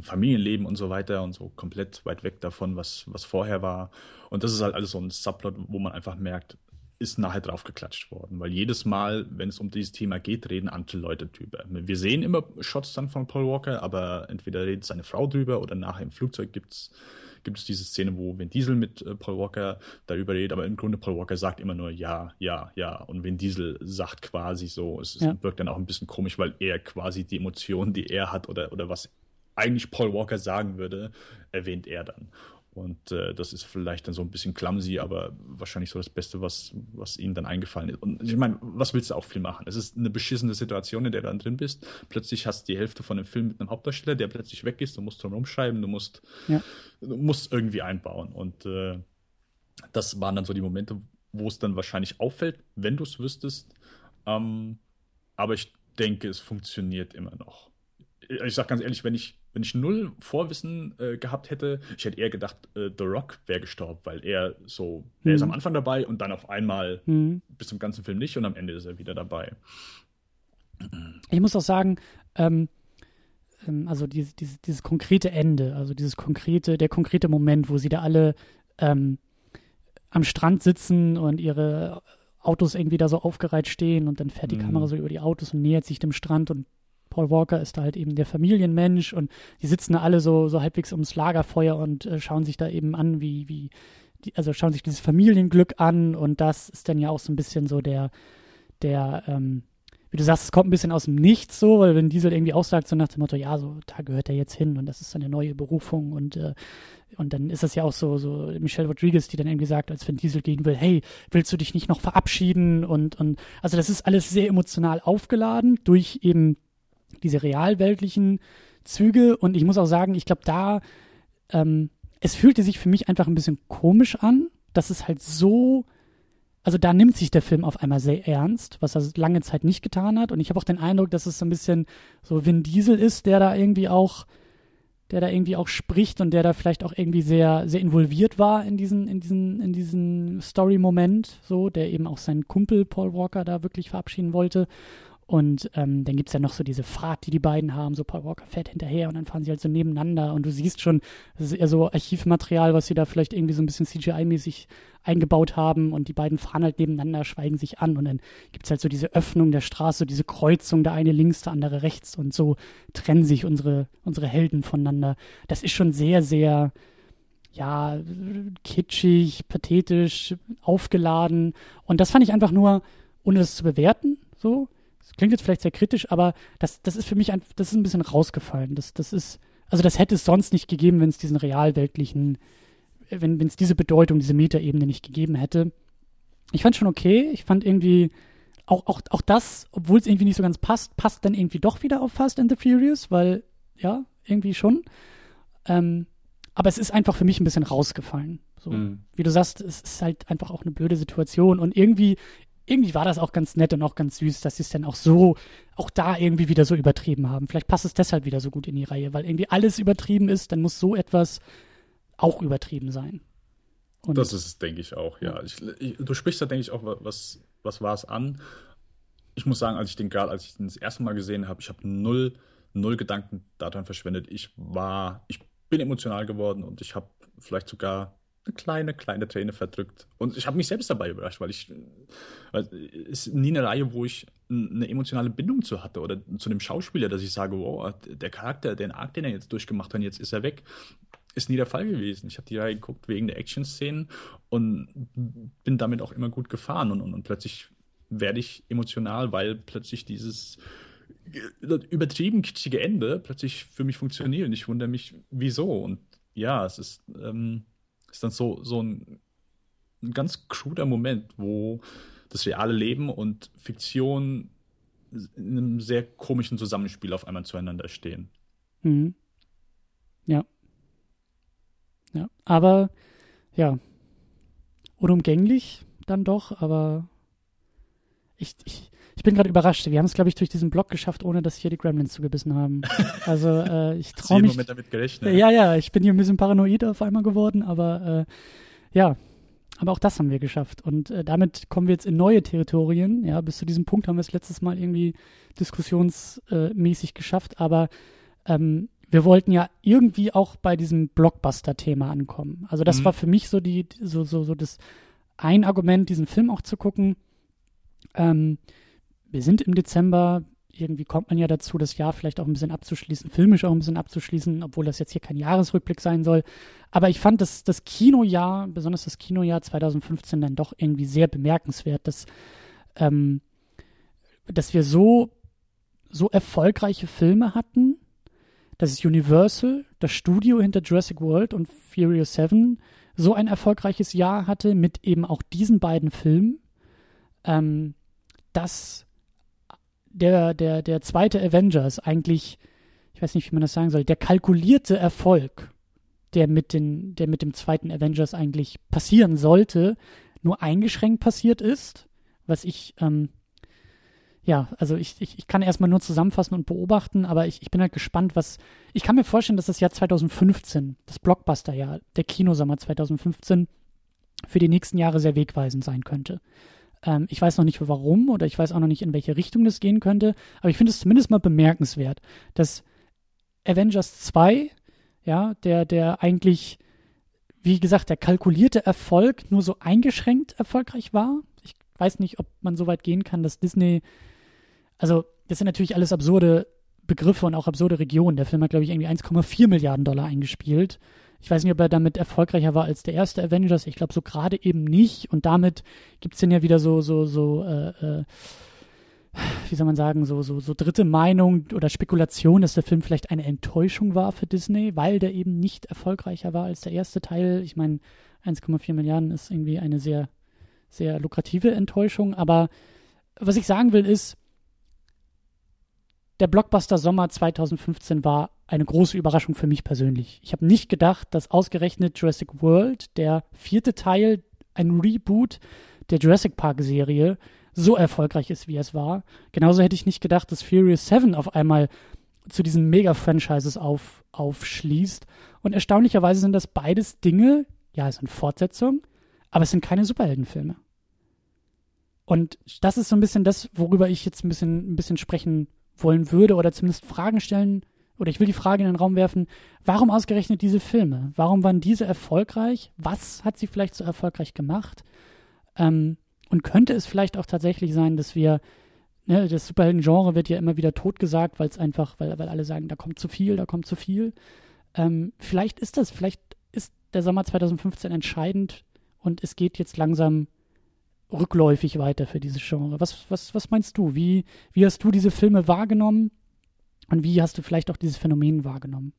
Familienleben und so weiter und so komplett weit weg davon, was, was vorher war. Und das ist halt alles so ein Subplot, wo man einfach merkt, ist nachher draufgeklatscht worden. Weil jedes Mal, wenn es um dieses Thema geht, reden andere Leute drüber. Wir sehen immer Shots dann von Paul Walker, aber entweder redet seine Frau drüber oder nachher im Flugzeug gibt's gibt es diese Szene, wo Vin Diesel mit äh, Paul Walker darüber redet, aber im Grunde Paul Walker sagt immer nur ja, ja, ja. Und Vin Diesel sagt quasi so, es, ja. wirkt dann auch ein bisschen komisch, weil er quasi die Emotionen, die er hat oder, oder was eigentlich Paul Walker sagen würde, erwähnt er dann. Und äh, das ist vielleicht dann so ein bisschen clumsy, aber wahrscheinlich so das Beste, was, was ihnen dann eingefallen ist. Und ich meine, was willst du auch viel machen? Es ist eine beschissene Situation, in der du dann drin bist. Plötzlich hast du die Hälfte von dem Film mit einem Hauptdarsteller, der plötzlich weg ist. Du musst drum rumschreiben, du musst, ja. du musst irgendwie einbauen. Und äh, das waren dann so die Momente, wo es dann wahrscheinlich auffällt, wenn du es wüsstest. Ähm, aber ich denke, es funktioniert immer noch. Ich sag ganz ehrlich, wenn ich wenn ich null Vorwissen äh, gehabt hätte, ich hätte eher gedacht, äh, The Rock wäre gestorben, weil er so, er ist am Anfang dabei und dann auf einmal Mhm. bis zum ganzen Film nicht und am Ende ist er wieder dabei. Ich muss auch sagen, ähm, ähm, also dieses, dieses, dieses konkrete Ende, also dieses konkrete, der konkrete Moment, wo sie da alle ähm, am Strand sitzen und ihre Autos irgendwie da so aufgereiht stehen und dann fährt die Mhm. Kamera so über die Autos und nähert sich dem Strand und Paul Walker ist da halt eben der Familienmensch und die sitzen da alle so, so halbwegs ums Lagerfeuer und äh, schauen sich da eben an, wie, wie, die, also schauen sich dieses Familienglück an und das ist dann ja auch so ein bisschen so der, der, ähm, wie du sagst, es kommt ein bisschen aus dem Nichts so, weil wenn Diesel irgendwie aussagt, so nach dem Motto, ja, so, da gehört er jetzt hin und das ist seine neue Berufung und, äh, und dann ist es ja auch so, so Michelle Rodriguez, die dann irgendwie sagt, als wenn Diesel gehen will, hey, willst du dich nicht noch verabschieden und, und, also das ist alles sehr emotional aufgeladen durch eben diese realweltlichen Züge und ich muss auch sagen, ich glaube, da, ähm, es fühlte sich für mich einfach ein bisschen komisch an, dass es halt so, also da nimmt sich der Film auf einmal sehr ernst, was er lange Zeit nicht getan hat. Und ich habe auch den Eindruck, dass es so ein bisschen so Vin Diesel ist, der da irgendwie auch, der da irgendwie auch spricht und der da vielleicht auch irgendwie sehr, sehr involviert war in diesen, in diesen, in diesen Story-Moment, so, der eben auch seinen Kumpel Paul Walker da wirklich verabschieden wollte. Und ähm, dann gibt's ja noch so diese Fahrt, die die beiden haben. So Paul Walker fährt hinterher und dann fahren sie halt so nebeneinander. Und du siehst schon, das ist eher so Archivmaterial, was sie da vielleicht irgendwie so ein bisschen CGI-mäßig eingebaut haben. Und die beiden fahren halt nebeneinander, schweigen sich an. Und dann gibt's halt so diese Öffnung der Straße, diese Kreuzung, der eine links, der andere rechts. Und so trennen sich unsere, unsere Helden voneinander. Das ist schon sehr, sehr, ja, kitschig, pathetisch, aufgeladen. Und das fand ich einfach nur, ohne das zu bewerten, so. Das klingt jetzt vielleicht sehr kritisch, aber das, das ist für mich ein, das ist ein bisschen rausgefallen. Das, das ist, also das hätte es sonst nicht gegeben, wenn es diesen realweltlichen, wenn es diese Bedeutung, diese Metaebene nicht gegeben hätte. Ich fand schon okay. Ich fand irgendwie auch, auch, auch das, obwohl es irgendwie nicht so ganz passt, passt dann irgendwie doch wieder auf Fast and the Furious, weil, ja, irgendwie schon. Ähm, aber es ist einfach für mich ein bisschen rausgefallen. So, Mhm. wie du sagst, es ist halt einfach auch eine blöde Situation und irgendwie, irgendwie war das auch ganz nett und auch ganz süß, dass sie es dann auch so, auch da irgendwie wieder so übertrieben haben. Vielleicht passt es deshalb wieder so gut in die Reihe, weil irgendwie alles übertrieben ist, dann muss so etwas auch übertrieben sein. Und Das ist es, denke ich auch, ja. Ich, ich, du sprichst da, denke ich, auch wa- was, was war es an. Ich muss sagen, als ich den gerade, als ich den das erste Mal gesehen habe, ich habe null, null Gedanken daran verschwendet. Ich war, ich bin emotional geworden und ich habe vielleicht sogar eine kleine, kleine Träne verdrückt. Und ich habe mich selbst dabei überrascht, weil ich, weil es ist nie eine Reihe, wo ich eine emotionale Bindung zu hatte oder zu dem Schauspieler, dass ich sage, wow, der Charakter, den Arc, den er jetzt durchgemacht hat, jetzt ist er weg ist nie der Fall gewesen. Ich habe die Reihe geguckt wegen der Action-Szenen und bin damit auch immer gut gefahren. Und, und, und plötzlich werde ich emotional, weil plötzlich dieses übertrieben kitschige Ende plötzlich für mich funktioniert. Und ich wundere mich, wieso. Und ja, es ist, ähm, ist dann so, so ein, ein ganz kruder Moment, wo das reale Leben und Fiktion in einem sehr komischen Zusammenspiel auf einmal zueinander stehen. Mhm. Ja. Ja, aber ja, unumgänglich dann doch, aber ich, ich, ich bin gerade überrascht. Wir haben es, glaube ich, durch diesen Blog geschafft, ohne dass hier die Gremlins zugebissen haben. Also äh, ich traue mich. Moment damit gerechnet? Ja, ja, ich bin hier ein bisschen paranoid auf einmal geworden, aber äh, ja, aber auch das haben wir geschafft. Und äh, damit kommen wir jetzt in neue Territorien. Ja, bis zu diesem Punkt haben wir es letztes Mal irgendwie diskussionsmäßig geschafft, aber ähm, wir wollten ja irgendwie auch bei diesem Blockbuster-Thema ankommen. Also das Mhm. war für mich so die, so, so, so das ein Argument, diesen Film auch zu gucken. Ähm, wir sind im Dezember, irgendwie kommt man ja dazu, das Jahr vielleicht auch ein bisschen abzuschließen, filmisch auch ein bisschen abzuschließen, obwohl das jetzt hier kein Jahresrückblick sein soll. Aber ich fand das, das Kinojahr, besonders das Kinojahr 2015, dann doch irgendwie sehr bemerkenswert, dass, ähm, dass wir so, so erfolgreiche Filme hatten, dass Universal, das Studio hinter Jurassic World und Furious 7, so ein erfolgreiches Jahr hatte mit eben auch diesen beiden Filmen, ähm, dass der, der, der zweite Avengers eigentlich, ich weiß nicht, wie man das sagen soll, der kalkulierte Erfolg, der mit, den, der mit dem zweiten Avengers eigentlich passieren sollte, nur eingeschränkt passiert ist, was ich ähm, ja, also ich, ich, ich kann erstmal nur zusammenfassen und beobachten, aber ich, ich bin halt gespannt, was. Ich kann mir vorstellen, dass das Jahr 2015, das Blockbuster-Jahr, der Kinosommer 2015, für die nächsten Jahre sehr wegweisend sein könnte. Ähm, ich weiß noch nicht warum oder ich weiß auch noch nicht, in welche Richtung das gehen könnte, aber ich finde es zumindest mal bemerkenswert, dass Avengers 2, ja, der, der eigentlich, wie gesagt, der kalkulierte Erfolg nur so eingeschränkt erfolgreich war. Ich weiß nicht, ob man so weit gehen kann, dass Disney, also das sind natürlich alles absurde Begriffe und auch absurde Regionen. Der Film hat, glaube ich, irgendwie 1,4 Milliarden Dollar eingespielt. Ich weiß nicht, ob er damit erfolgreicher war als der erste Avengers. Ich glaube so gerade eben nicht. Und damit gibt es dann ja wieder so, so, so, äh, äh, wie soll man sagen, so, so, so dritte Meinung oder Spekulation, dass der Film vielleicht eine Enttäuschung war für Disney, weil der eben nicht erfolgreicher war als der erste Teil. Ich meine, 1,4 Milliarden ist irgendwie eine sehr, sehr lukrative Enttäuschung. Aber was ich sagen will, ist, der Blockbuster Sommer 2015 war eine große Überraschung für mich persönlich. Ich habe nicht gedacht, dass ausgerechnet Jurassic World, der vierte Teil, ein Reboot der Jurassic Park Serie, so erfolgreich ist, wie es war. Genauso hätte ich nicht gedacht, dass Furious 7 auf einmal zu diesen Mega-Franchises auf, aufschließt. Und erstaunlicherweise sind das beides Dinge, ja, es sind Fortsetzungen, aber es sind keine Superheldenfilme. Und das ist so ein bisschen das, worüber ich jetzt ein bisschen, ein bisschen sprechen wollen würde oder zumindest Fragen stellen oder ich will die Frage in den Raum werfen, warum ausgerechnet diese Filme? Warum waren diese erfolgreich? Was hat sie vielleicht so erfolgreich gemacht? Ähm, und könnte es vielleicht auch tatsächlich sein, dass wir, ne, das Superhelden-Genre wird ja immer wieder totgesagt, weil es einfach, weil, weil alle sagen, da kommt zu viel, da kommt zu viel. Ähm, vielleicht ist das, vielleicht ist der Sommer 2015 entscheidend und es geht jetzt langsam rückläufig weiter für dieses Genre. Was, was, was meinst du? Wie, wie hast du diese Filme wahrgenommen und wie hast du vielleicht auch dieses Phänomen wahrgenommen?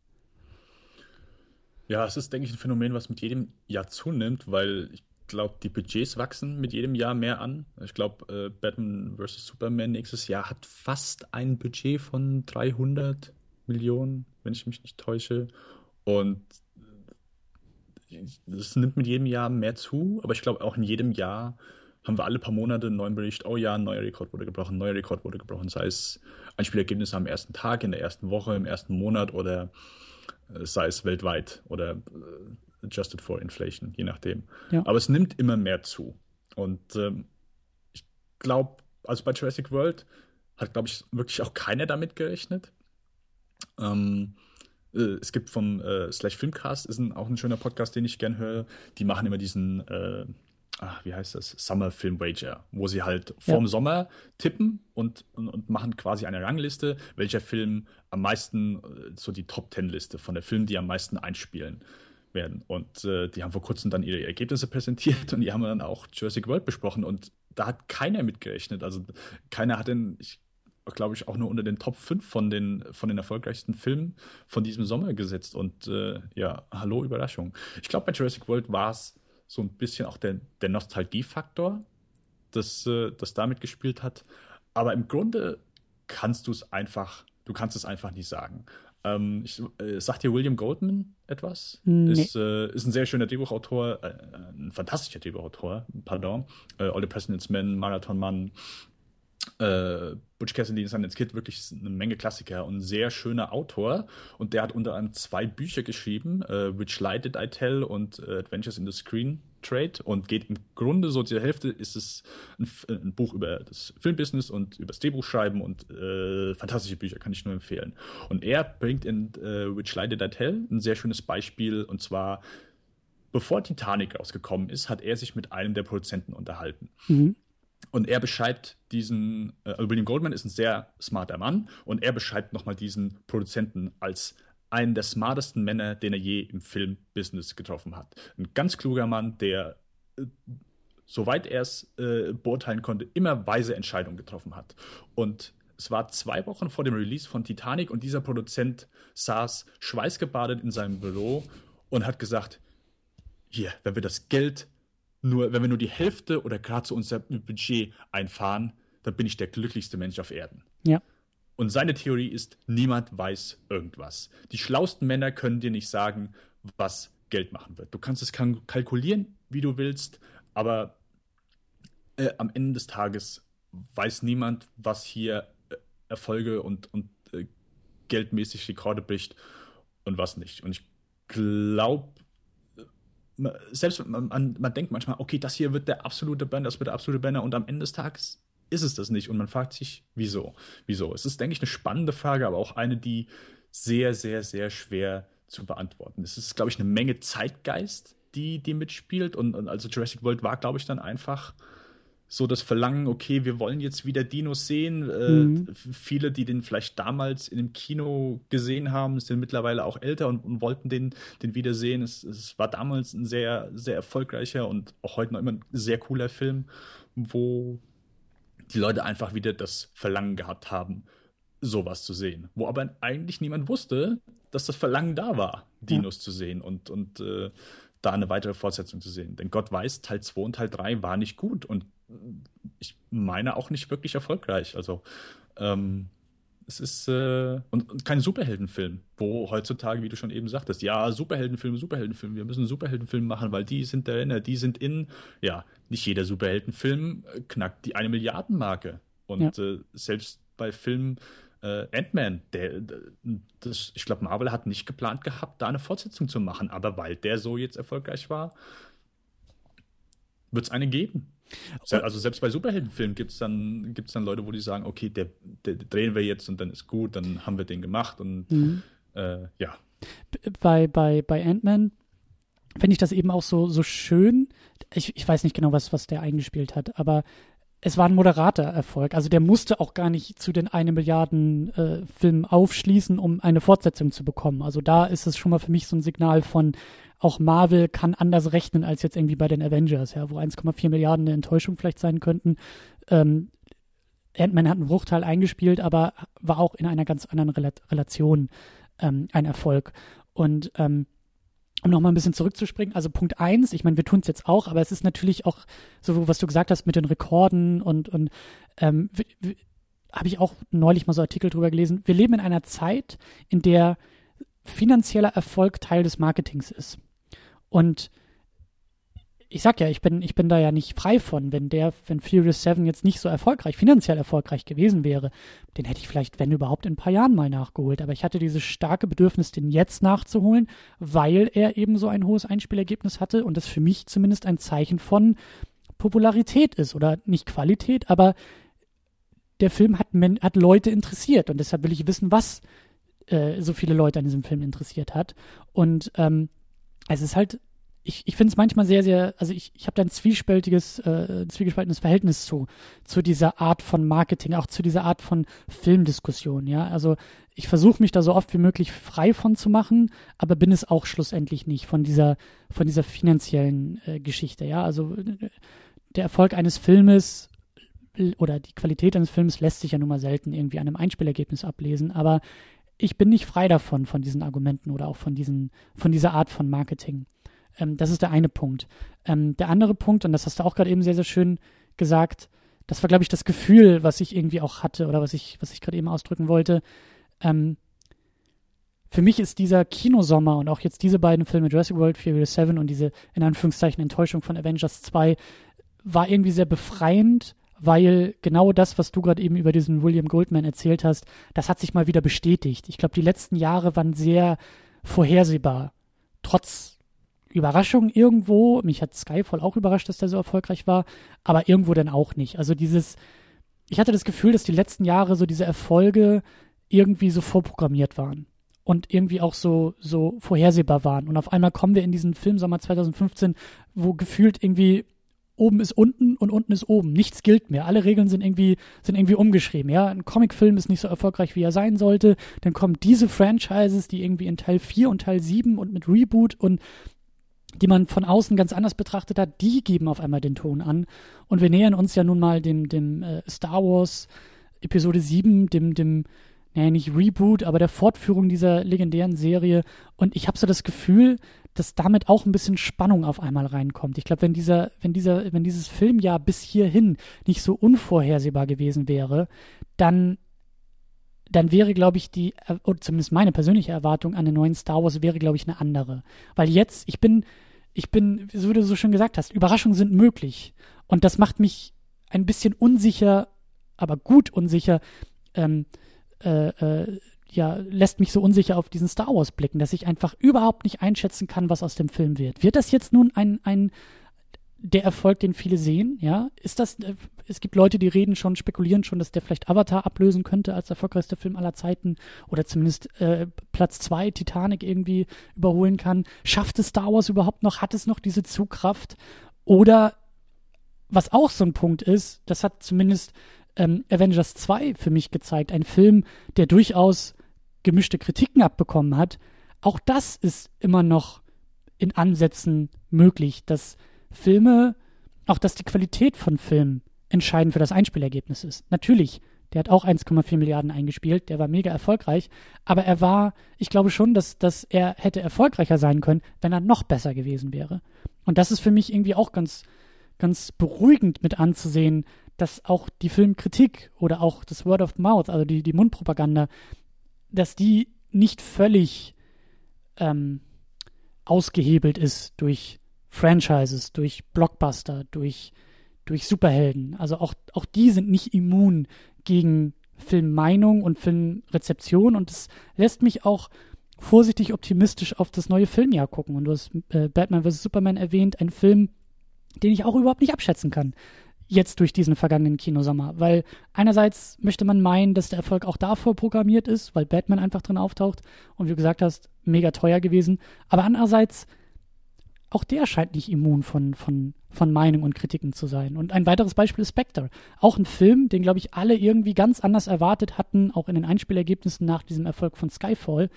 Ja, es ist, denke ich, ein Phänomen, was mit jedem Jahr zunimmt, weil ich glaube, die Budgets wachsen mit jedem Jahr mehr an. Ich glaube, äh, Batman vs. Superman nächstes Jahr hat fast ein Budget von 300 Millionen, wenn ich mich nicht täusche. Und es nimmt mit jedem Jahr mehr zu, aber ich glaube auch in jedem Jahr haben wir alle paar Monate einen neuen Bericht, oh ja, ein neuer Rekord wurde gebrochen, ein neuer Rekord wurde gebrochen, sei es Einspielergebnisse am ersten Tag, in der ersten Woche, im ersten Monat oder äh, sei es weltweit oder äh, adjusted for inflation, je nachdem. Ja. Aber es nimmt immer mehr zu. Und ähm, ich glaube, also bei Jurassic World hat, glaube ich, wirklich auch keiner damit gerechnet. Ähm, äh, es gibt vom äh, Slash Filmcast, ist ein, auch ein schöner Podcast, den ich gern höre. Die machen immer diesen äh, ach, wie heißt das, Summer Film Wager, wo sie halt vorm ja. Sommer tippen und, und, und, machen quasi eine Rangliste, welcher Film am meisten, äh, so die Top Ten Liste von der Film, die am meisten einspielen werden. Und äh, die haben vor kurzem dann ihre Ergebnisse präsentiert und die haben dann auch Jurassic World besprochen und da hat keiner mitgerechnet. Also keiner hat den, ich glaube ich, auch nur unter den Top 5 von den, von den erfolgreichsten Filmen von diesem Sommer gesetzt. Und äh, ja, hallo Überraschung. Ich glaube, bei Jurassic World war es so ein bisschen auch der, der Nostalgiefaktor, das, äh, das damit gespielt hat. Aber im Grunde kannst du es einfach, du kannst es einfach nicht sagen. Ähm, ich, äh, sagt dir William Goldman etwas? Nee. Ist, äh, ist ein sehr schöner Drehbuchautor, äh, ein fantastischer Drehbuchautor, pardon. Äh, All the President's Men, Marathon Mann, äh, Butch Cassidy ist ein Kid wirklich eine Menge Klassiker und ein sehr schöner Autor. Und der hat unter anderem zwei Bücher geschrieben, äh, Which Light Did I Tell und äh, Adventures in the Screen Trade. Und geht im Grunde so zur Hälfte ist es ein, ein Buch über das Filmbusiness und über das Drehbuchschreiben und äh, fantastische Bücher, kann ich nur empfehlen. Und er bringt in äh, Which Light Did I Tell ein sehr schönes Beispiel und zwar bevor Titanic rausgekommen ist, hat er sich mit einem der Produzenten unterhalten. Mhm. Und er beschreibt diesen, äh, also William Goldman ist ein sehr smarter Mann und er beschreibt nochmal diesen Produzenten als einen der smartesten Männer, den er je im Filmbusiness getroffen hat. Ein ganz kluger Mann, der, äh, soweit er es äh, beurteilen konnte, immer weise Entscheidungen getroffen hat. Und es war zwei Wochen vor dem Release von Titanic und dieser Produzent saß schweißgebadet in seinem Büro und hat gesagt, hier, wenn wir das Geld nur, wenn wir nur die Hälfte oder gerade so unser Budget einfahren, dann bin ich der glücklichste Mensch auf Erden. Ja. Und seine Theorie ist, niemand weiß irgendwas. Die schlauesten Männer können dir nicht sagen, was Geld machen wird. Du kannst es kalkulieren, wie du willst, aber äh, am Ende des Tages weiß niemand, was hier äh, Erfolge und, und äh, geldmäßig Rekorde bricht und was nicht. Und ich glaube, selbst man, man denkt manchmal, okay, das hier wird der absolute Banner, das wird der absolute Banner und am Ende des Tages ist es das nicht. Und man fragt sich, wieso? Wieso? Es ist, denke ich, eine spannende Frage, aber auch eine, die sehr, sehr, sehr schwer zu beantworten. ist. Es ist, glaube ich, eine Menge Zeitgeist, die, die mitspielt. Und, und also Jurassic World war, glaube ich, dann einfach so das Verlangen, okay, wir wollen jetzt wieder Dinos sehen. Äh, mhm. Viele, die den vielleicht damals in dem Kino gesehen haben, sind mittlerweile auch älter und, und wollten den, den wieder sehen. Es, es, war damals ein sehr, sehr erfolgreicher und auch heute noch immer ein sehr cooler Film, wo die Leute einfach wieder das Verlangen gehabt haben, sowas zu sehen. Wo aber eigentlich niemand wusste, dass das Verlangen da war, Dinos ja. zu sehen und, und äh, da eine weitere Fortsetzung zu sehen. Denn Gott weiß, Teil 2 und Teil 3 war nicht gut und ich meine auch nicht wirklich erfolgreich. Also ähm, es ist äh, und, und, kein Superheldenfilm, wo heutzutage, wie du schon eben sagtest, ja, Superheldenfilme, Superheldenfilme, wir müssen Superheldenfilme machen, weil die sind der die sind in. Ja, nicht jeder Superheldenfilm knackt die eine Milliardenmarke. Und ja. äh, selbst bei Filmen äh, Ant-Man, der, das, ich glaube, Marvel hat nicht geplant gehabt, da eine Fortsetzung zu machen, aber weil der so jetzt erfolgreich war, wird es eine geben. Also selbst bei Superheldenfilmen gibt es dann, gibt's dann Leute, wo die sagen, okay, der, der, drehen wir jetzt und dann ist gut, dann haben wir den gemacht und mhm. äh, ja. Bei, bei, bei Ant-Man finde ich das eben auch so, so schön. Ich, ich weiß nicht genau, was, was der eingespielt hat, aber es war ein moderater Erfolg. Also der musste auch gar nicht zu den eine Milliarden äh, Filmen aufschließen, um eine Fortsetzung zu bekommen. Also da ist es schon mal für mich so ein Signal von, auch Marvel kann anders rechnen als jetzt irgendwie bei den Avengers, ja, wo 1,4 Milliarden eine Enttäuschung vielleicht sein könnten. Ähm, Ant-Man hat einen Bruchteil eingespielt, aber war auch in einer ganz anderen Rel Relation ähm, ein Erfolg. Und ähm, um nochmal ein bisschen zurückzuspringen, also Punkt eins, ich meine, wir tun es jetzt auch, aber es ist natürlich auch so, was du gesagt hast mit den Rekorden und, und ähm, habe ich auch neulich mal so Artikel drüber gelesen. Wir leben in einer Zeit, in der finanzieller Erfolg Teil des Marketings ist. Und ich sag ja, ich bin, ich bin da ja nicht frei von, wenn der, wenn Furious 7 jetzt nicht so erfolgreich, finanziell erfolgreich gewesen wäre, den hätte ich vielleicht, wenn überhaupt, in ein paar Jahren mal nachgeholt. Aber ich hatte dieses starke Bedürfnis, den jetzt nachzuholen, weil er eben so ein hohes Einspielergebnis hatte und das für mich zumindest ein Zeichen von Popularität ist oder nicht Qualität, aber der Film hat, hat Leute interessiert und deshalb will ich wissen, was äh, so viele Leute an diesem Film interessiert hat. Und ähm, es ist halt ich, ich finde es manchmal sehr, sehr, also ich, ich habe da ein zwiespältiges, äh, zwiegespaltenes Verhältnis zu, zu dieser Art von Marketing, auch zu dieser Art von Filmdiskussion, ja. Also ich versuche mich da so oft wie möglich frei von zu machen, aber bin es auch schlussendlich nicht von dieser, von dieser finanziellen äh, Geschichte, ja. Also äh, der Erfolg eines Filmes oder die Qualität eines Films lässt sich ja nun mal selten irgendwie an einem Einspielergebnis ablesen, aber ich bin nicht frei davon, von diesen Argumenten oder auch von diesen, von dieser Art von Marketing. Ähm, das ist der eine Punkt. Ähm, der andere Punkt, und das hast du auch gerade eben sehr, sehr schön gesagt, das war, glaube ich, das Gefühl, was ich irgendwie auch hatte oder was ich, was ich gerade eben ausdrücken wollte. Ähm, für mich ist dieser Kinosommer und auch jetzt diese beiden Filme, Jurassic World Furious 7 und diese, in Anführungszeichen, Enttäuschung von Avengers 2, war irgendwie sehr befreiend, weil genau das, was du gerade eben über diesen William Goldman erzählt hast, das hat sich mal wieder bestätigt. Ich glaube, die letzten Jahre waren sehr vorhersehbar. Trotz Überraschung irgendwo. Mich hat Skyfall auch überrascht, dass der so erfolgreich war, aber irgendwo dann auch nicht. Also dieses, ich hatte das Gefühl, dass die letzten Jahre so diese Erfolge irgendwie so vorprogrammiert waren und irgendwie auch so, so vorhersehbar waren. Und auf einmal kommen wir in diesen Filmsommer 2015, wo gefühlt irgendwie oben ist unten und unten ist oben. Nichts gilt mehr. Alle Regeln sind irgendwie, sind irgendwie umgeschrieben. Ja, ein Comicfilm ist nicht so erfolgreich, wie er sein sollte. Dann kommen diese Franchises, die irgendwie in Teil 4 und Teil 7 und mit Reboot und die man von außen ganz anders betrachtet hat, die geben auf einmal den Ton an. Und wir nähern uns ja nun mal dem, dem äh, Star Wars Episode 7, dem, dem, naja, nicht Reboot, aber der Fortführung dieser legendären Serie. Und ich habe so das Gefühl, dass damit auch ein bisschen Spannung auf einmal reinkommt. Ich glaube, wenn dieser, wenn dieser, wenn dieses Filmjahr bis hierhin nicht so unvorhersehbar gewesen wäre, dann dann wäre, glaube ich, die, oder zumindest meine persönliche Erwartung an den neuen Star Wars wäre, glaube ich, eine andere. Weil jetzt, ich bin, ich bin, so wie du so schön gesagt hast, Überraschungen sind möglich. Und das macht mich ein bisschen unsicher, aber gut unsicher, ähm, äh, äh, ja, lässt mich so unsicher auf diesen Star Wars blicken, dass ich einfach überhaupt nicht einschätzen kann, was aus dem Film wird. Wird das jetzt nun ein, ein der Erfolg, den viele sehen, ja? Ist das, äh, es gibt Leute, die reden schon, spekulieren schon, dass der vielleicht Avatar ablösen könnte als erfolgreichster Film aller Zeiten oder zumindest äh, Platz zwei Titanic irgendwie überholen kann. Schafft es Star Wars überhaupt noch? Hat es noch diese Zugkraft? Oder was auch so ein Punkt ist, das hat zumindest ähm, Avengers 2 für mich gezeigt, ein Film, der durchaus gemischte Kritiken abbekommen hat. Auch das ist immer noch in Ansätzen möglich, dass Filme, auch dass die Qualität von Filmen entscheidend für das Einspielergebnis ist. Natürlich, der hat auch 1,4 Milliarden eingespielt, der war mega erfolgreich, aber er war, ich glaube schon, dass, dass er hätte erfolgreicher sein können, wenn er noch besser gewesen wäre. Und das ist für mich irgendwie auch ganz, ganz beruhigend mit anzusehen, dass auch die Filmkritik oder auch das Word of Mouth, also die, die Mundpropaganda, dass die nicht völlig ähm, ausgehebelt ist durch Franchises, durch Blockbuster, durch, durch Superhelden. Also auch, auch die sind nicht immun gegen Filmmeinung und Filmrezeption und es lässt mich auch vorsichtig optimistisch auf das neue Filmjahr gucken. Und du hast äh, Batman vs. Superman erwähnt, ein Film, den ich auch überhaupt nicht abschätzen kann. Jetzt durch diesen vergangenen Kinosommer. Weil einerseits möchte man meinen, dass der Erfolg auch davor programmiert ist, weil Batman einfach drin auftaucht und wie du gesagt hast, mega teuer gewesen. Aber andererseits auch der scheint nicht immun von, von, von Meinung und Kritiken zu sein. Und ein weiteres Beispiel ist Spectre. Auch ein Film, den, glaube ich, alle irgendwie ganz anders erwartet hatten, auch in den Einspielergebnissen nach diesem Erfolg von Skyfall.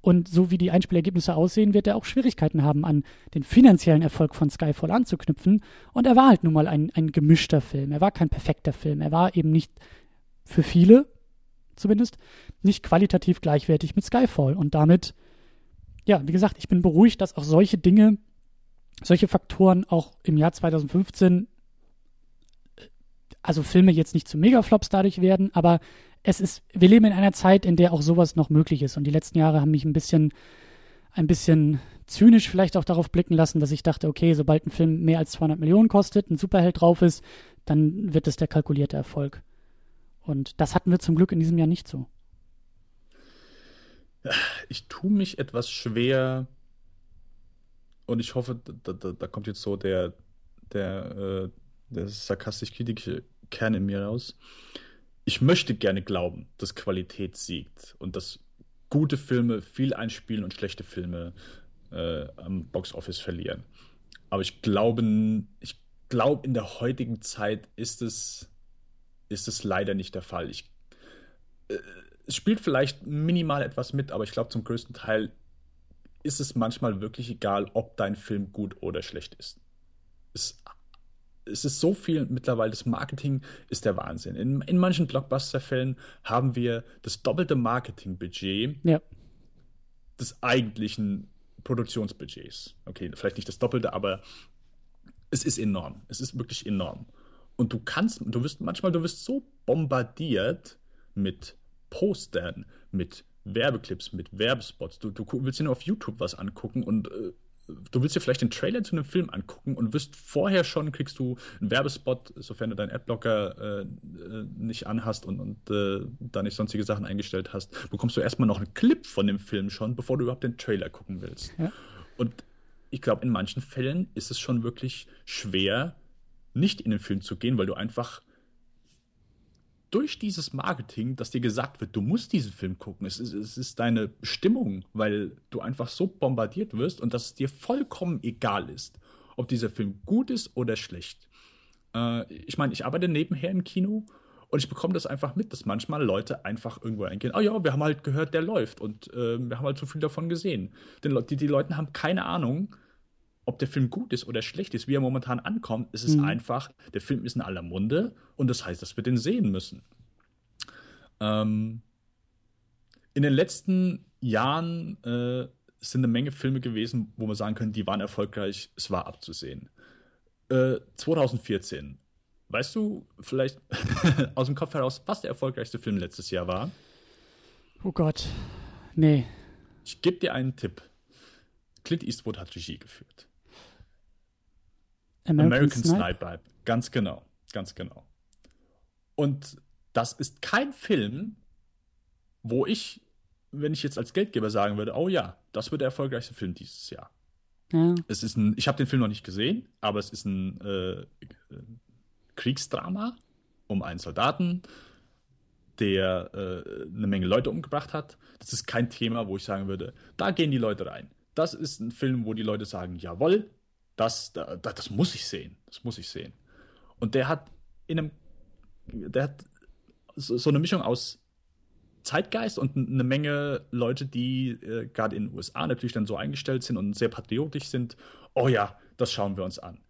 Und so wie die Einspielergebnisse aussehen, wird er auch Schwierigkeiten haben, an den finanziellen Erfolg von Skyfall anzuknüpfen. Und er war halt nun mal ein, ein gemischter Film. Er war kein perfekter Film. Er war eben nicht für viele, zumindest, nicht qualitativ gleichwertig mit Skyfall. Und damit, ja, wie gesagt, ich bin beruhigt, dass auch solche Dinge solche Faktoren auch im Jahr 2015, also Filme jetzt nicht zu Megaflops dadurch werden, aber es ist, wir leben in einer Zeit, in der auch sowas noch möglich ist. Und die letzten Jahre haben mich ein bisschen, ein bisschen zynisch vielleicht auch darauf blicken lassen, dass ich dachte, okay, sobald ein Film mehr als 200 Millionen kostet, ein Superheld drauf ist, dann wird es der kalkulierte Erfolg. Und das hatten wir zum Glück in diesem Jahr nicht so. Ich tue mich etwas schwer, und ich hoffe, da, da, da kommt jetzt so der, der, äh, der sarkastisch-kritische Kern in mir raus. Ich möchte gerne glauben, dass Qualität siegt und dass gute Filme viel einspielen und schlechte Filme äh, am Boxoffice verlieren. Aber ich glaube, ich glaube, in der heutigen Zeit ist es, ist es leider nicht der Fall. Ich, äh, es spielt vielleicht minimal etwas mit, aber ich glaube, zum größten Teil ist es manchmal wirklich egal, ob dein Film gut oder schlecht ist. Es, es ist so viel mittlerweile, das Marketing ist der Wahnsinn. In, in manchen Blockbuster-Fällen haben wir das doppelte Marketingbudget ja. des eigentlichen Produktionsbudgets. Okay, vielleicht nicht das doppelte, aber es ist enorm. Es ist wirklich enorm. Und du kannst, du wirst manchmal, du wirst so bombardiert mit Postern, mit Werbeclips, mit Werbespots. Du, du willst dir nur auf YouTube was angucken und äh, du willst dir vielleicht den Trailer zu einem Film angucken und wirst vorher schon, kriegst du einen Werbespot, sofern du deinen Adblocker äh, äh, nicht anhast und, und äh, da nicht sonstige Sachen eingestellt hast, bekommst du erstmal noch einen Clip von dem Film schon, bevor du überhaupt den Trailer gucken willst. Ja. Und ich glaube, in manchen Fällen ist es schon wirklich schwer, nicht in den Film zu gehen, weil du einfach durch dieses Marketing, dass dir gesagt wird, du musst diesen Film gucken, es ist, es ist deine Stimmung, weil du einfach so bombardiert wirst und dass es dir vollkommen egal ist, ob dieser Film gut ist oder schlecht. Äh, ich meine, ich arbeite nebenher im Kino und ich bekomme das einfach mit, dass manchmal Leute einfach irgendwo eingehen, oh ja, wir haben halt gehört, der läuft und äh, wir haben halt so viel davon gesehen. Denn die, die Leute haben keine Ahnung, ob der Film gut ist oder schlecht ist, wie er momentan ankommt, ist es mhm. einfach, der Film ist in aller Munde und das heißt, dass wir den sehen müssen. Ähm, in den letzten Jahren äh, sind eine Menge Filme gewesen, wo man sagen können, die waren erfolgreich, es war abzusehen. Äh, 2014. Weißt du vielleicht aus dem Kopf heraus, was der erfolgreichste Film letztes Jahr war? Oh Gott. Nee. Ich gebe dir einen Tipp. Clint Eastwood hat Regie geführt. American, American Sniper. Sniper. Ganz genau, ganz genau. Und das ist kein Film, wo ich, wenn ich jetzt als Geldgeber sagen würde, oh ja, das wird der erfolgreichste Film dieses Jahr. Ja. Es ist ein, ich habe den Film noch nicht gesehen, aber es ist ein äh, Kriegsdrama um einen Soldaten, der äh, eine Menge Leute umgebracht hat. Das ist kein Thema, wo ich sagen würde, da gehen die Leute rein. Das ist ein Film, wo die Leute sagen, jawohl, das, da, das muss ich sehen. Das muss ich sehen. Und der hat in einem, der hat so, so eine Mischung aus Zeitgeist und eine Menge Leute, die äh, gerade in den USA natürlich dann so eingestellt sind und sehr patriotisch sind. Oh ja, das schauen wir uns an.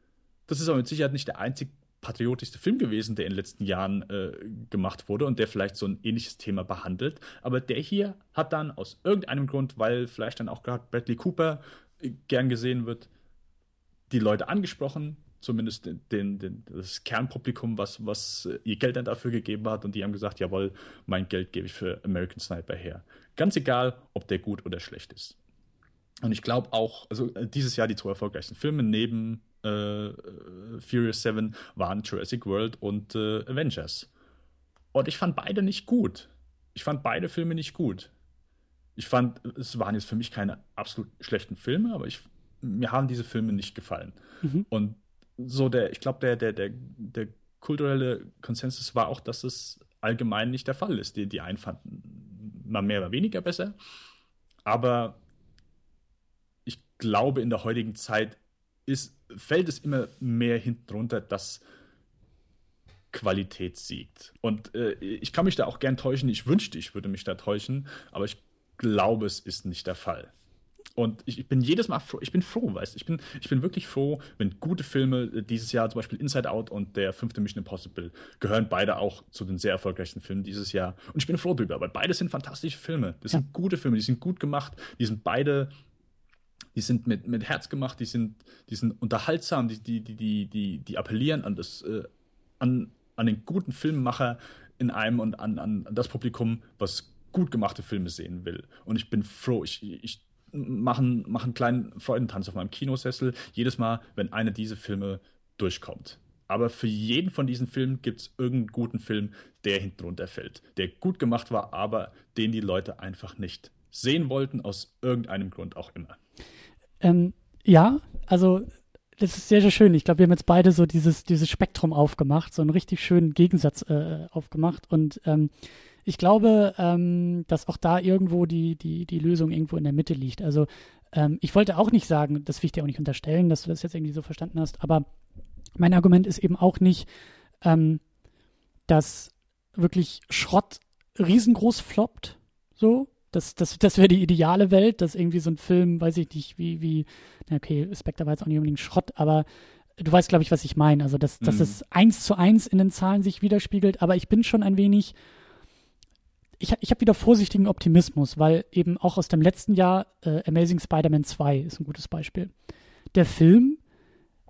Das ist aber mit Sicherheit nicht der einzig patriotischste Film gewesen, der in den letzten Jahren äh, gemacht wurde und der vielleicht so ein ähnliches Thema behandelt. Aber der hier hat dann aus irgendeinem Grund, weil vielleicht dann auch gerade Bradley Cooper äh, gern gesehen wird, die Leute angesprochen, zumindest den, den, das Kernpublikum, was, was äh, ihr Geld dann dafür gegeben hat und die haben gesagt, jawohl, mein Geld gebe ich für American Sniper her. Ganz egal, ob der gut oder schlecht ist. Und ich glaube auch, also äh, dieses Jahr die zwei erfolgreichsten Filme neben äh, Furious 7 waren Jurassic World und äh, Avengers. Und ich fand beide nicht gut. Ich fand beide Filme nicht gut. Ich fand, es waren jetzt für mich keine absolut schlechten Filme, aber ich mir haben diese Filme nicht gefallen. Mhm. Und so der, ich glaube, der, der, der, der kulturelle Konsensus war auch, dass es allgemein nicht der Fall ist. Die, die einen fanden mal mehr oder weniger besser. Aber ich glaube, in der heutigen Zeit ist, fällt es immer mehr hinten runter, dass Qualität siegt. Und äh, ich kann mich da auch gern täuschen. Ich wünschte, ich würde mich da täuschen, aber ich glaube, es ist nicht der Fall. Und ich, ich, bin jedes Mal froh, ich bin froh, weißt ich bin, ich bin wirklich froh, wenn gute Filme äh, dieses Jahr, zum Beispiel Inside Out und der fünfte Mission Impossible, gehören beide auch zu den sehr erfolgreichsten Filmen dieses Jahr. Und ich bin froh drüber, weil beide sind fantastische Filme. Das sind ja. gute Filme, die sind gut gemacht, die sind beide, die sind mit, mit Herz gemacht, die sind, die sind unterhaltsam, die, die, die, die, die, appellieren an das, äh, an, an den guten Filmemacher in einem und an, an, an das Publikum, was gut gemachte Filme sehen will. Und ich bin froh, ich, ich machen, machen einen kleinen Freudentanz auf meinem Kinosessel, jedes Mal, wenn einer dieser Filme durchkommt. Aber für jeden von diesen Filmen gibt es irgendeinen guten Film, der hinten runterfällt, der gut gemacht war, aber den die Leute einfach nicht sehen wollten, aus irgendeinem Grund auch immer. Ähm, ja, also das ist sehr, sehr schön. Ich glaube, wir haben jetzt beide so dieses, dieses Spektrum aufgemacht, so einen richtig schönen Gegensatz äh, aufgemacht. Und ähm, ich glaube, ähm, dass auch da irgendwo die, die, die Lösung irgendwo in der Mitte liegt. Also ähm, ich wollte auch nicht sagen, das will ich dir auch nicht unterstellen, dass du das jetzt irgendwie so verstanden hast, aber mein Argument ist eben auch nicht, ähm, dass wirklich Schrott riesengroß floppt, so. Das, das, das wäre die ideale Welt, dass irgendwie so ein Film, weiß ich nicht, wie, wie, okay, Spectre war jetzt auch nicht unbedingt Schrott, aber du weißt, glaube ich, was ich meine. Also, dass, mhm. dass es eins zu eins in den Zahlen sich widerspiegelt, aber ich bin schon ein wenig ich, ich habe wieder vorsichtigen Optimismus, weil eben auch aus dem letzten Jahr äh, Amazing Spider-Man 2 ist ein gutes Beispiel. Der Film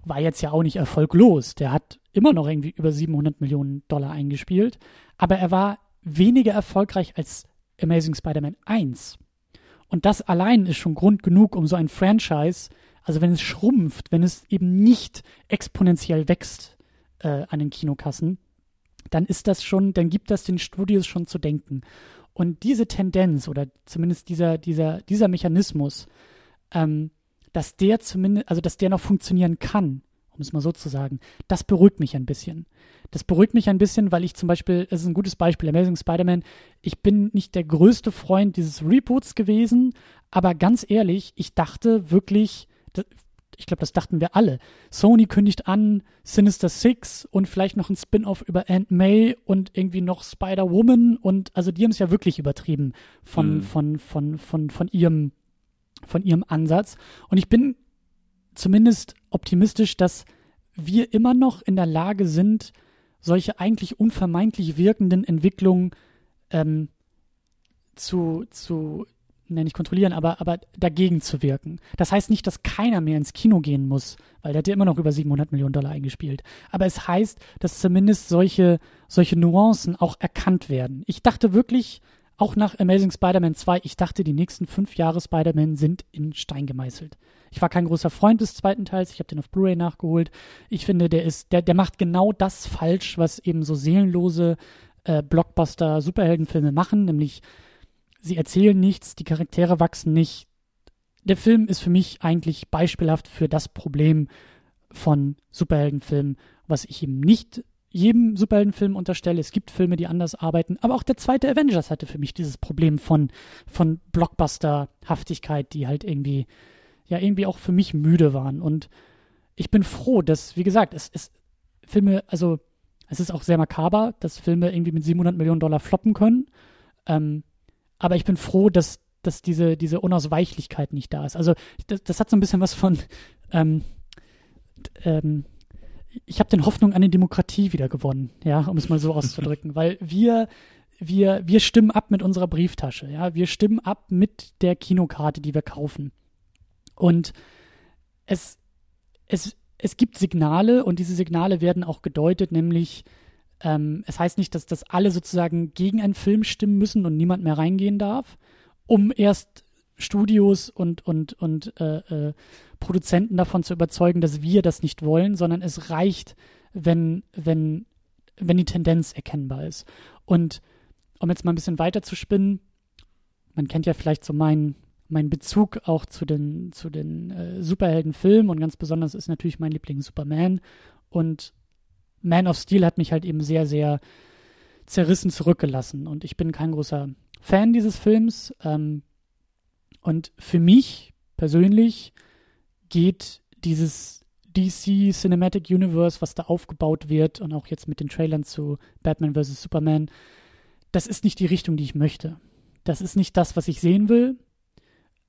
war jetzt ja auch nicht erfolglos. Der hat immer noch irgendwie über 700 Millionen Dollar eingespielt, aber er war weniger erfolgreich als Amazing Spider-Man 1. Und das allein ist schon Grund genug, um so ein Franchise, also wenn es schrumpft, wenn es eben nicht exponentiell wächst äh, an den Kinokassen, dann ist das schon, dann gibt das den Studios schon zu denken. Und diese Tendenz oder zumindest dieser, dieser, dieser Mechanismus, ähm, dass der zumindest, also dass der noch funktionieren kann, um es mal so zu sagen, das beruhigt mich ein bisschen. Das beruhigt mich ein bisschen, weil ich zum Beispiel, es ist ein gutes Beispiel, Amazing Spider-Man, ich bin nicht der größte Freund dieses Reboots gewesen, aber ganz ehrlich, ich dachte wirklich, ich glaube, das dachten wir alle. Sony kündigt an Sinister Six und vielleicht noch ein Spin-off über Aunt May und irgendwie noch Spider-Woman und also die haben es ja wirklich übertrieben von, mhm. von, von, von, von ihrem, von ihrem Ansatz. Und ich bin zumindest optimistisch, dass wir immer noch in der Lage sind, solche eigentlich unvermeidlich wirkenden Entwicklungen ähm, zu, zu, ne, nicht kontrollieren, aber, aber dagegen zu wirken. Das heißt nicht, dass keiner mehr ins Kino gehen muss, weil der hat ja immer noch über 700 Millionen Dollar eingespielt. Aber es heißt, dass zumindest solche, solche Nuancen auch erkannt werden. Ich dachte wirklich, auch nach Amazing Spider-Man 2, ich dachte, die nächsten fünf Jahre Spider-Man sind in Stein gemeißelt. Ich war kein großer Freund des zweiten Teils, ich habe den auf Blu-ray nachgeholt. Ich finde, der ist, der, der macht genau das falsch, was eben so seelenlose äh, Blockbuster-Superheldenfilme machen, nämlich sie erzählen nichts, die Charaktere wachsen nicht. Der Film ist für mich eigentlich beispielhaft für das Problem von Superheldenfilmen, was ich ihm nicht jedem Superheldenfilm unterstelle. Es gibt Filme, die anders arbeiten, aber auch der zweite Avengers hatte für mich dieses Problem von, von Blockbuster-Haftigkeit, die halt irgendwie, ja, irgendwie auch für mich müde waren. Und ich bin froh, dass, wie gesagt, es ist Filme, also es ist auch sehr makaber, dass Filme irgendwie mit 700 Millionen Dollar floppen können. Ähm, aber ich bin froh, dass, dass diese, diese Unausweichlichkeit nicht da ist. Also das, das hat so ein bisschen was von, ähm, ähm, ich habe den Hoffnung an die Demokratie wieder gewonnen, ja, um es mal so auszudrücken, weil wir wir wir stimmen ab mit unserer Brieftasche, ja, wir stimmen ab mit der Kinokarte, die wir kaufen. Und es es es gibt Signale und diese Signale werden auch gedeutet, nämlich ähm, es heißt nicht, dass, dass alle sozusagen gegen einen Film stimmen müssen und niemand mehr reingehen darf, um erst Studios und, und, und äh, äh, Produzenten davon zu überzeugen, dass wir das nicht wollen, sondern es reicht, wenn, wenn, wenn die Tendenz erkennbar ist. Und um jetzt mal ein bisschen weiter zu spinnen, man kennt ja vielleicht so meinen mein Bezug auch zu den, zu den äh, Superheldenfilmen und ganz besonders ist natürlich mein Liebling Superman. Und Man of Steel hat mich halt eben sehr, sehr zerrissen zurückgelassen. Und ich bin kein großer Fan dieses Films. Ähm, und für mich persönlich geht dieses DC Cinematic Universe, was da aufgebaut wird und auch jetzt mit den Trailern zu Batman vs. Superman, das ist nicht die Richtung, die ich möchte. Das ist nicht das, was ich sehen will.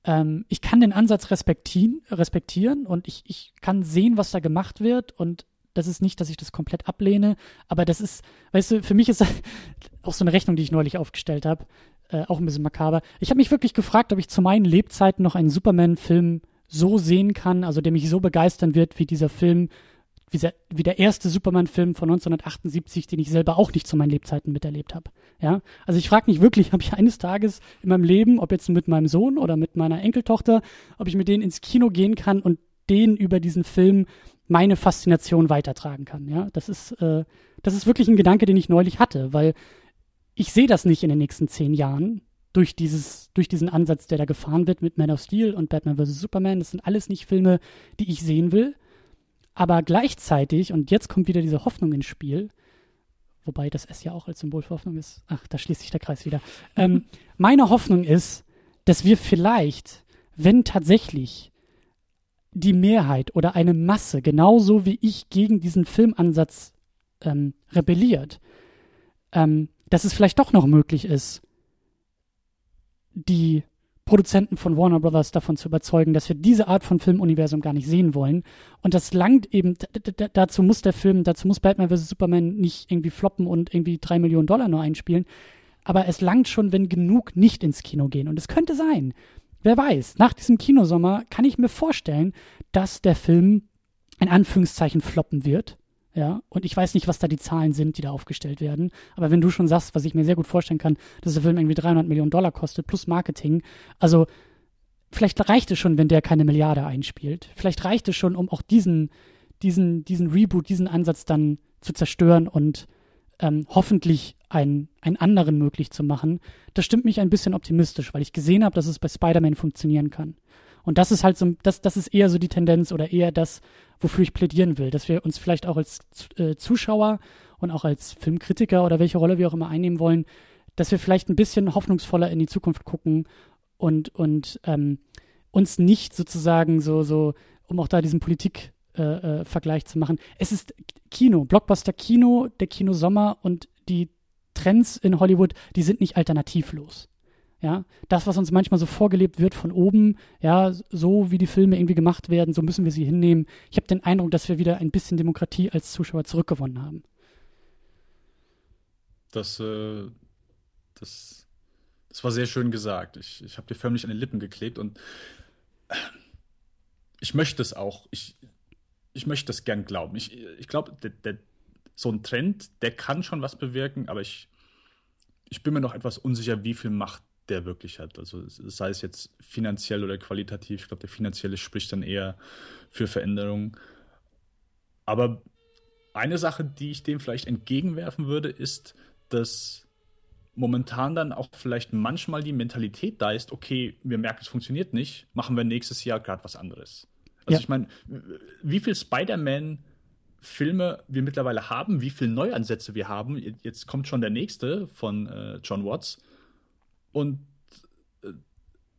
Ähm, ich kann den Ansatz respektieren, und ich, ich kann sehen, was da gemacht wird und das ist nicht, dass ich das komplett ablehne, aber das ist, weißt du, für mich ist das auch so eine Rechnung, die ich neulich aufgestellt habe, äh, auch ein bisschen makaber. Ich habe mich wirklich gefragt, ob ich zu meinen Lebzeiten noch einen Superman-Film so sehen kann, also der mich so begeistern wird wie dieser Film, wie der, wie der erste Superman-Film von 1978, den ich selber auch nicht zu meinen Lebzeiten miterlebt habe. Ja, also ich frage mich wirklich, ob ich eines Tages in meinem Leben, ob jetzt mit meinem Sohn oder mit meiner Enkeltochter, ob ich mit denen ins Kino gehen kann und denen über diesen Film meine Faszination weitertragen kann. Ja, das ist, äh, das ist wirklich ein Gedanke, den ich neulich hatte, weil ich sehe das nicht in den nächsten zehn Jahren durch dieses, durch diesen Ansatz, der da gefahren wird mit Man of Steel und Batman vs. Superman. Das sind alles nicht Filme, die ich sehen will. Aber gleichzeitig, und jetzt kommt wieder diese Hoffnung ins Spiel, wobei das S ja auch als Symbol für Hoffnung ist. Ach, da schließt sich der Kreis wieder. Ähm, meine Hoffnung ist, dass wir vielleicht, wenn tatsächlich die Mehrheit oder eine Masse genauso wie ich gegen diesen Filmansatz ähm, rebelliert, ähm, dass es vielleicht doch noch möglich ist, die Produzenten von Warner Brothers davon zu überzeugen, dass wir diese Art von Filmuniversum gar nicht sehen wollen. Und das langt eben, dazu muss der Film, dazu muss Batman vs. Superman nicht irgendwie floppen und irgendwie drei Millionen Dollar nur einspielen. Aber es langt schon, wenn genug nicht ins Kino gehen. Und es könnte sein, wer weiß, nach diesem Kinosommer kann ich mir vorstellen, dass der Film in Anführungszeichen floppen wird. Ja, und ich weiß nicht, was da die Zahlen sind, die da aufgestellt werden. Aber wenn du schon sagst, was ich mir sehr gut vorstellen kann, dass der Film irgendwie 300 Millionen Dollar kostet, plus Marketing, also vielleicht reicht es schon, wenn der keine Milliarde einspielt. Vielleicht reicht es schon, um auch diesen, diesen, diesen Reboot, diesen Ansatz dann zu zerstören und ähm, hoffentlich einen, einen anderen möglich zu machen. Das stimmt mich ein bisschen optimistisch, weil ich gesehen habe, dass es bei Spider-Man funktionieren kann. Und das ist halt so, das, das ist eher so die Tendenz oder eher das, wofür ich plädieren will, dass wir uns vielleicht auch als äh, Zuschauer und auch als Filmkritiker oder welche Rolle wir auch immer einnehmen wollen, dass wir vielleicht ein bisschen hoffnungsvoller in die Zukunft gucken und, und ähm, uns nicht sozusagen so, so, um auch da diesen Politik-Vergleich äh, äh, zu machen. Es ist Kino, Blockbuster-Kino, der Kinosommer und die Trends in Hollywood, die sind nicht alternativlos. Ja, das, was uns manchmal so vorgelebt wird von oben, ja, so wie die Filme irgendwie gemacht werden, so müssen wir sie hinnehmen. Ich habe den Eindruck, dass wir wieder ein bisschen Demokratie als Zuschauer zurückgewonnen haben. Das, äh, das, das war sehr schön gesagt. Ich, ich habe dir förmlich an den Lippen geklebt und ich möchte es auch. Ich, ich möchte das gern glauben. Ich, ich glaube, so ein Trend, der kann schon was bewirken, aber ich, ich bin mir noch etwas unsicher, wie viel Macht der wirklich hat. Also sei es jetzt finanziell oder qualitativ. Ich glaube, der finanzielle spricht dann eher für Veränderungen. Aber eine Sache, die ich dem vielleicht entgegenwerfen würde, ist, dass momentan dann auch vielleicht manchmal die Mentalität da ist, okay, wir merken, es funktioniert nicht, machen wir nächstes Jahr gerade was anderes. Also ja. ich meine, wie viel Spider-Man Filme wir mittlerweile haben, wie viele Neuansätze wir haben. Jetzt kommt schon der nächste von äh, John Watts. Und äh,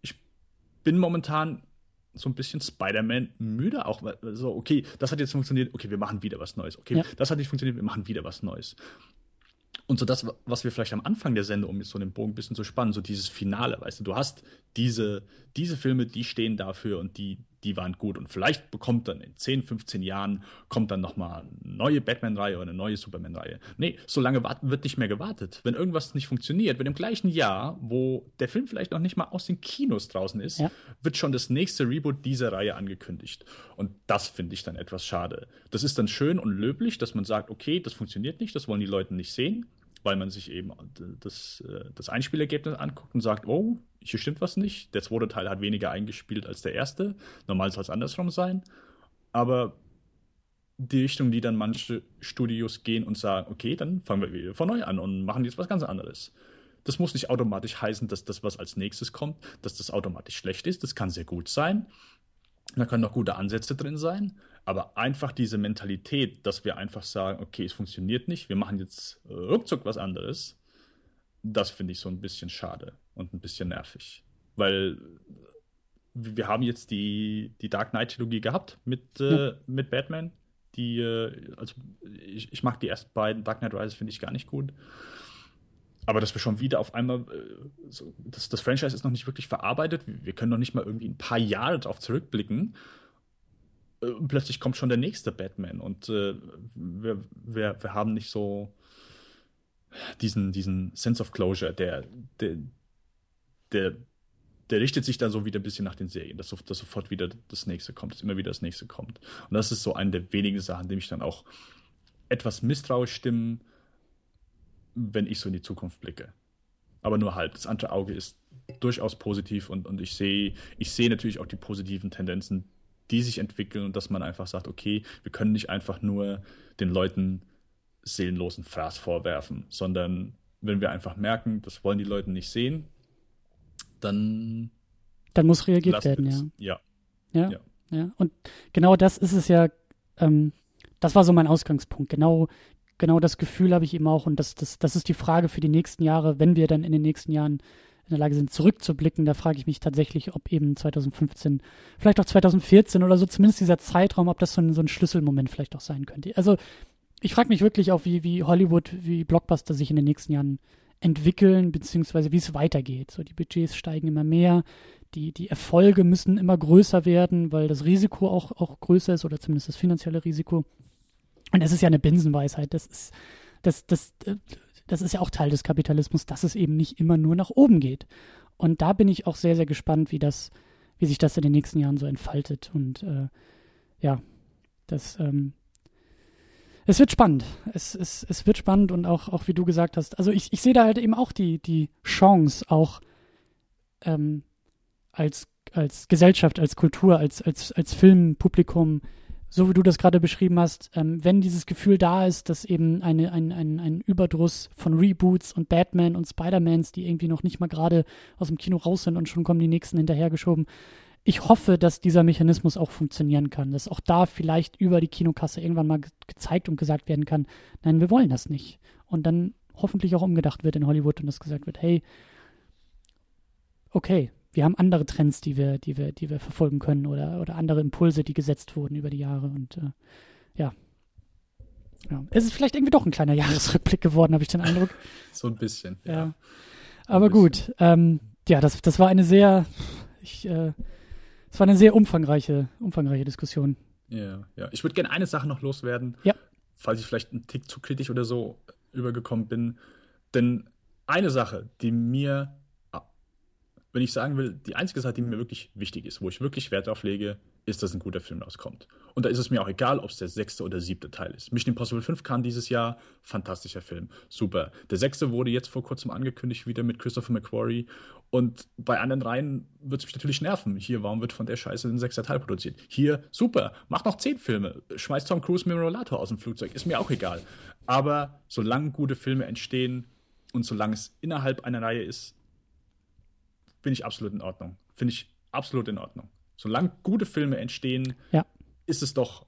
ich bin momentan so ein bisschen Spider-Man müde auch. So, okay, das hat jetzt funktioniert, okay, wir machen wieder was Neues. Okay, ja. das hat nicht funktioniert, wir machen wieder was Neues. Und so das, was wir vielleicht am Anfang der Sendung, um jetzt so den Bogen ein bisschen zu spannen, so dieses Finale, weißt du, du hast diese, diese Filme, die stehen dafür und die, die waren gut. Und vielleicht bekommt dann in 10, 15 Jahren, kommt dann nochmal eine neue Batman-Reihe oder eine neue Superman-Reihe. Nee, so lange wird nicht mehr gewartet. Wenn irgendwas nicht funktioniert, wenn im gleichen Jahr, wo der Film vielleicht noch nicht mal aus den Kinos draußen ist, ja. wird schon das nächste Reboot dieser Reihe angekündigt. Und das finde ich dann etwas schade. Das ist dann schön und löblich, dass man sagt, okay, das funktioniert nicht, das wollen die Leute nicht sehen weil man sich eben das, äh, das Einspielergebnis anguckt und sagt, oh, hier stimmt was nicht. Der zweite Teil hat weniger eingespielt als der erste. Normal soll es andersrum sein. Aber die Richtung, die dann manche Studios gehen und sagen, okay, dann fangen wir wieder von neu an und machen jetzt was ganz anderes. Das muss nicht automatisch heißen, dass das, was als nächstes kommt, dass das automatisch schlecht ist. Das kann sehr gut sein. Da können noch gute Ansätze drin sein. Aber einfach diese Mentalität, dass wir einfach sagen, okay, es funktioniert nicht, wir machen jetzt ruckzuck was anderes, das finde ich so ein bisschen schade und ein bisschen nervig. Weil wir haben jetzt die, die Dark Knight-Trilogie gehabt mit, äh, ja. mit Batman. Die, äh, also ich, ich mag die ersten beiden, Dark Knight Rises finde ich gar nicht gut. Aber dass wir schon wieder auf einmal, äh, so, das, das Franchise ist noch nicht wirklich verarbeitet. Wir können noch nicht mal irgendwie ein paar Jahre darauf zurückblicken äh, plötzlich kommt schon der nächste Batman und äh, wir, wir, wir haben nicht so diesen, diesen Sense of Closure, der, der, der, der richtet sich dann so wieder ein bisschen nach den Serien, dass, dass sofort wieder das nächste kommt, dass immer wieder das nächste kommt. Und das ist so eine der wenigen Sachen, die mich dann auch etwas misstrauisch stimmen, wenn ich so in die Zukunft blicke. Aber nur halb. Das andere Auge ist durchaus positiv und, und ich sehe ich sehe natürlich auch die positiven Tendenzen, die sich entwickeln und dass man einfach sagt, okay, wir können nicht einfach nur den Leuten seelenlosen Fraß vorwerfen, sondern wenn wir einfach merken, das wollen die Leute nicht sehen, dann dann muss reagiert werden, ja. ja. Ja. Ja. Und genau das ist es ja, ähm, das war so mein Ausgangspunkt. Genau, genau das Gefühl habe ich eben auch. Und das, das, das ist die Frage für die nächsten Jahre, wenn wir dann in den nächsten Jahren in der Lage sind, zurückzublicken, da frage ich mich tatsächlich, ob eben 2015, vielleicht auch 2014 oder so, zumindest dieser Zeitraum, ob das so ein, so ein Schlüsselmoment vielleicht auch sein könnte. Also ich frage mich wirklich auch, wie, wie Hollywood, wie Blockbuster sich in den nächsten Jahren entwickeln, beziehungsweise wie es weitergeht. So, die Budgets steigen immer mehr, die, die Erfolge müssen immer größer werden, weil das Risiko auch, auch größer ist oder zumindest das finanzielle Risiko. Und es ist ja eine Binsenweisheit. Das ist, das, das, äh, das ist ja auch Teil des Kapitalismus, dass es eben nicht immer nur nach oben geht. Und da bin ich auch sehr, sehr gespannt, wie das, wie sich das in den nächsten Jahren so entfaltet. Und äh, ja, das, ähm, es wird spannend. Es, es, es wird spannend und auch, auch wie du gesagt hast, also ich, ich sehe da halt eben auch die, die Chance, auch ähm, als, als Gesellschaft, als Kultur, als, als, als Filmpublikum so wie du das gerade beschrieben hast, ähm, wenn dieses Gefühl da ist, dass eben eine, ein, ein, ein Überdruss von Reboots und Batman und Spider-Mans, die irgendwie noch nicht mal gerade aus dem Kino raus sind und schon kommen die nächsten hinterhergeschoben. Ich hoffe, dass dieser Mechanismus auch funktionieren kann, dass auch da vielleicht über die Kinokasse irgendwann mal ge gezeigt und gesagt werden kann, nein, wir wollen das nicht. Und dann hoffentlich auch umgedacht wird in Hollywood und dass gesagt wird, hey, okay, wir haben andere Trends, die wir, die wir, die wir verfolgen können oder, oder andere Impulse, die gesetzt wurden über die Jahre. Und äh, ja. ja. Es ist vielleicht irgendwie doch ein kleiner Jahresrückblick geworden, habe ich den Eindruck. so ein bisschen, ja. ja. Aber gut, ähm, ja, das, das war eine sehr, ich, äh, das war eine sehr umfangreiche, umfangreiche Diskussion. Ja, ja. Ich würde gerne eine Sache noch loswerden. Ja. Falls ich vielleicht einen Tick zu kritisch oder so übergekommen bin. Denn eine Sache, die mir wenn ich sagen will, die einzige Sache, die mir wirklich wichtig ist, wo ich wirklich Wert drauf lege, ist, dass ein guter Film rauskommt. Und da ist es mir auch egal, ob es der sechste oder siebte Teil ist. Mission Impossible 5 kam dieses Jahr, fantastischer Film, super. Der sechste wurde jetzt vor kurzem angekündigt, wieder mit Christopher McQuarrie. Und bei anderen Reihen wird es mich natürlich nerven. Hier, warum wird von der Scheiße ein sechster Teil produziert? Hier, super, mach noch zehn Filme. Schmeiß Tom Cruise mit dem Rollator aus dem Flugzeug, ist mir auch egal. Aber solange gute Filme entstehen, Und solange es innerhalb einer Reihe ist, bin ich absolut in Ordnung. Finde ich absolut in Ordnung. Solange gute Filme entstehen, ja. ist es doch,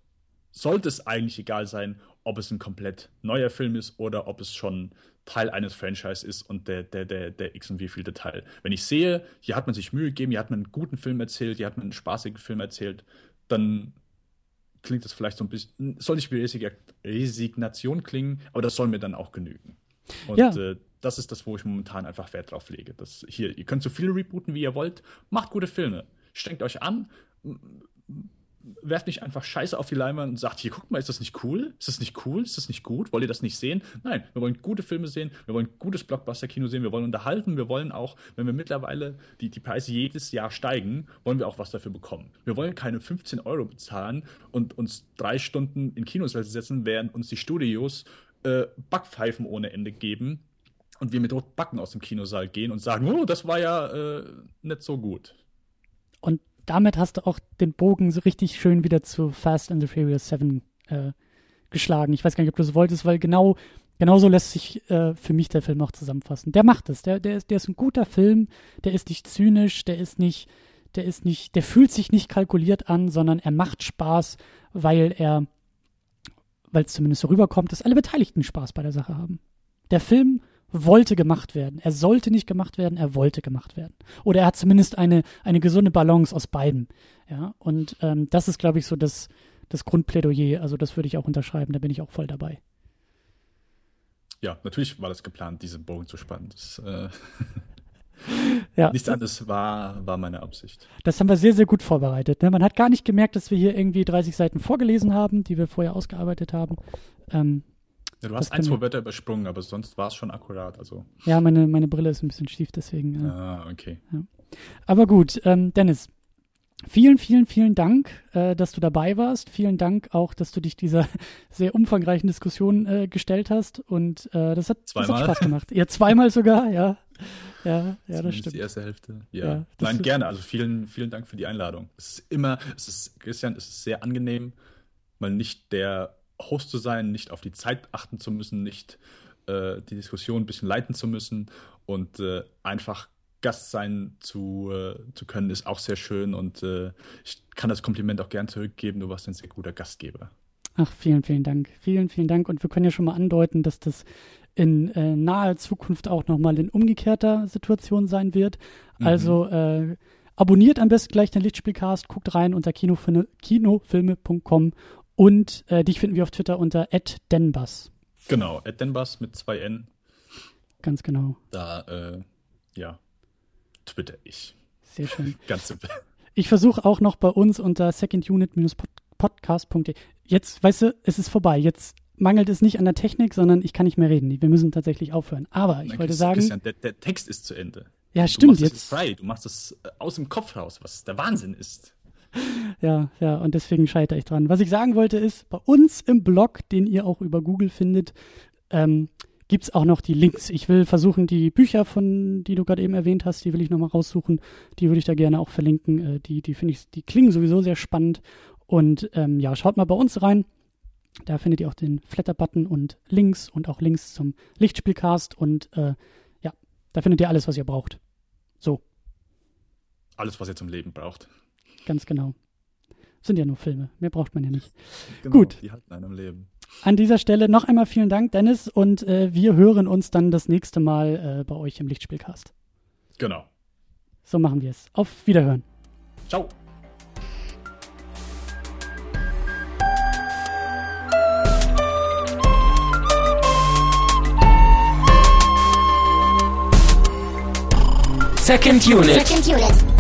sollte es eigentlich egal sein, ob es ein komplett neuer Film ist oder ob es schon Teil eines Franchise ist und der, der, der, der X und wie viel Detail. Wenn ich sehe, hier hat man sich Mühe gegeben, hier hat man einen guten Film erzählt, hier hat man einen spaßigen Film erzählt, dann klingt das vielleicht so ein bisschen, soll nicht wie Resignation klingen, aber das soll mir dann auch genügen. Und ja. äh, das ist das, wo ich momentan einfach Wert drauf lege. Das hier, ihr könnt so viele rebooten, wie ihr wollt, macht gute Filme, strengt euch an, werft nicht einfach Scheiße auf die Leinwand und sagt, hier, guckt mal, ist das nicht cool? Ist das nicht cool? Ist das nicht gut? Wollt ihr das nicht sehen? Nein, wir wollen gute Filme sehen, wir wollen gutes Blockbuster-Kino sehen, wir wollen unterhalten, wir wollen auch, wenn wir mittlerweile die, die Preise jedes Jahr steigen, wollen wir auch was dafür bekommen. Wir wollen keine 15 Euro bezahlen und uns drei Stunden in Kinosäle setzen, während uns die Studios äh, Backpfeifen ohne Ende geben und wir mit roten Backen aus dem Kinosaal gehen und sagen, oh, das war ja äh, nicht so gut. Und damit hast du auch den Bogen so richtig schön wieder zu Fast and the Furious 7 äh, geschlagen. Ich weiß gar nicht, ob du das wolltest, weil genau, genau so lässt sich äh, für mich der Film auch zusammenfassen. Der macht es. Der, der, ist, der ist ein guter Film, der ist nicht zynisch, der ist nicht, der ist nicht, der fühlt sich nicht kalkuliert an, sondern er macht Spaß, weil er, weil es zumindest so rüberkommt, dass alle Beteiligten Spaß bei der Sache haben. Der Film wollte gemacht werden. Er sollte nicht gemacht werden, er wollte gemacht werden. Oder er hat zumindest eine, eine gesunde Balance aus beiden. Ja, und ähm, das ist, glaube ich, so das, das Grundplädoyer. Also das würde ich auch unterschreiben, da bin ich auch voll dabei. Ja, natürlich war das geplant, diesen Bogen zu spannen. Das, äh ja. Nichts anderes war, war meine Absicht. Das haben wir sehr, sehr gut vorbereitet. Ne? Man hat gar nicht gemerkt, dass wir hier irgendwie 30 Seiten vorgelesen haben, die wir vorher ausgearbeitet haben. Ähm, ja, du hast ein, zwei Wörter übersprungen, aber sonst war es schon akkurat. Also. Ja, meine, meine Brille ist ein bisschen schief, deswegen. Ja. Ah, okay. Ja. Aber gut, ähm, Dennis, vielen, vielen, vielen Dank, äh, dass du dabei warst. Vielen Dank auch, dass du dich dieser sehr umfangreichen Diskussion äh, gestellt hast. Und äh, das, hat, das hat Spaß gemacht. Ja, zweimal sogar, ja. Ja, ja, das stimmt. die erste Hälfte. Ja. ja Nein, gerne. Also vielen, vielen Dank für die Einladung. Es ist immer, es ist, Christian, es ist sehr angenehm, mal nicht der Host zu sein, nicht auf die Zeit achten zu müssen, nicht äh, die Diskussion ein bisschen leiten zu müssen und äh, einfach Gast sein zu, äh, zu können, ist auch sehr schön und äh, ich kann das Kompliment auch gern zurückgeben. Du warst ein sehr guter Gastgeber. Ach, vielen, vielen Dank. Vielen, vielen Dank. Und wir können ja schon mal andeuten, dass das in äh, naher Zukunft auch nochmal in umgekehrter Situation sein wird. Mhm. Also äh, abonniert am besten gleich den Lichtspielcast, guckt rein unter kinofilme, kinofilme.com und äh, dich finden wir auf Twitter unter @denbus. Genau, @denbus mit zwei N. Ganz genau. Da, äh, ja, twitter ich. Sehr schön. Ganz simpel. Ich versuche auch noch bei uns unter secondunit-podcast.de. Jetzt, weißt du, es ist vorbei. Jetzt mangelt es nicht an der Technik, sondern ich kann nicht mehr reden. Wir müssen tatsächlich aufhören. Aber ich Nein, wollte sagen. Christian, der, der, Text ist zu Ende. Ja, stimmt. Du machst jetzt frei. Du machst es äh, aus dem Kopf raus, was der Wahnsinn ist ja, ja, und deswegen scheitere ich dran. Was ich sagen wollte ist, bei uns im Blog, den ihr auch über Google findet, ähm, gibt es auch noch die Links. Ich will versuchen, die Bücher, von die du gerade eben erwähnt hast, die will ich nochmal raussuchen. Die würde ich da gerne auch verlinken. Äh, die die finde ich, die klingen sowieso sehr spannend. Und ähm, ja, schaut mal bei uns rein. Da findet ihr auch den Flatter-Button und Links und auch Links zum Lichtspielcast. Und äh, ja, da findet ihr alles, was ihr braucht. So. Alles, was ihr zum Leben braucht. Ganz genau. Sind ja nur Filme. Mehr braucht man ja nicht. Genau, Gut. Die halten einem Leben. An dieser Stelle noch einmal vielen Dank, Dennis, und äh, wir hören uns dann das nächste Mal äh, bei euch im Lichtspielcast. Genau. So machen wir es. Auf Wiederhören. Ciao. Second Unit. Second Unit.